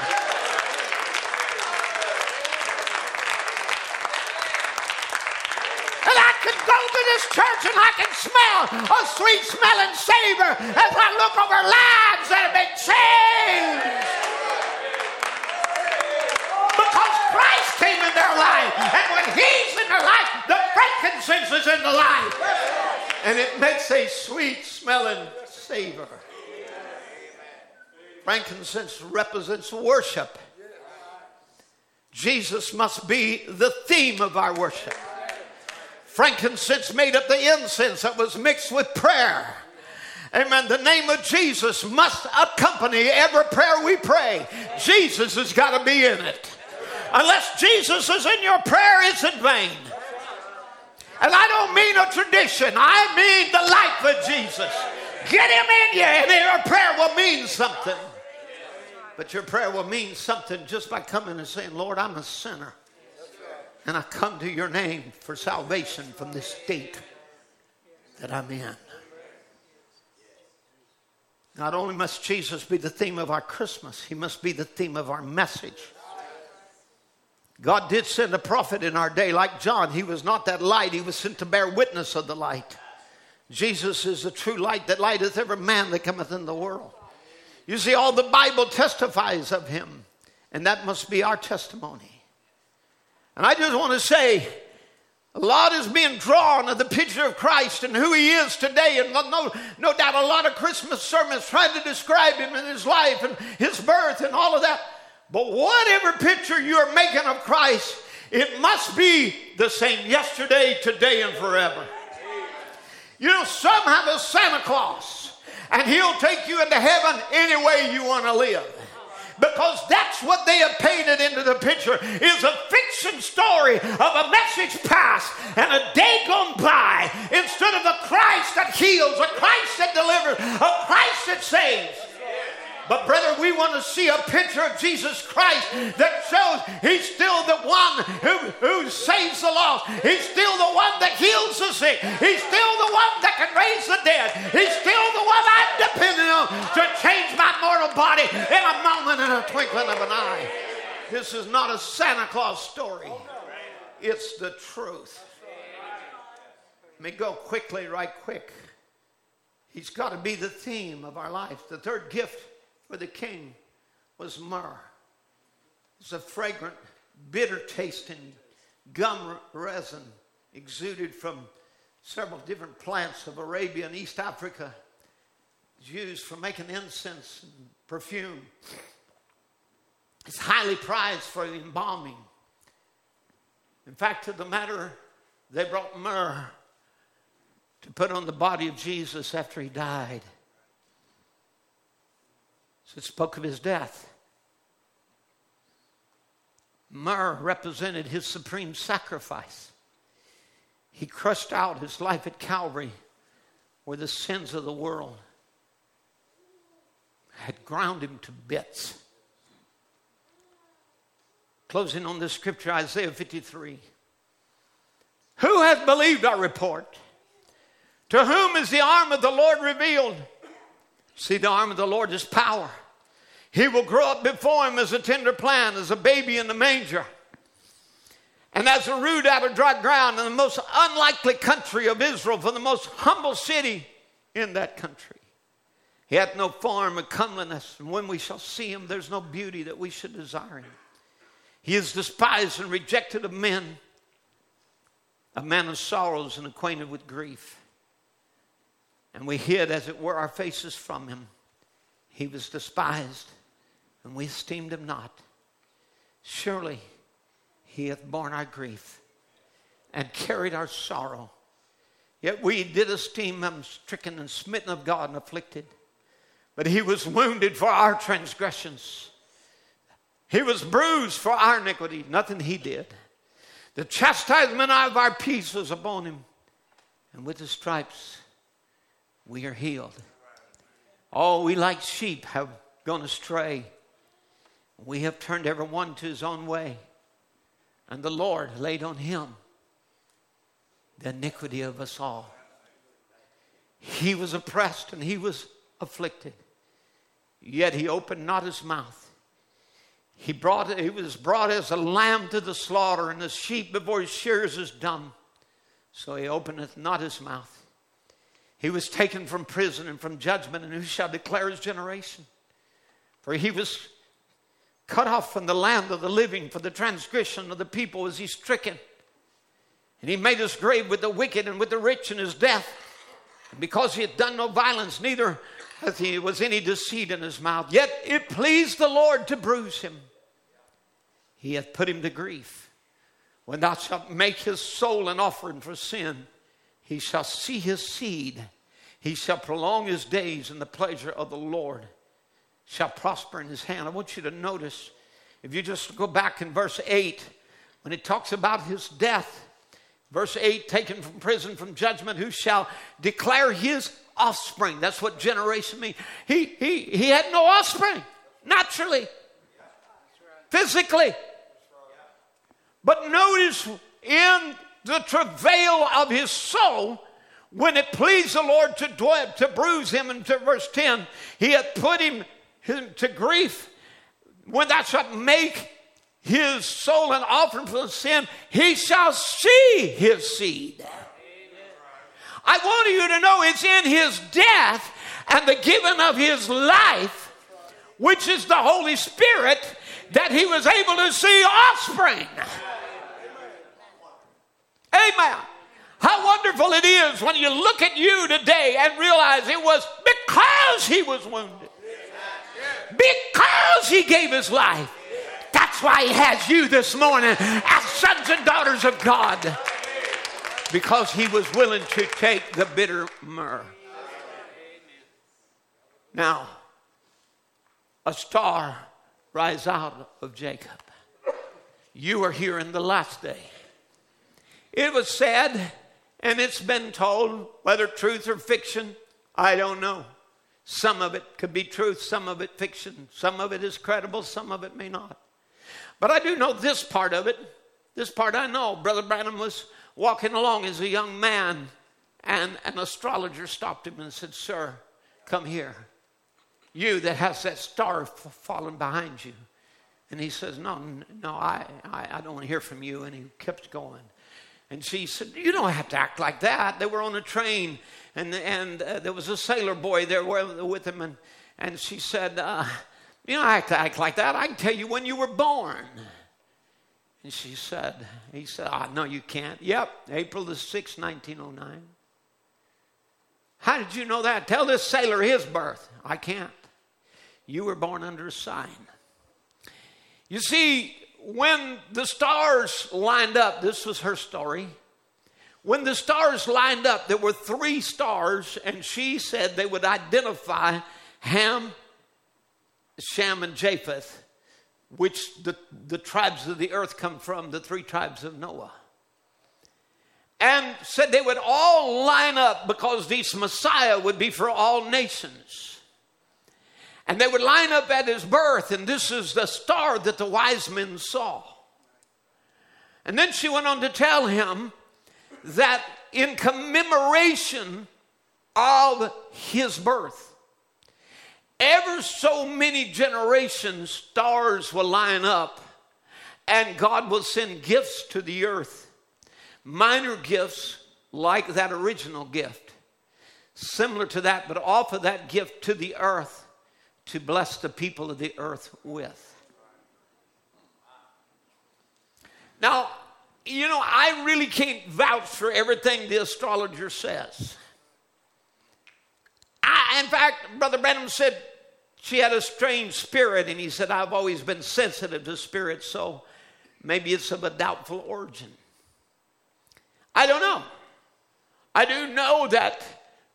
And I can go to this church and I can smell a sweet smelling savor as I look over lives that have been changed. Came in their life. And when He's in their life, the frankincense is in the life. And it makes a sweet smelling savor. Frankincense represents worship. Jesus must be the theme of our worship. Frankincense made up the incense that was mixed with prayer. Amen. The name of Jesus must accompany every prayer we pray. Jesus has got to be in it. Unless Jesus is in your prayer, it's in vain. And I don't mean a tradition, I mean the life of Jesus. Get him in you, and your prayer will mean something. But your prayer will mean something just by coming and saying, Lord, I'm a sinner. And I come to your name for salvation from this state that I'm in. Not only must Jesus be the theme of our Christmas, he must be the theme of our message. God did send a prophet in our day like John. He was not that light, he was sent to bear witness of the light. Jesus is the true light that lighteth every man that cometh in the world. You see, all the Bible testifies of him, and that must be our testimony. And I just want to say, a lot is being drawn of the picture of Christ and who he is today. And no, no doubt a lot of Christmas sermons trying to describe him and his life and his birth and all of that. But whatever picture you're making of Christ, it must be the same yesterday, today, and forever. You know, some have a Santa Claus, and he'll take you into heaven any way you want to live because that's what they have painted into the picture is a fiction story of a message past and a day gone by instead of a Christ that heals, a Christ that delivers, a Christ that saves. But, brother, we want to see a picture of Jesus Christ that shows He's still the one who, who saves the lost. He's still the one that heals the sick. He's still the one that can raise the dead. He's still the one I'm depending on to change my mortal body in a moment and a twinkling of an eye. This is not a Santa Claus story, it's the truth. Let me go quickly, right quick. He's got to be the theme of our life. The third gift for the king was myrrh. It's a fragrant, bitter tasting gum resin exuded from several different plants of Arabia and East Africa. It's used for making incense and perfume. It's highly prized for embalming. In fact, to the matter, they brought myrrh to put on the body of Jesus after he died. So it spoke of his death. Myrrh represented his supreme sacrifice. He crushed out his life at Calvary where the sins of the world had ground him to bits. Closing on this scripture, Isaiah 53. Who hath believed our report? To whom is the arm of the Lord revealed? See, the arm of the Lord is power. He will grow up before him as a tender plant, as a baby in the manger. And as a root out of dry ground in the most unlikely country of Israel, for the most humble city in that country. He hath no form of comeliness, and when we shall see him, there's no beauty that we should desire him. He is despised and rejected of men, a man of sorrows and acquainted with grief. And we hid, as it were, our faces from him. He was despised, and we esteemed him not. Surely he hath borne our grief and carried our sorrow. Yet we did esteem him stricken and smitten of God and afflicted. But he was wounded for our transgressions, he was bruised for our iniquity. Nothing he did. The chastisement of our peace was upon him, and with his stripes we are healed. All we like sheep have gone astray. We have turned every one to his own way. And the Lord laid on him the iniquity of us all. He was oppressed and he was afflicted, yet he opened not his mouth. He, brought, he was brought as a lamb to the slaughter, and as sheep before his shears is dumb. So he openeth not his mouth. He was taken from prison and from judgment, and who shall declare his generation? For he was cut off from the land of the living, for the transgression of the people was he stricken. And he made his grave with the wicked and with the rich in his death. And because he had done no violence, neither hath he was any deceit in his mouth. Yet it pleased the Lord to bruise him. He hath put him to grief. When thou shalt make his soul an offering for sin, he shall see his seed he shall prolong his days, in the pleasure of the Lord shall prosper in his hand. I want you to notice, if you just go back in verse 8, when it talks about his death, verse 8, taken from prison, from judgment, who shall declare his offspring? That's what generation means. He, he, he had no offspring, naturally, physically. But notice in the travail of his soul, when it pleased the Lord to, dwell, to bruise him, into verse 10, he had put him to grief. When thou shalt make his soul an offering for sin, he shall see his seed. I want you to know it's in his death and the giving of his life, which is the Holy Spirit, that he was able to see offspring. Amen. How wonderful it is when you look at you today and realize it was because he was wounded, because he gave his life. That's why he has you this morning as sons and daughters of God, because he was willing to take the bitter myrrh. Now, a star rise out of Jacob. you are here in the last day. It was said, and it's been told, whether truth or fiction, I don't know. Some of it could be truth, some of it fiction, some of it is credible, some of it may not. But I do know this part of it. This part I know. Brother Branham was walking along as a young man, and an astrologer stopped him and said, Sir, come here. You that has that star falling behind you. And he says, No, no, I, I, I don't want to hear from you. And he kept going. And she said, You don't have to act like that. They were on a train, and, and uh, there was a sailor boy there with him. And, and she said, uh, You know, I have to act like that. I can tell you when you were born. And she said, He said, oh, No, you can't. Yep, April the 6th, 1909. How did you know that? Tell this sailor his birth. I can't. You were born under a sign. You see, when the stars lined up, this was her story. When the stars lined up, there were three stars, and she said they would identify Ham, Shem, and Japheth, which the, the tribes of the earth come from, the three tribes of Noah. And said they would all line up because this Messiah would be for all nations. And they would line up at his birth, and this is the star that the wise men saw. And then she went on to tell him that in commemoration of his birth, ever so many generations, stars will line up, and God will send gifts to the earth. Minor gifts like that original gift, similar to that, but offer that gift to the earth to bless the people of the earth with. Now, you know, I really can't vouch for everything the astrologer says. I, in fact, Brother Branham said she had a strange spirit, and he said, I've always been sensitive to spirits, so maybe it's of a doubtful origin. I don't know. I do know that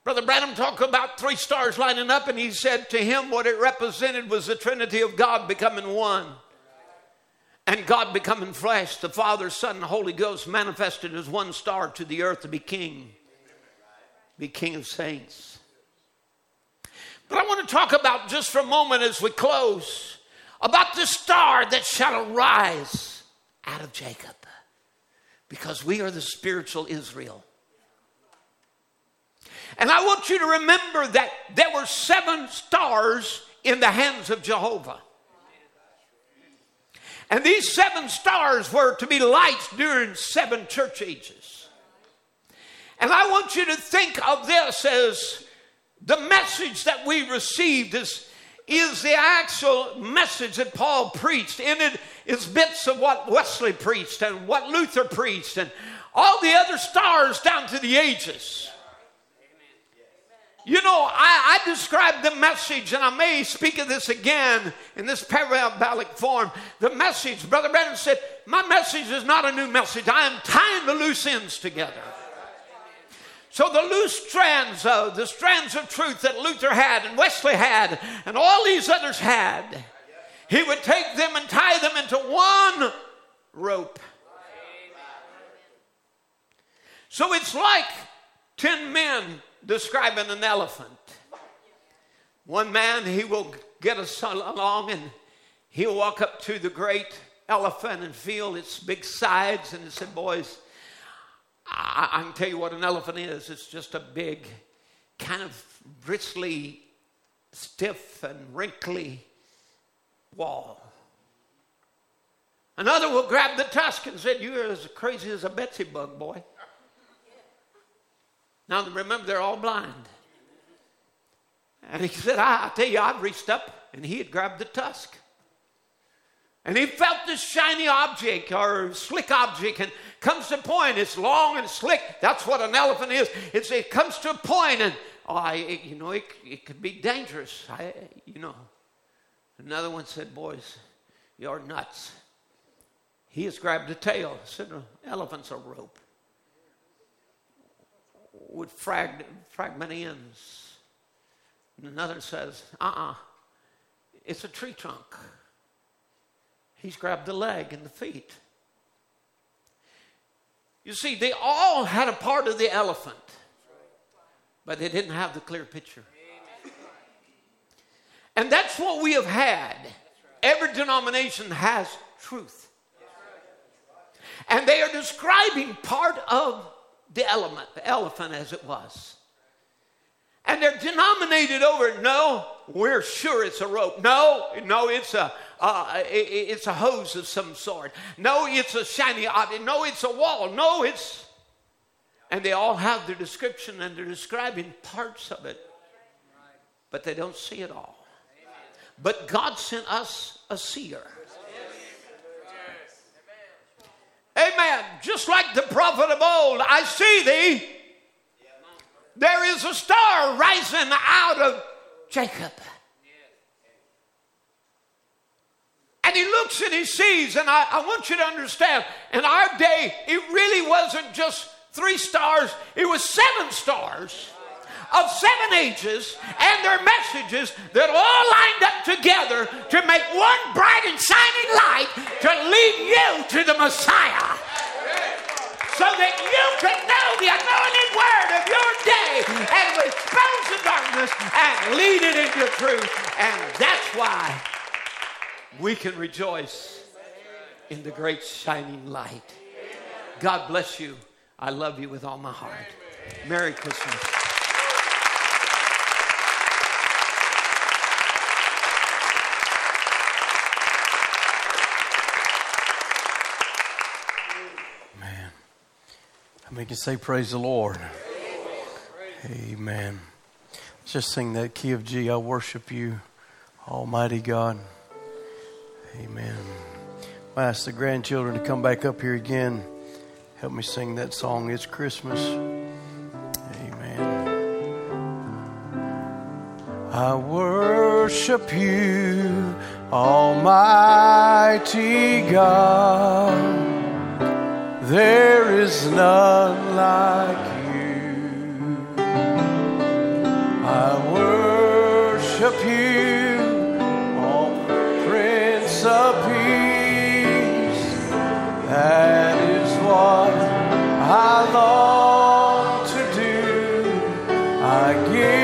Brother Branham talked about three stars lining up, and he said to him what it represented was the Trinity of God becoming one. And God becoming flesh, the Father, Son, and Holy Ghost manifested as one star to the earth to be king, be king of saints. But I want to talk about just for a moment as we close about the star that shall arise out of Jacob, because we are the spiritual Israel. And I want you to remember that there were seven stars in the hands of Jehovah. And these seven stars were to be lights during seven church ages. And I want you to think of this as the message that we received is, is the actual message that Paul preached. In it is bits of what Wesley preached and what Luther preached and all the other stars down to the ages. You know, I, I describe the message, and I may speak of this again in this parabolic form. The message, Brother Branham said, My message is not a new message. I am tying the loose ends together. So the loose strands of the strands of truth that Luther had and Wesley had and all these others had, he would take them and tie them into one rope. So it's like 10 men describing an elephant. One man, he will get us along and he'll walk up to the great elephant and feel its big sides and he said, Boys, I, I can tell you what an elephant is. It's just a big, kind of bristly, stiff, and wrinkly wall. Another will grab the tusk and said, You're as crazy as a Betsy bug, boy. Now remember, they're all blind. And he said, I, I tell you, I've reached up and he had grabbed the tusk. And he felt this shiny object or slick object and comes to a point. It's long and slick. That's what an elephant is. It's, it comes to a point and, oh, I, it, you know, it, it could be dangerous. I, you know. Another one said, boys, you're nuts. He has grabbed the tail. I said, elephant's a rope with frag- fragment ends. And another says, uh uh-uh, uh it's a tree trunk. He's grabbed the leg and the feet. You see, they all had a part of the elephant, but they didn't have the clear picture. And that's what we have had. Every denomination has truth. And they are describing part of the element, the elephant as it was. And they're denominated over, no, we're sure it's a rope. No, no, it's a, uh, it's a hose of some sort. No, it's a shiny object. No, it's a wall. No, it's. And they all have their description and they're describing parts of it, but they don't see it all. But God sent us a seer. Amen. Just like the prophet of old, I see thee. There is a star rising out of Jacob. And he looks and he sees, and I, I, want you to understand, in our day, it really wasn't just three stars, it was seven stars of seven ages and their messages that all lined up together to make one bright and shining light to lead you to the Messiah. So that you can know the anointed word of your day and expose the darkness and lead it into truth. And that's why we can rejoice in the great shining light. God bless you. I love you with all my heart. Merry Christmas. We can say, Praise the Lord. Amen. Let's just sing that key of G. I worship you, Almighty God. Amen. I ask the grandchildren to come back up here again. Help me sing that song. It's Christmas. Amen. I worship you, Almighty God. There is none like you. I worship you, oh Prince of Peace. That is what I long to do. I give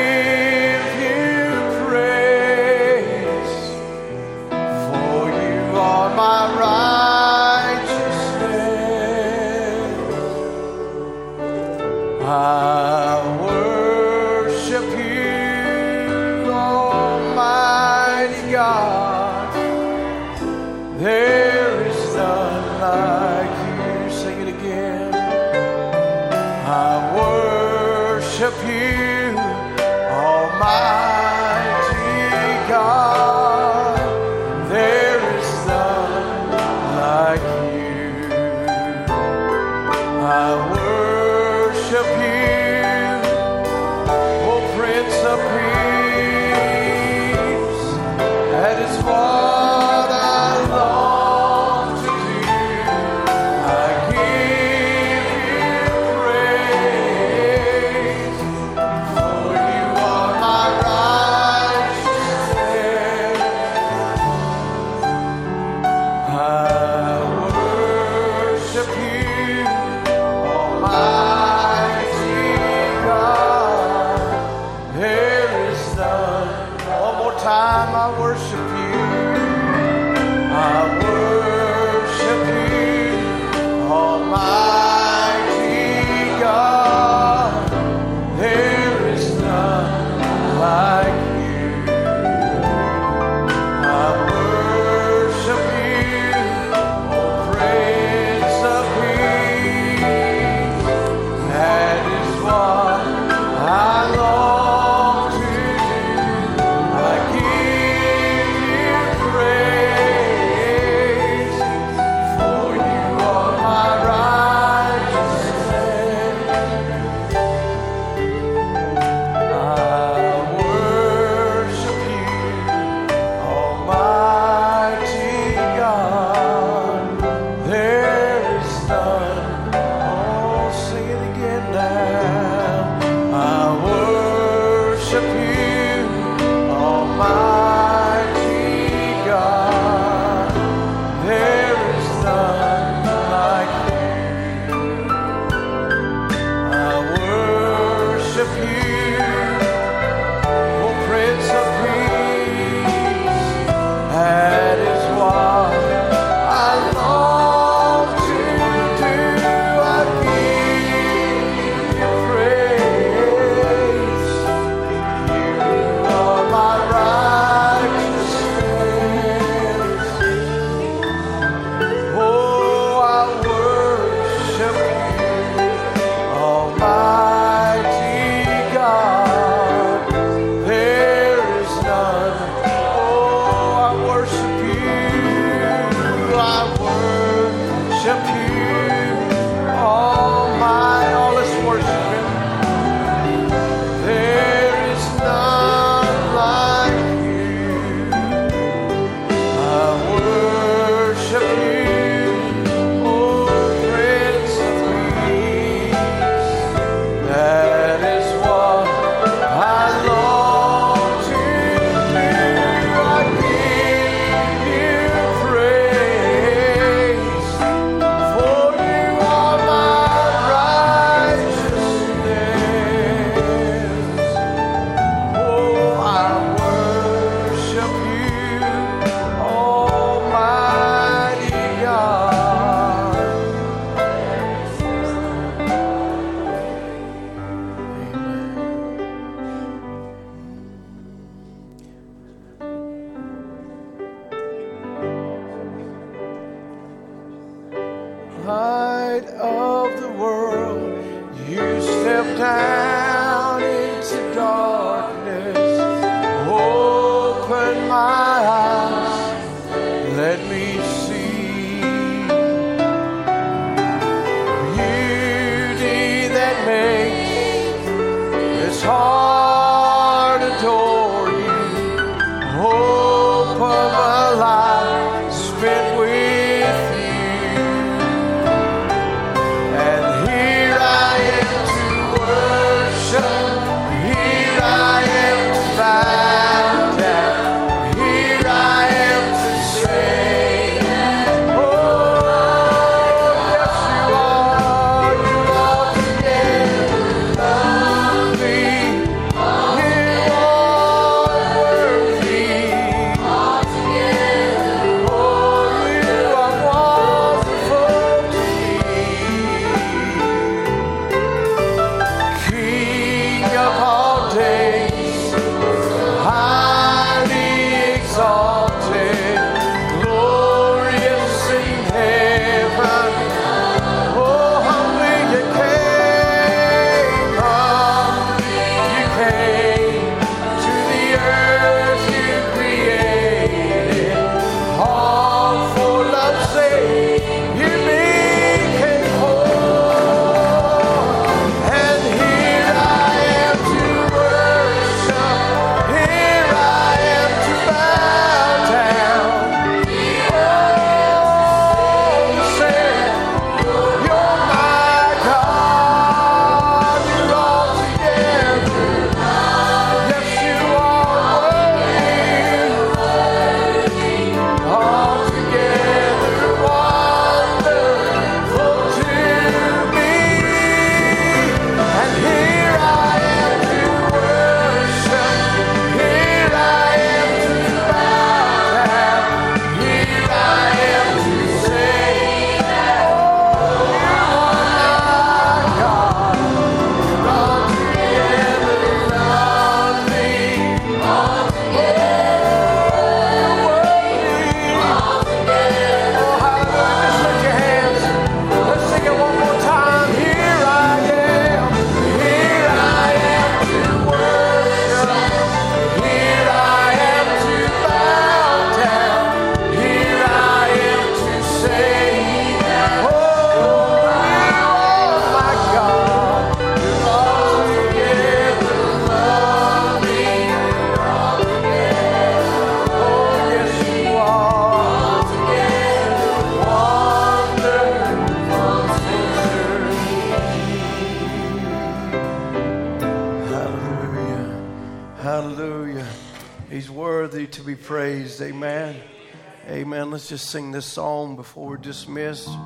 dismissed.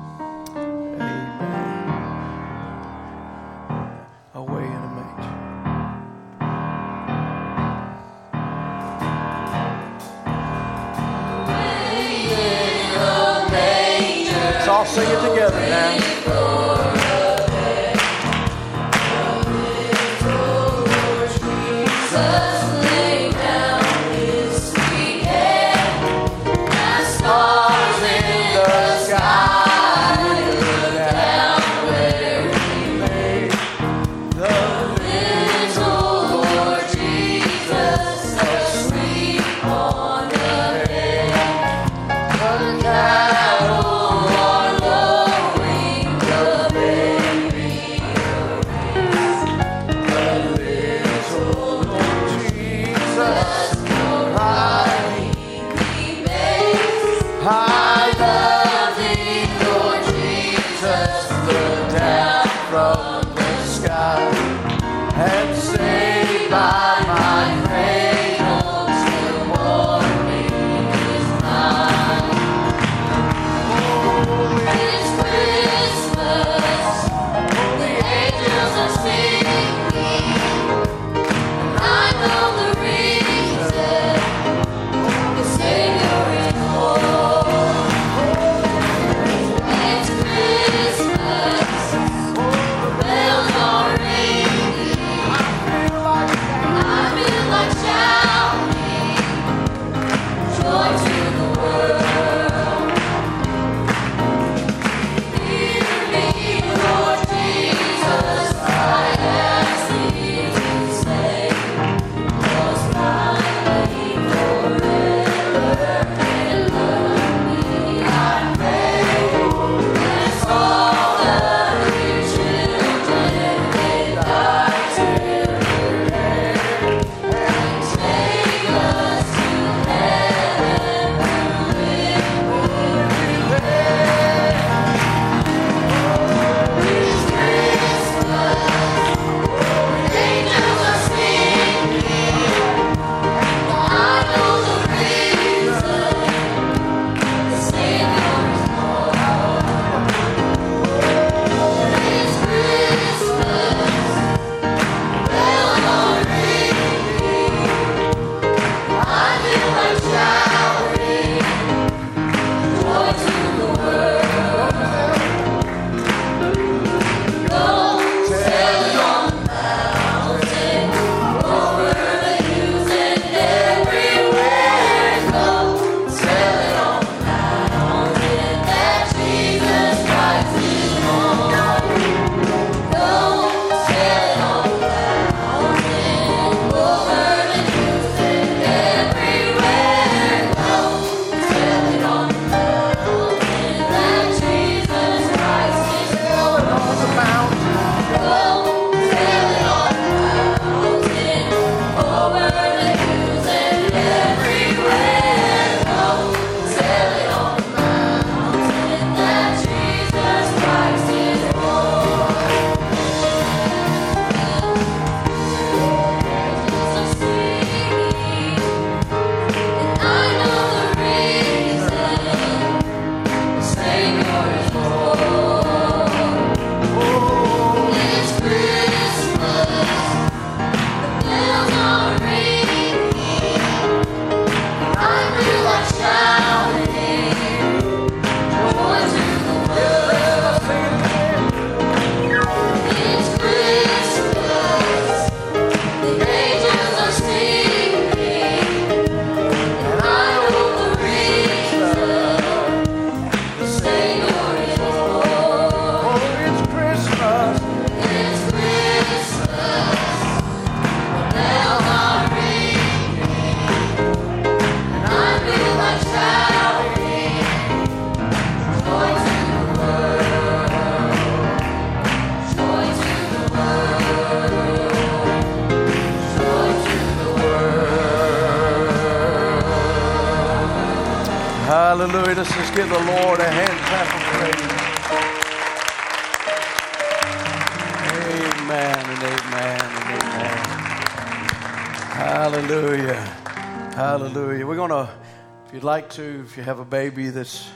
If you have a baby that's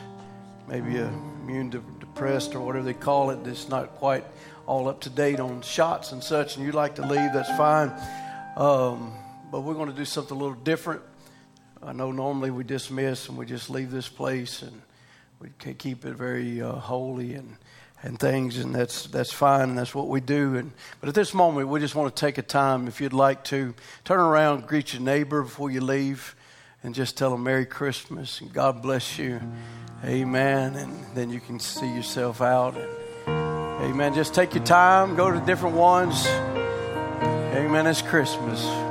maybe immune depressed or whatever they call it, that's not quite all up to date on shots and such, and you'd like to leave, that's fine. Um, but we're going to do something a little different. I know normally we dismiss and we just leave this place and we keep it very uh, holy and and things, and that's that's fine, and that's what we do. And but at this moment, we just want to take a time, if you'd like to, turn around, greet your neighbor before you leave, and just tell them Merry Christmas and God bless you, Amen. And then you can see yourself out, and Amen. Just take your time, go to different ones, Amen. It's Christmas.